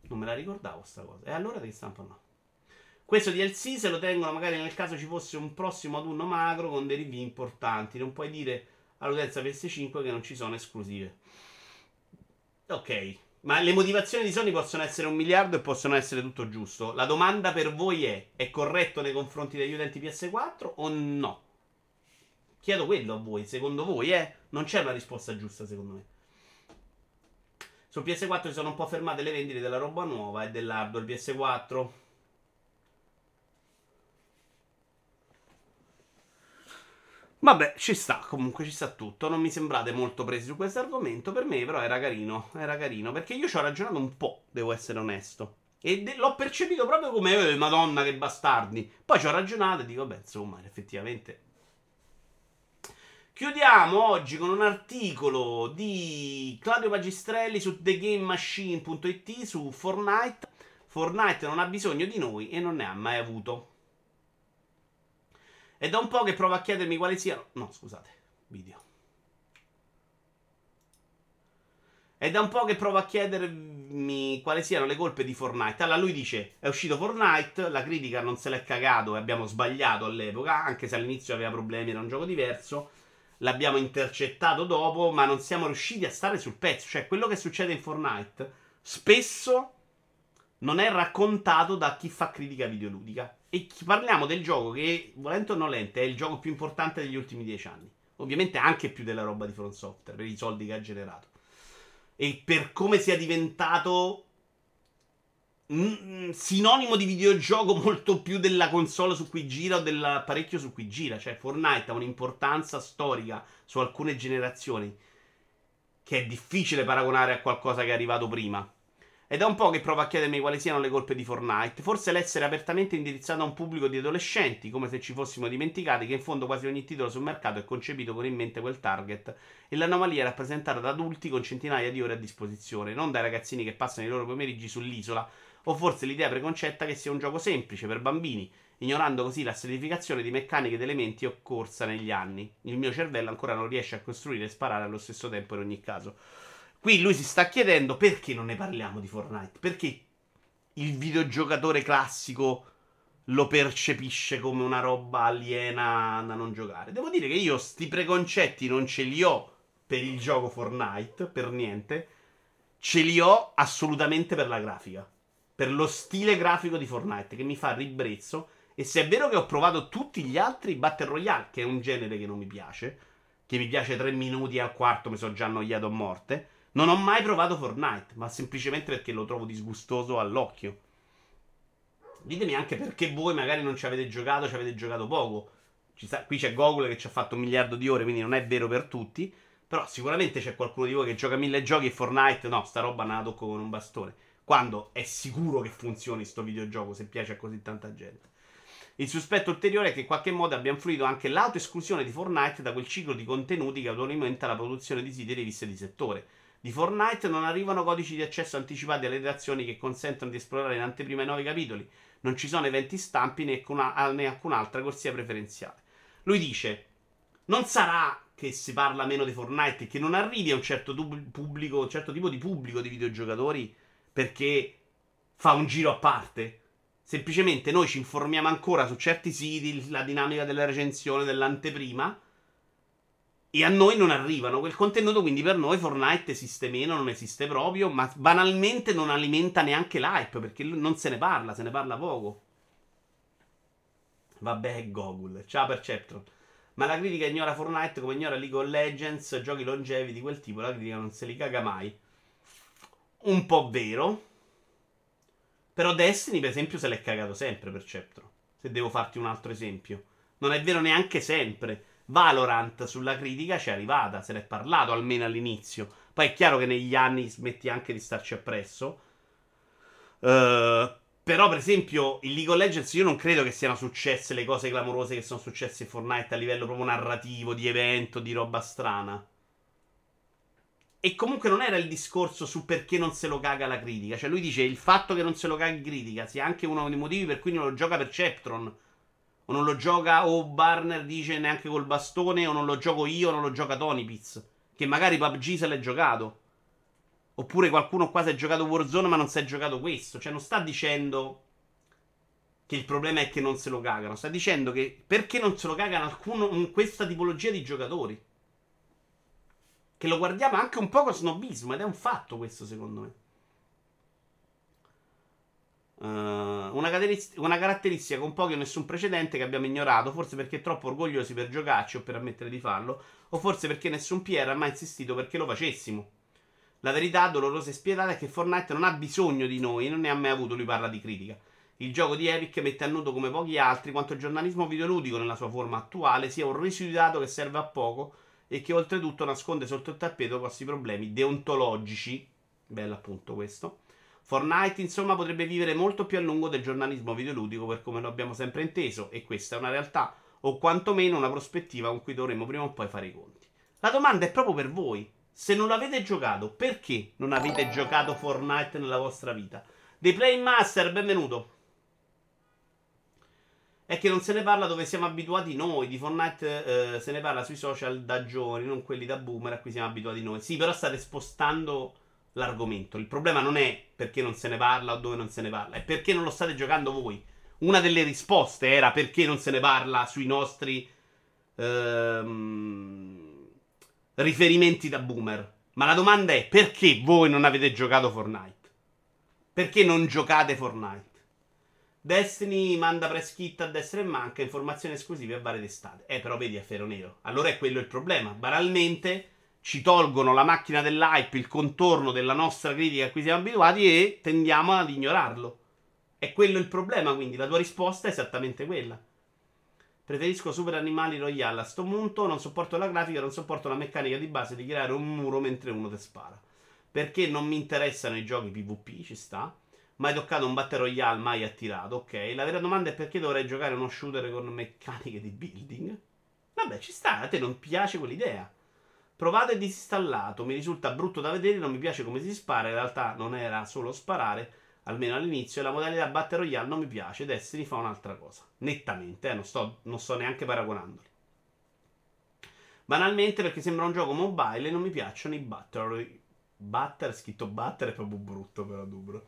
Speaker 1: Non me la ricordavo sta cosa. E allora di che stampa no? Questo DLC se lo tengono magari nel caso ci fosse un prossimo autunno magro con dei review importanti. Non puoi dire all'utenza PS5 che non ci sono esclusive. Ok, ma le motivazioni di Sony possono essere un miliardo e possono essere tutto giusto. La domanda per voi è: è corretto nei confronti degli utenti PS4 o no? Chiedo quello a voi, secondo voi, eh? Non c'è una risposta giusta, secondo me. Su PS4 si sono un po' fermate le vendite della roba nuova e dell'hardware PS4. Vabbè, ci sta, comunque ci sta tutto. Non mi sembrate molto presi su questo argomento. Per me, però, era carino. Era carino. Perché io ci ho ragionato un po', devo essere onesto. E de- l'ho percepito proprio come, eh, madonna, che bastardi. Poi ci ho ragionato e dico, beh, insomma, effettivamente. Chiudiamo oggi con un articolo di Claudio Magistrelli su TheGameMachine.it su Fortnite. Fortnite non ha bisogno di noi e non ne ha mai avuto. È da un po' che provo a chiedermi quali siano. No, scusate, video. È da un po' che provo a chiedermi quali siano le colpe di Fortnite. Allora lui dice: È uscito Fortnite, la critica non se l'è cagato e abbiamo sbagliato all'epoca, anche se all'inizio aveva problemi, era un gioco diverso. L'abbiamo intercettato dopo, ma non siamo riusciti a stare sul pezzo. Cioè, quello che succede in Fortnite spesso non è raccontato da chi fa critica videoludica. E parliamo del gioco che, volente o nolente, è il gioco più importante degli ultimi dieci anni. Ovviamente anche più della roba di Front Software, per i soldi che ha generato. E per come sia diventato sinonimo di videogioco molto più della console su cui gira o dell'apparecchio su cui gira. Cioè, Fortnite ha un'importanza storica su alcune generazioni che è difficile paragonare a qualcosa che è arrivato prima. Ed è un po' che provo a chiedermi quali siano le colpe di Fortnite. Forse l'essere apertamente indirizzato a un pubblico di adolescenti, come se ci fossimo dimenticati che in fondo quasi ogni titolo sul mercato è concepito con in mente quel target. E l'anomalia è rappresentata da adulti con centinaia di ore a disposizione, non dai ragazzini che passano i loro pomeriggi sull'isola. O forse l'idea preconcetta che sia un gioco semplice per bambini, ignorando così la stratificazione di meccaniche ed elementi occorsa negli anni. Il mio cervello ancora non riesce a costruire e sparare allo stesso tempo in ogni caso. Qui lui si sta chiedendo perché non ne parliamo di Fortnite? Perché il videogiocatore classico lo percepisce come una roba aliena da non giocare. Devo dire che io sti preconcetti non ce li ho per il gioco Fortnite, per niente. Ce li ho assolutamente per la grafica. Per lo stile grafico di Fortnite che mi fa ribrezzo. E se è vero che ho provato tutti gli altri Battle Royale, che è un genere che non mi piace, che mi piace tre minuti al quarto mi sono già annoiato a morte. Non ho mai provato Fortnite, ma semplicemente perché lo trovo disgustoso all'occhio. Ditemi anche perché voi magari non ci avete giocato, ci avete giocato poco. Sta, qui c'è Google che ci ha fatto un miliardo di ore, quindi non è vero per tutti. Però sicuramente c'è qualcuno di voi che gioca mille giochi e Fortnite, no, sta roba non la tocco con un bastone. Quando è sicuro che funzioni sto videogioco se piace a così tanta gente. Il sospetto ulteriore è che in qualche modo abbia influito anche l'autoesclusione di Fortnite da quel ciclo di contenuti che autoalimenta la produzione di siti e riviste di settore di Fortnite non arrivano codici di accesso anticipati alle redazioni che consentono di esplorare in anteprima i nuovi capitoli. Non ci sono eventi stampi né, alcuna, né alcun'altra corsia preferenziale. Lui dice: Non sarà che si parla meno di Fortnite e che non arrivi a un certo, tub- pubblico, un certo tipo di pubblico di videogiocatori perché fa un giro a parte. Semplicemente noi ci informiamo ancora su certi siti, la dinamica della recensione, dell'anteprima e a noi non arrivano quel contenuto, quindi per noi Fortnite esiste meno, non esiste proprio, ma banalmente non alimenta neanche l'hype, perché non se ne parla, se ne parla poco. Vabbè, Google. Ciao Perceptron. Ma la critica ignora Fortnite come ignora League of Legends, giochi longevi di quel tipo, la critica non se li caga mai. Un po' vero. Però Destiny, per esempio, se l'è cagato sempre, Perceptron. Se devo farti un altro esempio. Non è vero neanche sempre. Valorant sulla critica c'è arrivata, se ne è parlato almeno all'inizio. Poi è chiaro che negli anni smetti anche di starci appresso. Uh, però, per esempio, in League of Legends io non credo che siano successe le cose clamorose che sono successe in Fortnite a livello proprio narrativo, di evento, di roba strana. E comunque non era il discorso su perché non se lo caga la critica. Cioè, lui dice il fatto che non se lo caghi critica sia anche uno dei motivi per cui non lo gioca per Ceptron o non lo gioca o Barner dice neanche col bastone, o non lo gioco io, o non lo gioca Tony Piz. Che magari PUBG se l'è giocato. Oppure qualcuno qua si è giocato Warzone ma non si è giocato questo. Cioè non sta dicendo che il problema è che non se lo cagano. Sta dicendo che perché non se lo cagano alcuno questa tipologia di giocatori. Che lo guardiamo anche un po' con snobismo ed è un fatto questo secondo me. Uh, una, una, caratteristica con pochi o nessun precedente che abbiamo ignorato, forse perché troppo orgogliosi per giocarci o per ammettere di farlo, o forse perché nessun PR ha mai insistito perché lo facessimo. La verità dolorosa e spietata è che Fortnite non ha bisogno di noi, non ne ha mai avuto, lui parla di critica. Il gioco di Epic mette a nudo come pochi altri quanto il giornalismo videoludico nella sua forma attuale sia un residuato che serve a poco e che oltretutto nasconde sotto il tappeto grossi problemi deontologici. Bello appunto questo Fortnite, insomma, potrebbe vivere molto più a lungo del giornalismo videoludico per come lo abbiamo sempre inteso, e questa è una realtà, o quantomeno una prospettiva con cui dovremo prima o poi fare i conti. La domanda è proprio per voi. Se non l'avete giocato, perché non avete giocato Fortnite nella vostra vita? The Play Master, benvenuto. È che non se ne parla dove siamo abituati noi. Di Fortnite eh, se ne parla sui social da giovani, non quelli da boomer a cui siamo abituati noi. Sì, però state spostando l'argomento. Il problema non è perché non se ne parla o dove non se ne parla, è perché non lo state giocando voi. Una delle risposte era perché non se ne parla sui nostri ehm, riferimenti da boomer. Ma la domanda è perché voi non avete giocato Fortnite? Perché non giocate Fortnite? Destiny manda press a destra e manca, informazioni esclusive a varie testate. Eh, però vedi, a ferro nero. Allora è quello il problema. Banalmente ci tolgono la macchina dell'hype, il contorno della nostra critica a cui siamo abituati e tendiamo ad ignorarlo. È quello il problema, quindi la tua risposta è esattamente quella. Preferisco Super Animali Royale a sto punto, non sopporto la grafica, non sopporto la meccanica di base di creare un muro mentre uno ti spara. perché non mi interessano i giochi PvP, ci sta. Mai toccato un Battle Royale, mai attirato, ok. La vera domanda è perché dovrei giocare uno shooter con meccaniche di building? Vabbè, ci sta, a te non piace quell'idea. Provato e disinstallato, mi risulta brutto da vedere, non mi piace come si spara, in realtà non era solo sparare, almeno all'inizio, la modalità Battle Royale non mi piace, Destiny fa un'altra cosa. Nettamente, eh, non, sto, non sto neanche paragonandoli. Banalmente perché sembra un gioco mobile e non mi piacciono i Battle Butter, scritto Butter è proprio brutto però Dubro.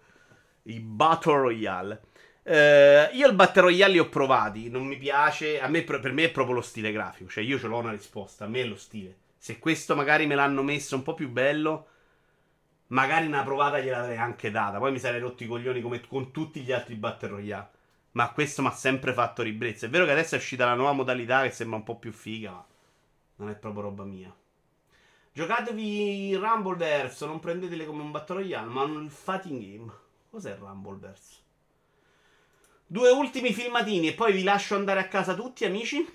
Speaker 1: I Battle Royale. Uh, io il Battle Royale li ho provati, non mi piace. Me, per me è proprio lo stile grafico. Cioè, io ce l'ho una risposta. A me è lo stile. Se questo magari me l'hanno messo un po' più bello, magari una provata gliel'avrei anche data. Poi mi sarei rotto i coglioni come con tutti gli altri Battle Royale. Ma questo mi ha sempre fatto ribrezza. È vero che adesso è uscita la nuova modalità che sembra un po' più figa, ma non è proprio roba mia. Giocatevi Rumbleverse, non prendetele come un Battle Royale, ma un fighting game. Cos'è Rumbleverse? Due ultimi filmatini e poi vi lascio andare a casa tutti, amici.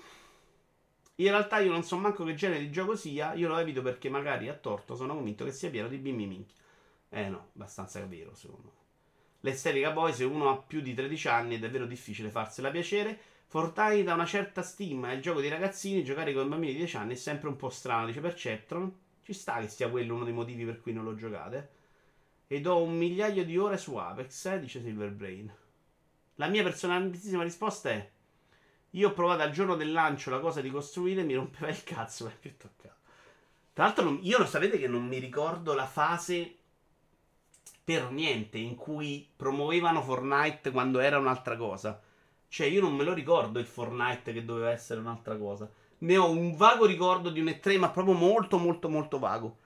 Speaker 1: In realtà io non so manco che genere di gioco sia, io lo evito perché magari a torto sono convinto che sia pieno di bimbi minchia. Eh no, abbastanza vero secondo me. L'estetica poi se uno ha più di 13 anni è davvero difficile farsela piacere. Fortnite da una certa stima è il gioco dei ragazzini, giocare con bambini di 10 anni è sempre un po' strano, dice Perceptron. Ci sta che sia quello uno dei motivi per cui non lo giocate. Ed ho un migliaio di ore su Apex, eh, dice Silverbrain. La mia personalissima risposta è: Io ho provato al giorno del lancio la cosa di costruire, mi rompeva il cazzo, ma è più toccato. Tra l'altro, non, io lo sapete che non mi ricordo la fase per niente in cui promuovevano Fortnite quando era un'altra cosa. Cioè, io non me lo ricordo il Fortnite che doveva essere un'altra cosa ne ho un vago ricordo di un E3, ma proprio molto, molto, molto vago.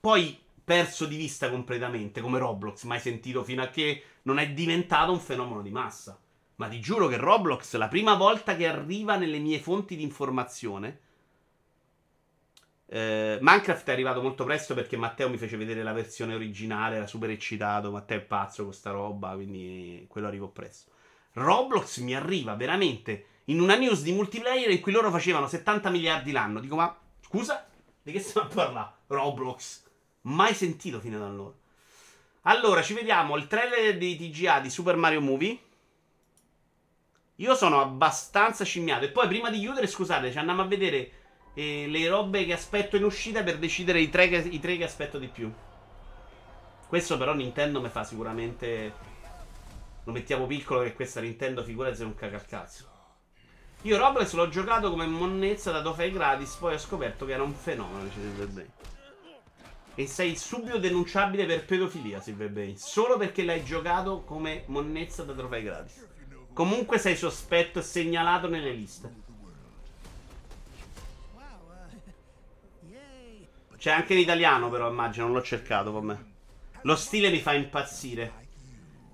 Speaker 1: Poi perso di vista completamente, come Roblox, mai sentito fino a che non è diventato un fenomeno di massa. Ma ti giuro che Roblox, la prima volta che arriva nelle mie fonti di informazione, eh, Minecraft è arrivato molto presto perché Matteo mi fece vedere la versione originale, era super eccitato, Matteo è pazzo con sta roba, quindi quello arrivò presto. Roblox mi arriva veramente in una news di multiplayer in cui loro facevano 70 miliardi l'anno. Dico, ma scusa? Di che stiamo a parlare? Roblox. Mai sentito fino ad allora. Allora, ci vediamo il trailer di TGA di Super Mario Movie. Io sono abbastanza scimmiato. E poi, prima di chiudere, scusate, ci andiamo a vedere eh, le robe che aspetto in uscita per decidere i tre, che, i tre che aspetto di più. Questo però Nintendo mi fa sicuramente... Lo mettiamo piccolo che questa Nintendo figurati non caga cazzo. Io Roblox l'ho giocato come monnezza da trofei gratis, poi ho scoperto che era un fenomeno, dice Silverbane. E sei subito denunciabile per pedofilia, Silverbane, solo perché l'hai giocato come monnezza da trofei gratis. Comunque sei sospetto e segnalato nelle liste. C'è anche in italiano però, immagino, non l'ho cercato con me. Lo stile mi fa impazzire.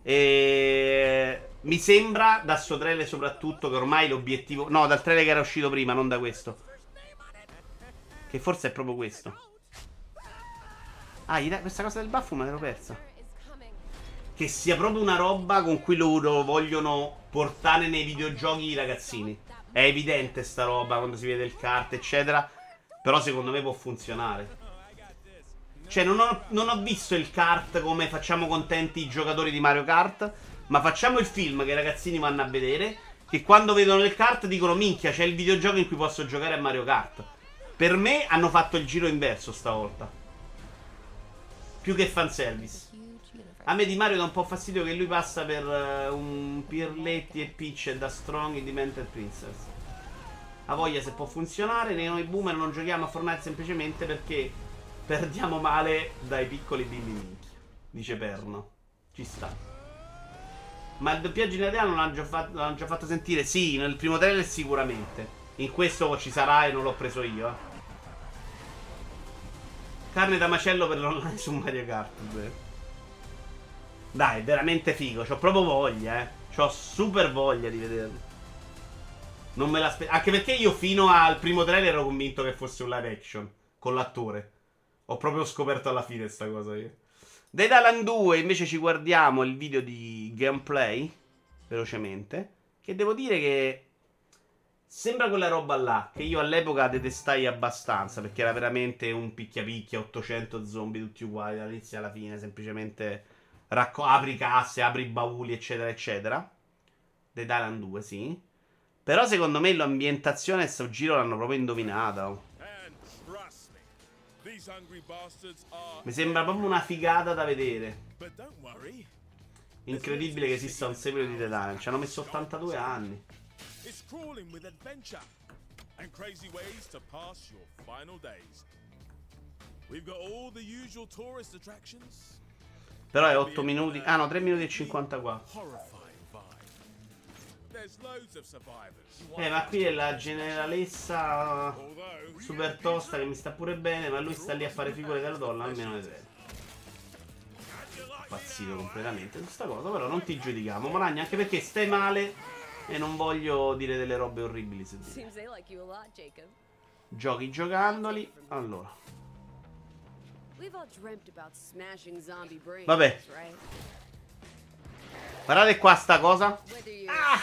Speaker 1: E mi sembra da sto trailer soprattutto che ormai l'obiettivo... No, dal trailer che era uscito prima, non da questo. Che forse è proprio questo. Ah, questa cosa del baffo me l'ero persa. Che sia proprio una roba con cui loro vogliono portare nei videogiochi i ragazzini. È evidente sta roba quando si vede il kart, eccetera. Però secondo me può funzionare. Cioè, non ho, non ho visto il kart come facciamo contenti i giocatori di Mario Kart. Ma facciamo il film che i ragazzini vanno a vedere. Che quando vedono il kart dicono: Minchia, c'è il videogioco in cui posso giocare a Mario Kart. Per me hanno fatto il giro inverso stavolta. Più che fanservice. A me di Mario dà un po' fastidio che lui passa per uh, un Pirletti e Peach da Strong in Demented Princess. A voglia se può funzionare. Noi boomer non giochiamo a Fortnite semplicemente perché perdiamo male dai piccoli bimbi minchia. Dice Perno. Ci sta. Ma il doppiaggio in italiano l'hanno già, fatto, l'hanno già fatto sentire? Sì, nel primo trailer sicuramente. In questo ci sarà e non l'ho preso io. Eh. Carne da macello per l'online su Mario Kart. Beh. Dai, veramente figo. C'ho proprio voglia, eh. C'ho super voglia di vederlo. Non me l'aspetto. Anche perché io fino al primo trailer ero convinto che fosse un live action. Con l'attore. Ho proprio scoperto alla fine sta cosa io. Dead Island 2 invece ci guardiamo il video di gameplay velocemente. Che devo dire che Sembra quella roba là che io all'epoca detestai abbastanza perché era veramente un picchia picchia 800 zombie tutti uguali dall'inizio alla fine, semplicemente racco- apri casse, apri bauli, eccetera, eccetera. Dead Island 2, sì. Però secondo me l'ambientazione a sto giro l'hanno proprio indovinata. oh. Mi sembra proprio una figata da vedere. Incredibile che esista un seguito di Dead Island. Ci hanno messo 82 anni.
Speaker 2: And crazy ways to pass your final days. We've got all the usual tourist attractions.
Speaker 1: Però è 8 minuti. Ah no, 3 minuti e 54.
Speaker 2: Horrifying vibe. There's loads of survivors.
Speaker 1: Eh, ma qui è la generalessa super tosta che mi sta pure bene, ma lui sta lì a fare figure della donna, almeno le tre. Impazzito completamente su sta cosa, però non ti giudichiamo, Moragna, anche perché stai male e non voglio dire delle robe orribili di
Speaker 3: lot, Jacob.
Speaker 1: Giochi giocandoli. Allora, Vabbè. guardate qua sta cosa. Ah!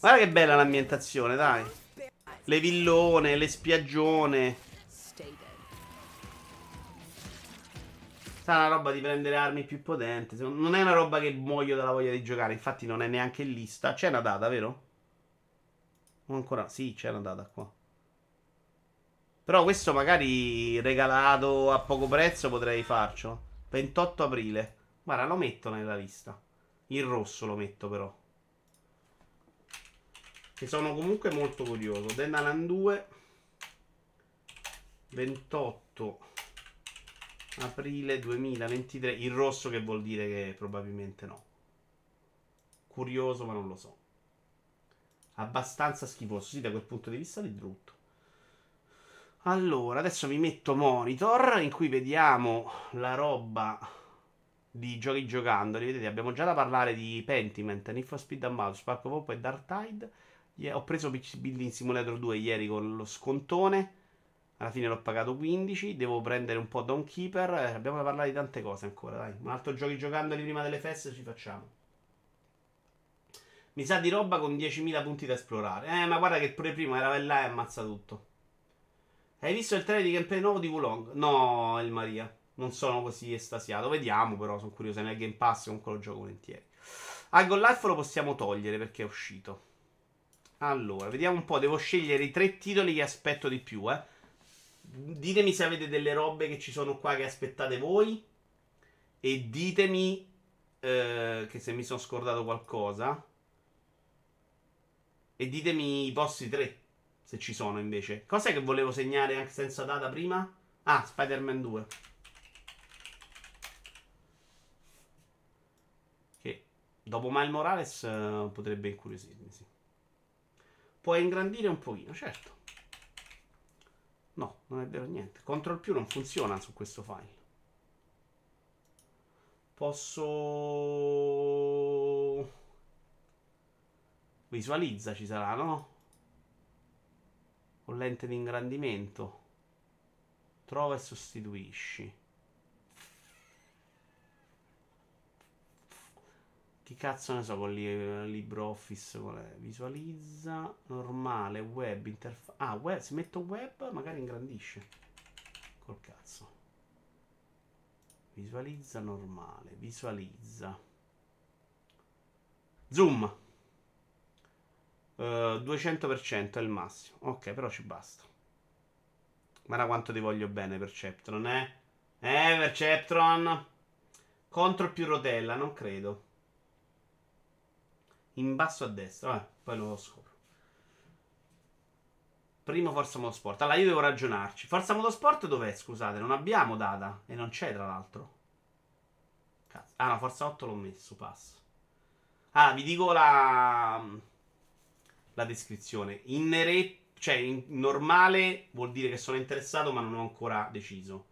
Speaker 1: Guarda che bella l'ambientazione, dai. Le villone, le spiaggione. Sarà una roba di prendere armi più potenti. Non è una roba che muoio dalla voglia di giocare. Infatti, non è neanche in lista. C'è una data, vero? O ancora? Sì, c'è una data qua. Però questo magari regalato a poco prezzo potrei farcelo. 28 aprile. Guarda, lo metto nella lista. Il rosso lo metto però. Che sono comunque molto curioso. Dead Island 2. 28 aprile 2023. Il rosso che vuol dire che probabilmente no. Curioso, ma non lo so. Abbastanza schifoso. Sì, da quel punto di vista di brutto. Allora, adesso mi metto monitor in cui vediamo la roba di giochi giocandoli. Vedete, abbiamo già da parlare di Pentiment, Need for Speed Unbound, Spark of Hope e Dark Tide. Ie- Ho preso PC Building Simulator 2 ieri con lo scontone. Alla fine l'ho pagato 15. Devo prendere un po' Dawnkeeper. Eh, abbiamo da parlare di tante cose ancora. Dai, un altro giochi giocandoli prima delle feste ci facciamo. Mi sa di roba con 10.000 punti da esplorare. Eh, ma guarda che pure prima era là e ammazza tutto. Hai visto il trailer di gameplay nuovo di Wulong? No, il Maria. Non sono così estasiato. Vediamo, però, sono curioso. Nel Game Pass comunque lo gioco volentieri. Ah, Gol Life lo possiamo togliere perché è uscito. Allora, vediamo un po'. Devo scegliere i tre titoli che aspetto di più, eh. Ditemi se avete delle robe che ci sono qua che aspettate voi. E ditemi eh, che se mi sono scordato qualcosa. E ditemi i vostri tre. Se ci sono invece. Cos'è che volevo segnare anche senza data prima? Ah, Spider-Man 2. Che dopo Miles Morales eh, potrebbe incuriosirmi, sì. Puoi ingrandire un pochino, certo. No, non è vero niente. Control più non funziona su questo file. Posso... Visualizza ci sarà, no? Con lente di ingrandimento. Trova e sostituisci. Chi cazzo ne so con li- LibreOffice qual è? Visualizza, normale, web, interfaccia. Ah, web, se metto web magari ingrandisce. Col cazzo. Visualizza normale, visualizza. Zoom. Eh, 200% è il massimo. Ok, però ci basta. Guarda quanto ti voglio bene, Perceptron, eh? Eh, Perceptron. Control più rotella, non credo. In basso a destra, vabbè, poi lo scopro. Primo Forza Motorsport. Allora, io devo ragionarci. Forza Motorsport dov'è? Scusate, non abbiamo data. E non c'è, tra l'altro. Cazzo. Ah, no, Forza 8 l'ho messo, passo. Ah, vi dico la... La descrizione. In nere... Cioè, in normale vuol dire che sono interessato, ma non ho ancora deciso.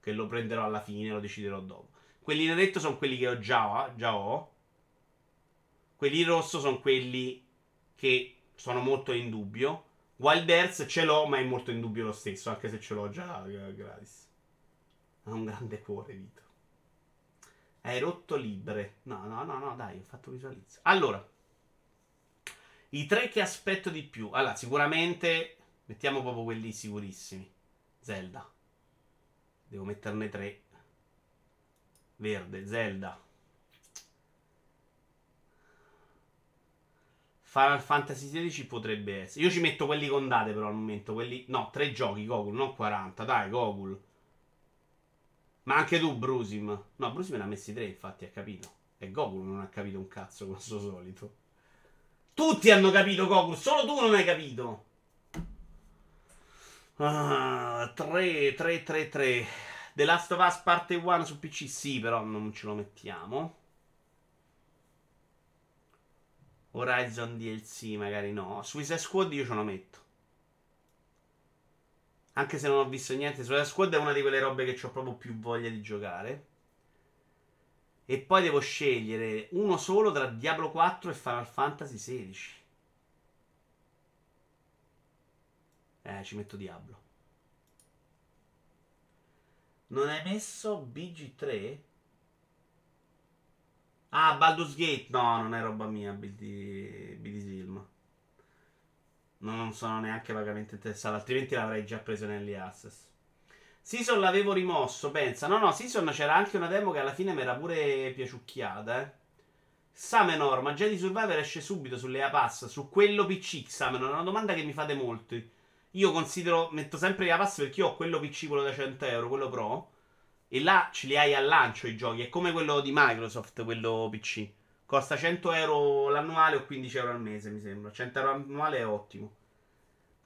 Speaker 1: Che lo prenderò alla fine, lo deciderò dopo. Quelli in neretto sono quelli che ho già, già ho. Quelli in rosso sono quelli che sono molto in dubbio. Wild Earth ce l'ho, ma è molto in dubbio lo stesso, anche se ce l'ho già eh, gratis. Ha un grande cuore, Vito. Hai rotto libre. No, no, no, no, dai, ho fatto visualizza. Allora. I tre che aspetto di più. Allora, sicuramente mettiamo proprio quelli sicurissimi. Zelda. Devo metterne tre. Verde, Zelda. Final Fantasy XVI potrebbe essere. Io ci metto quelli con date però al momento. Quelli... No, tre giochi, Gogul, non 40. Dai, Gogul. Ma anche tu, Brusim. No, Brusim ne ha messi tre, infatti, ha capito. E Gogul non ha capito un cazzo, con suo solito. Tutti hanno capito, Gogul, solo tu non hai capito. Ah, 3, 3, 3, 3. The Last of Us parte 1 su PC, sì, però non ce lo mettiamo. Horizon DLC magari no. Suicide Squad io ce lo metto. Anche se non ho visto niente, Suicide Squad è una di quelle robe che ho proprio più voglia di giocare. E poi devo scegliere uno solo tra Diablo 4 e Final Fantasy XVI. Eh, ci metto Diablo. Non hai messo BG3? Ah, Baldur's Gate. No, non è roba mia, BD. No, non sono neanche vagamente interessato, altrimenti l'avrei già preso access. Season l'avevo rimosso, pensa. No, no, Season c'era anche una demo che alla fine mi era pure piaciucchiata, eh. Samenor, ma Jedi Survivor esce subito sulle A-Pass, su quello PC, Samenor, è una domanda che mi fate molti. Io considero, metto sempre le A-Pass perché io ho quello PC, quello da 100 euro, quello Pro. E là ce li hai al lancio i giochi. È come quello di Microsoft, quello PC. Costa 100 euro l'annuale o 15 euro al mese, mi sembra. 100 euro l'annuale è ottimo.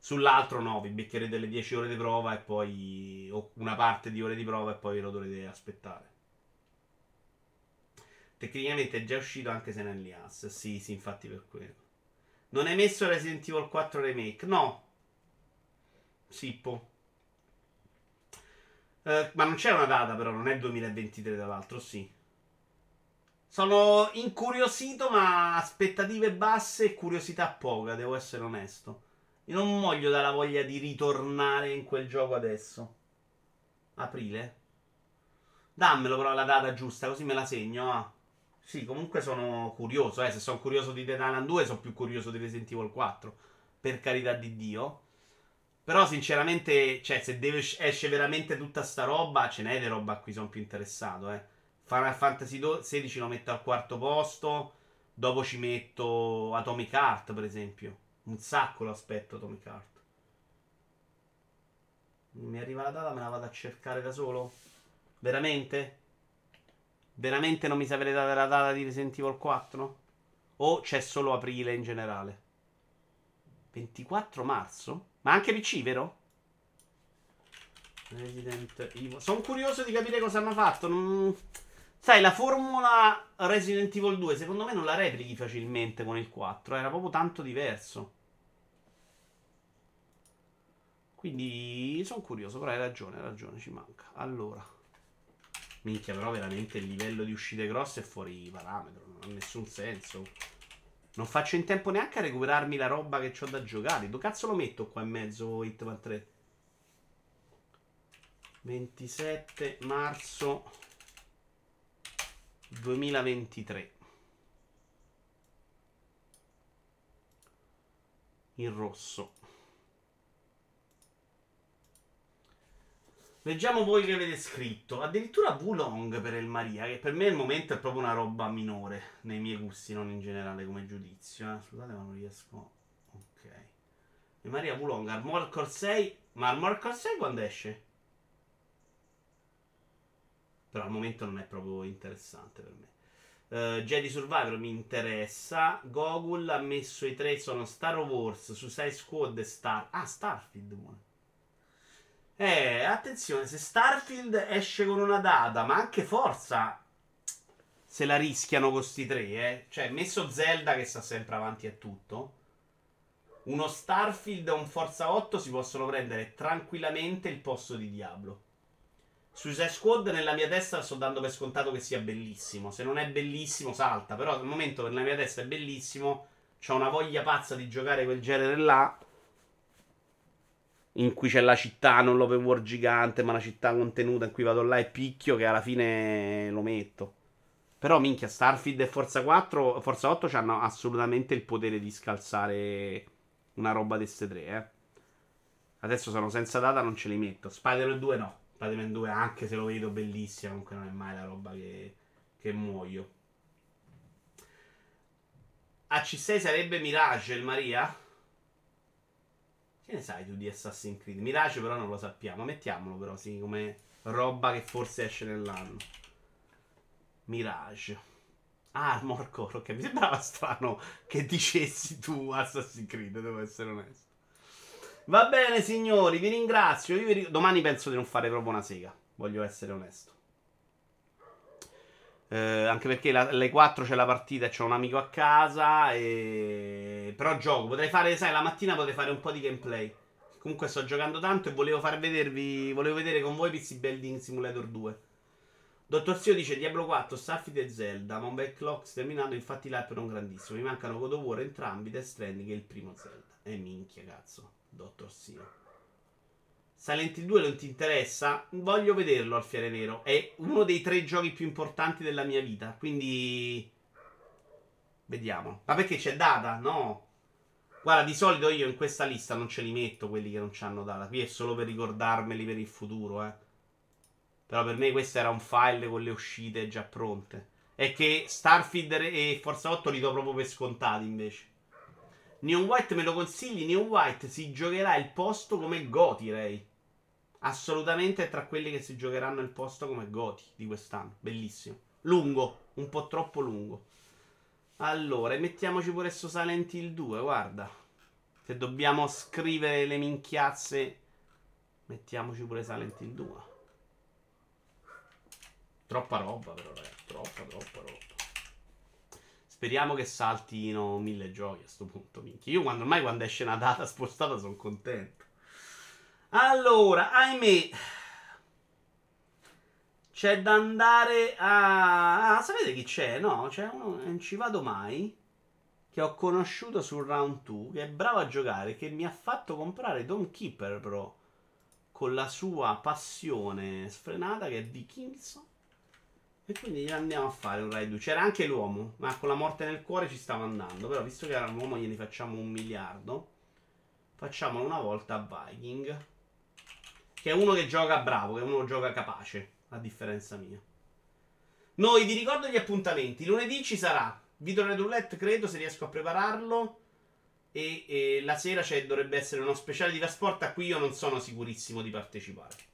Speaker 1: Sull'altro no, vi beccherete le 10 ore di prova e poi. o una parte di ore di prova e poi lo dovrete aspettare. Tecnicamente è già uscito anche se non è Lias. Sì, sì, infatti per quello. Non hai messo Resident Evil 4 Remake? No. Sippo. Eh, ma non c'è una data, però, non è 2023 dall'altro, sì. Sono incuriosito, ma aspettative basse e curiosità poca, devo essere onesto. Io non voglio dalla voglia di ritornare in quel gioco adesso. Aprile? Dammelo però la data giusta, così me la segno. Ah. Sì, comunque sono curioso. Eh. Se sono curioso di The Island 2, sono più curioso di Resident Evil 4. Per carità di Dio. Però, sinceramente, cioè, se deve, esce veramente tutta sta roba, ce n'è di roba a cui sono più interessato, eh. Final Fantasy XVI lo metto al quarto posto. Dopo ci metto Atomic Heart, per esempio. Un sacco lo aspetto Atomic Heart. Mi arriva la data, me la vado a cercare da solo? Veramente? Veramente non mi sapete dare la data di Resident Evil 4? O c'è solo aprile in generale? 24 marzo? Ma anche PC, vero? Resident Evil. Sono curioso di capire cosa hanno fatto. Non... Sai, la formula Resident Evil 2 secondo me non la replichi facilmente con il 4. Era proprio tanto diverso. Quindi sono curioso, però hai ragione, hai ragione, ci manca. Allora. Minchia, però veramente il livello di uscite grosse è fuori parametro. Non ha nessun senso. Non faccio in tempo neanche a recuperarmi la roba che ho da giocare. Dove cazzo lo metto qua in mezzo Hitman 3? 27 marzo 2023. In rosso. Leggiamo voi che avete scritto. Addirittura Wulong per il Maria, che per me al momento è proprio una roba minore nei miei gusti, non in generale come giudizio. Eh. Scusate, ma non riesco. Ok. Il Maria Wulong, Armor Core 6. Ma Armor Core 6 quando esce? Però al momento non è proprio interessante per me. Uh, Jedi Survivor mi interessa. Gogul ha messo i tre: sono Star Wars, Suicide Squad e Star. Ah, Starfield. Buono. Eh, attenzione, se Starfield esce con una data, ma anche Forza se la rischiano questi tre, eh. Cioè, messo Zelda che sta sempre avanti a tutto. Uno Starfield e un Forza 8 si possono prendere tranquillamente il posto di Diablo. Suicide Squad nella mia testa sto dando per scontato che sia bellissimo. Se non è bellissimo salta, però al momento nella mia testa è bellissimo. Ho una voglia pazza di giocare quel genere là in cui c'è la città, non l'open world gigante, ma la città contenuta in cui vado là e picchio che alla fine lo metto. Però, minchia, Starfield e Forza 4, Forza 8 hanno assolutamente il potere di scalzare una roba di queste tre, eh. Adesso sono senza data, non ce li metto. Spider-Man 2 no. Spider-Man 2, anche se lo vedo bellissima, comunque non è mai la roba che, che muoio. AC6 sarebbe Mirage, il Maria? Che ne sai tu di Assassin's Creed? Mirage però non lo sappiamo. Mettiamolo però, sì, come roba che forse esce nell'anno. Mirage. Ah, Morcore, ok. Mi sembrava strano che dicessi tu Assassin's Creed, devo essere onesto. Va bene, signori, vi ringrazio. Io vi... Domani penso di non fare proprio una sega. Voglio essere onesto. Eh, anche perché alle 4 c'è la partita e c'ho un amico a casa. E... Però gioco. Potrei fare, sai, la mattina potrei fare un po' di gameplay. Comunque sto giocando tanto e volevo far vedervi. Volevo vedere con voi PC Building Simulator 2. Dottor Sio dice Diablo 4, Starfield e Zelda, ma un backlog sterminato, infatti l'hype non grandissimo. Mi mancano God of War entrambi, Death Stranding e il primo Zelda. E minchia, cazzo. Dottor Sio. Silent Hill 2 non ti interessa? Voglio vederlo al Fiere Nero. È uno dei tre giochi più importanti della mia vita. Quindi. Vediamo. Ma perché c'è data? No. Guarda, di solito io in questa lista non ce li metto quelli che non hanno data. Qui è solo per ricordarmeli per il futuro, eh. Però per me questo era un file con le uscite già pronte. È che Starfield e Forza 8 li do proprio per scontati invece. Neon White me lo consigli? Neon White si giocherà il posto come Goti, Ray. Assolutamente è tra quelli che si giocheranno il posto come Goti di quest'anno. Bellissimo. Lungo, un po' troppo lungo. Allora, mettiamoci pure su Silent Hill 2, guarda. Se dobbiamo scrivere le minchiazze, mettiamoci pure Silent Hill 2. Troppa roba però, ragazzi. Troppa, troppa roba. Speriamo che saltino mille giochi a questo punto, minchia. Io quando, ormai quando esce una data spostata sono contento. Allora, ahimè. C'è da andare a... Ah, sapete chi c'è? No, c'è uno, non ci vado mai, che ho conosciuto sul round 2, che è bravo a giocare, che mi ha fatto comprare Dome Keeper Pro, con la sua passione sfrenata, che è Dickinson. E quindi andiamo a fare un raid. C'era anche l'uomo, ma con la morte nel cuore ci stava andando. Però visto che era l'uomo gliene facciamo un miliardo. Facciamolo una volta a Viking. Che è uno che gioca bravo, che è uno che gioca capace, a differenza mia. Noi vi ricordo gli appuntamenti. Lunedì ci sarà Video Red Roulette, credo, se riesco a prepararlo. E, e la sera dovrebbe essere uno speciale di Vasport a cui io non sono sicurissimo di partecipare.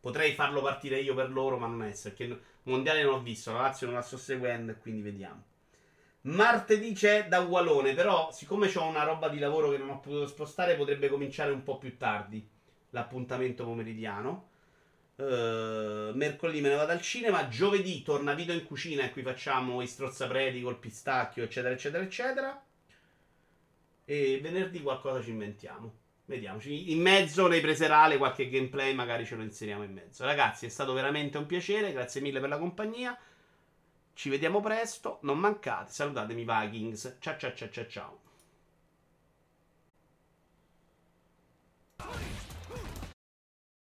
Speaker 1: Potrei farlo partire io per loro, ma non è perché mondiale non ho visto, la Lazio non la sto seguendo e quindi vediamo. Martedì c'è da Ualone, però siccome ho una roba di lavoro che non ho potuto spostare, potrebbe cominciare un po' più tardi l'appuntamento pomeridiano. Uh, mercoledì me ne vado al cinema. Giovedì torna Vito in cucina e qui facciamo i strozzapreti col pistacchio, eccetera, eccetera, eccetera. E venerdì qualcosa ci inventiamo. Vediamoci. In mezzo nei preserale qualche gameplay magari ce lo inseriamo in mezzo. Ragazzi, è stato veramente un piacere. Grazie mille per la compagnia. Ci vediamo presto. Non mancate. Salutatemi Vikings. Ciao ciao ciao ciao ciao.